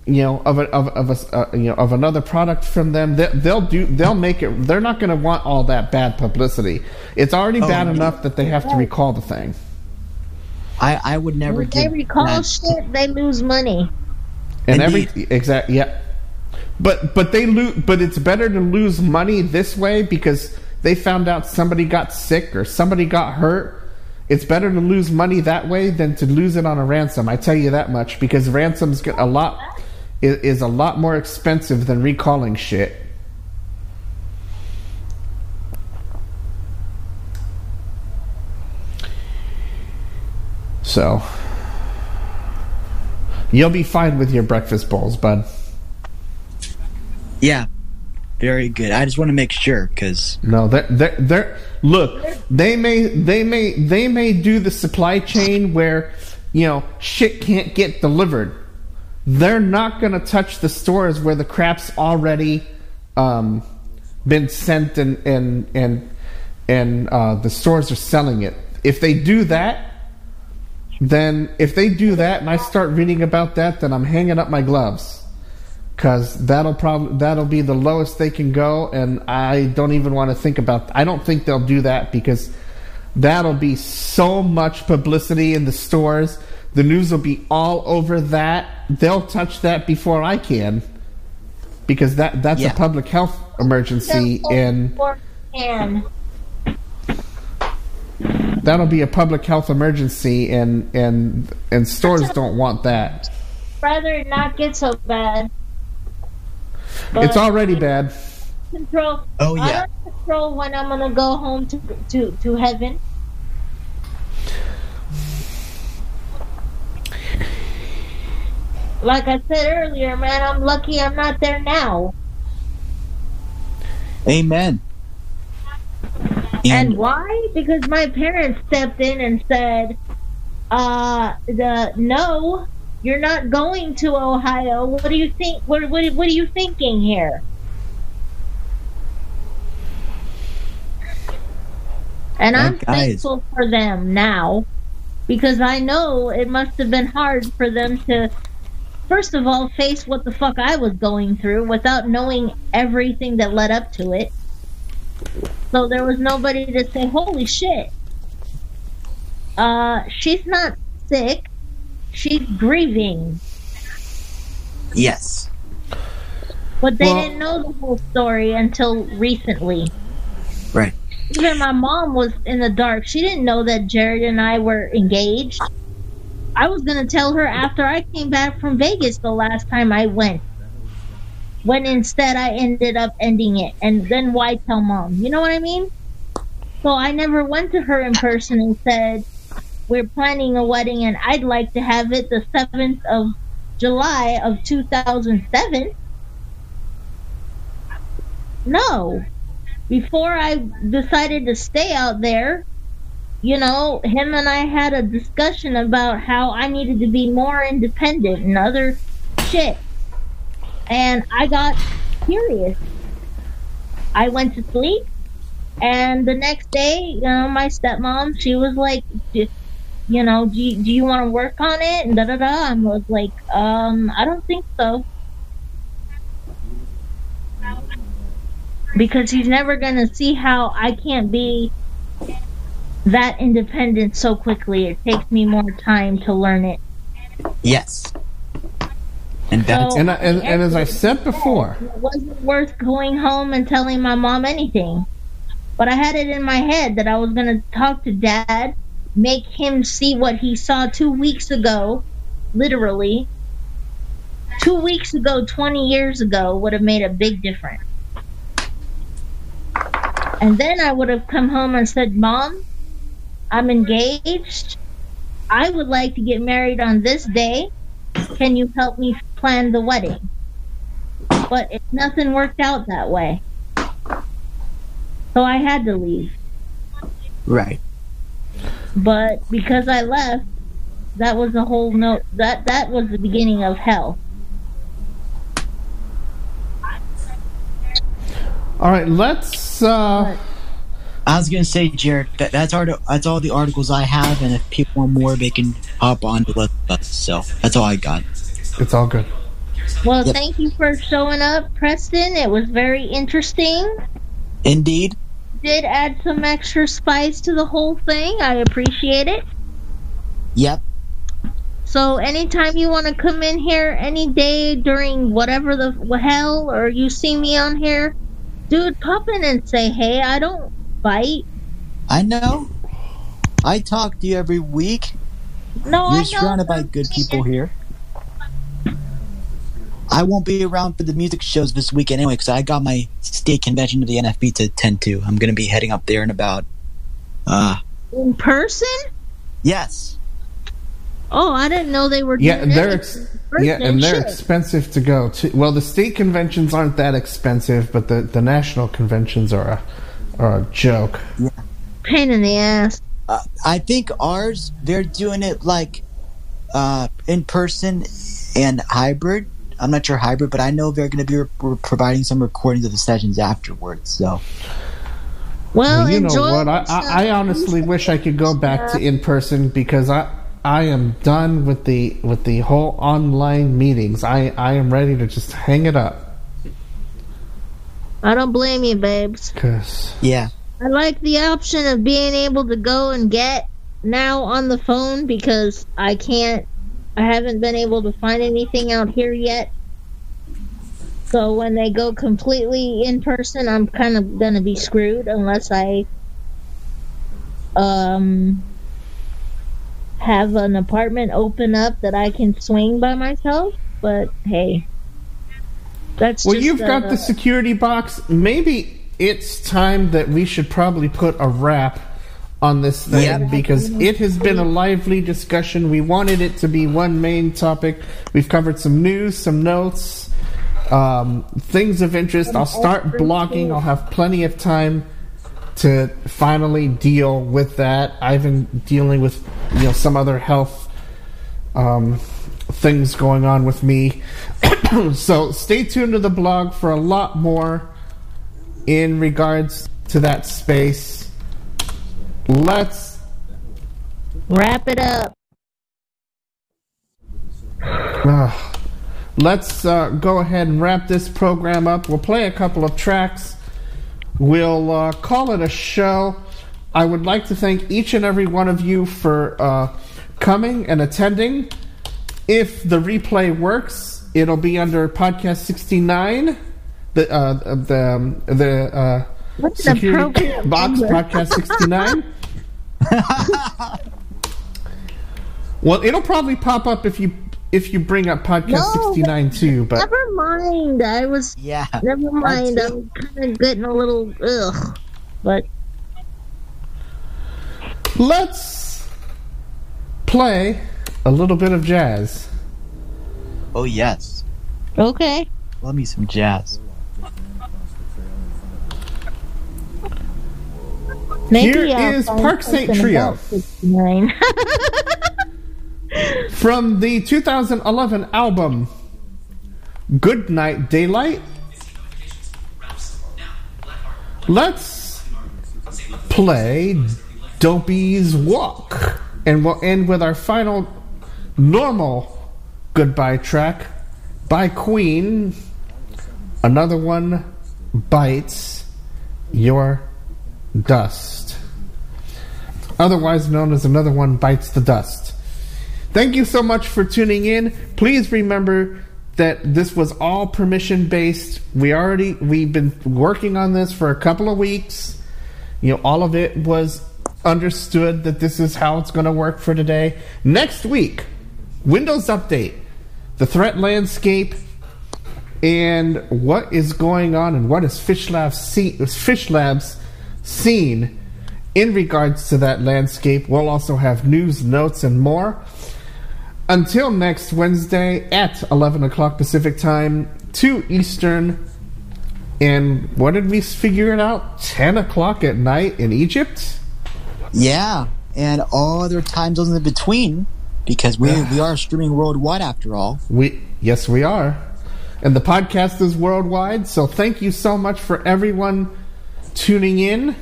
you know of a, of, of a uh, you know of another product from them they, they'll do they'll make it they're not going to want all that bad publicity it's already bad no. enough that they have to recall the thing I, I would never When they recall that- shit, they lose money. and Indeed. every exact yeah but but they lo- but it's better to lose money this way because they found out somebody got sick or somebody got hurt. It's better to lose money that way than to lose it on a ransom. I tell you that much because ransoms get a lot is, is a lot more expensive than recalling shit. So you'll be fine with your breakfast bowls, bud. Yeah, very good. I just want to make sure because No, they're, they're, they're look. They may they may they may do the supply chain where you know shit can't get delivered. They're not gonna touch the stores where the crap's already um, been sent and and and and uh, the stores are selling it. If they do that, then if they do that and I start reading about that, then I'm hanging up my gloves because that'll probably that'll be the lowest they can go, and I don't even want to think about. I don't think they'll do that because that'll be so much publicity in the stores. The news will be all over that. They'll touch that before I can because that that's Yeah. a public health emergency, and and that'll be a public health emergency, and and and stores don't want that. rather not get so bad. It's already bad. control. Oh, I yeah. don't control when I'm gonna go home to to to heaven. Like I said earlier, man, I'm lucky I'm not there now. Amen. And why? Because my parents stepped in and said, uh, the no, you're not going to Ohio. What do you think? What, what, what are you thinking here? And I'm thankful for them now because I know it must have been hard for them to, first of all, face what the fuck I was going through without knowing everything that led up to it. So there was nobody to say, "Holy shit, uh, she's not sick, she's grieving." yes. But they Well- didn't know the whole story until recently. Right. Even my mom was in the dark. She didn't know that Jared and I were engaged. I was gonna tell her after I came back from Vegas the last time I went. When instead I ended up ending it. And then why tell mom? You know what I mean? So I never went to her in person and said, We're planning a wedding and I'd like to have it the 7th of July of 2007. No. Before I decided to stay out there, you know, him and I had a discussion about how I needed to be more independent and other shit. And I got curious. I went to sleep, and the next day, you know, my stepmom, she was like, "D- you know, do you, do you want to work on it? And da da da. I was like, um, I don't think so. Because he's never gonna see how I can't be that independent so quickly. It takes me more time to learn it. Yes. And that's So- And I, and, and as I said before, It wasn't worth going home and telling my mom anything. But I had it in my head that I was going to talk to dad, make him see what he saw two weeks ago, literally. Two weeks ago, 20 years ago, would have made a big difference. And then I would have come home and said, Mom, I'm engaged. I would like to get married on this day. Can you help me plan the wedding? but it, nothing worked out that way. So I had to leave. right. But because I left, that was a whole note. That that was the beginning of hell. all right, let's. Uh, I was gonna say, Jared, that, that's all. That's all the articles I have, and if people want more, they can hop on to let us. So that's all I got. it's all good. Well, Yep. thank you for showing up, Preston. It was very interesting. Indeed. Did add some extra spice to the whole thing. I appreciate it. Yep. So anytime you want to come in here any day during whatever the hell, or you see me on here, dude, pop in and say, hey, I don't bite. I know. I talk to you every week. No, I You're know. surrounded by good people here. I won't be around for the music shows this weekend anyway because I got my state convention of the NFB to attend to. I'm going to be heading up there in about. Uh, In person? yes. Oh, I didn't know they were. Yeah, doing they're ex- yeah, and they're shit. expensive to go to. Well, the state conventions aren't that expensive, but the, the national conventions are a are a joke. pain in the ass. Uh, I think ours they're doing it like uh, in person and hybrid. I'm not sure hybrid, but I know they're going to be re- providing some recordings of the sessions afterwards. So Well, Well, you know what? I. I, I honestly wish I could go back to in person because I I am done with the with the whole online meetings. I I am ready to just hang it up. I don't blame you, babes. Cause yeah, I like the option of being able to go and get now on the phone because I can't. I haven't been able to find anything out here yet. So when they go completely in person, I'm kind of gonna be screwed unless I um have an apartment open up that I can swing by myself. But hey, that's well, you've got uh, the security box. Maybe it's time that we should probably put a wrap on this thing Yeah. because it has been a lively discussion. We wanted it to be one main topic. We've covered some news, some notes, um, things of interest. I'll start blogging. I'll have plenty of time to finally deal with that. I've been dealing with you know some other health um, things going on with me. so stay tuned to the blog for a lot more in regards to that space. Let's wrap it up. uh, let's uh, go ahead and wrap this program up. We'll play a couple of tracks. We'll uh, call it a show. I would like to thank each and every one of you for uh, coming and attending. If the replay works, it'll be under podcast sixty-nine. The uh, the um, the uh, What's the security program box podcast sixty-nine. well, it'll probably pop up if you if you bring up podcast No, sixty-nine too. But Never mind. I was. yeah. Never mind. I'm kind of getting a little ugh. But let's play a little bit of jazz. Oh yes, okay. love me some jazz. Maybe Here I'll is Park Saint Trio. From the 2011 album Good Night Daylight, let's play Dopey's Walk. And we'll end with our final normal goodbye track by Queen. Another one bites your dust. Otherwise known as Another One Bites the Dust. Thank you so much for tuning in. Please remember that this was all permission based. We already we've been working on this for a couple of weeks. You know, all of it was understood that this is how it's going to work for today. Next week, Windows update, the threat landscape, and what is going on and what is PhishLabs see, PhishLabs seen in regards to that landscape. We'll also have news, notes, and more. Until next Wednesday at 11 o'clock Pacific Time, 2 Eastern, and what did we figure it out? 10 o'clock at night in Egypt? Yeah, and all other time zones in between, because we we are streaming worldwide after all. We yes, we are, and the podcast is worldwide. So thank you so much for everyone tuning in.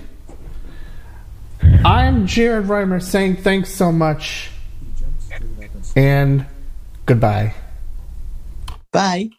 I'm Jared Reimer saying thanks so much, and goodbye. Bye.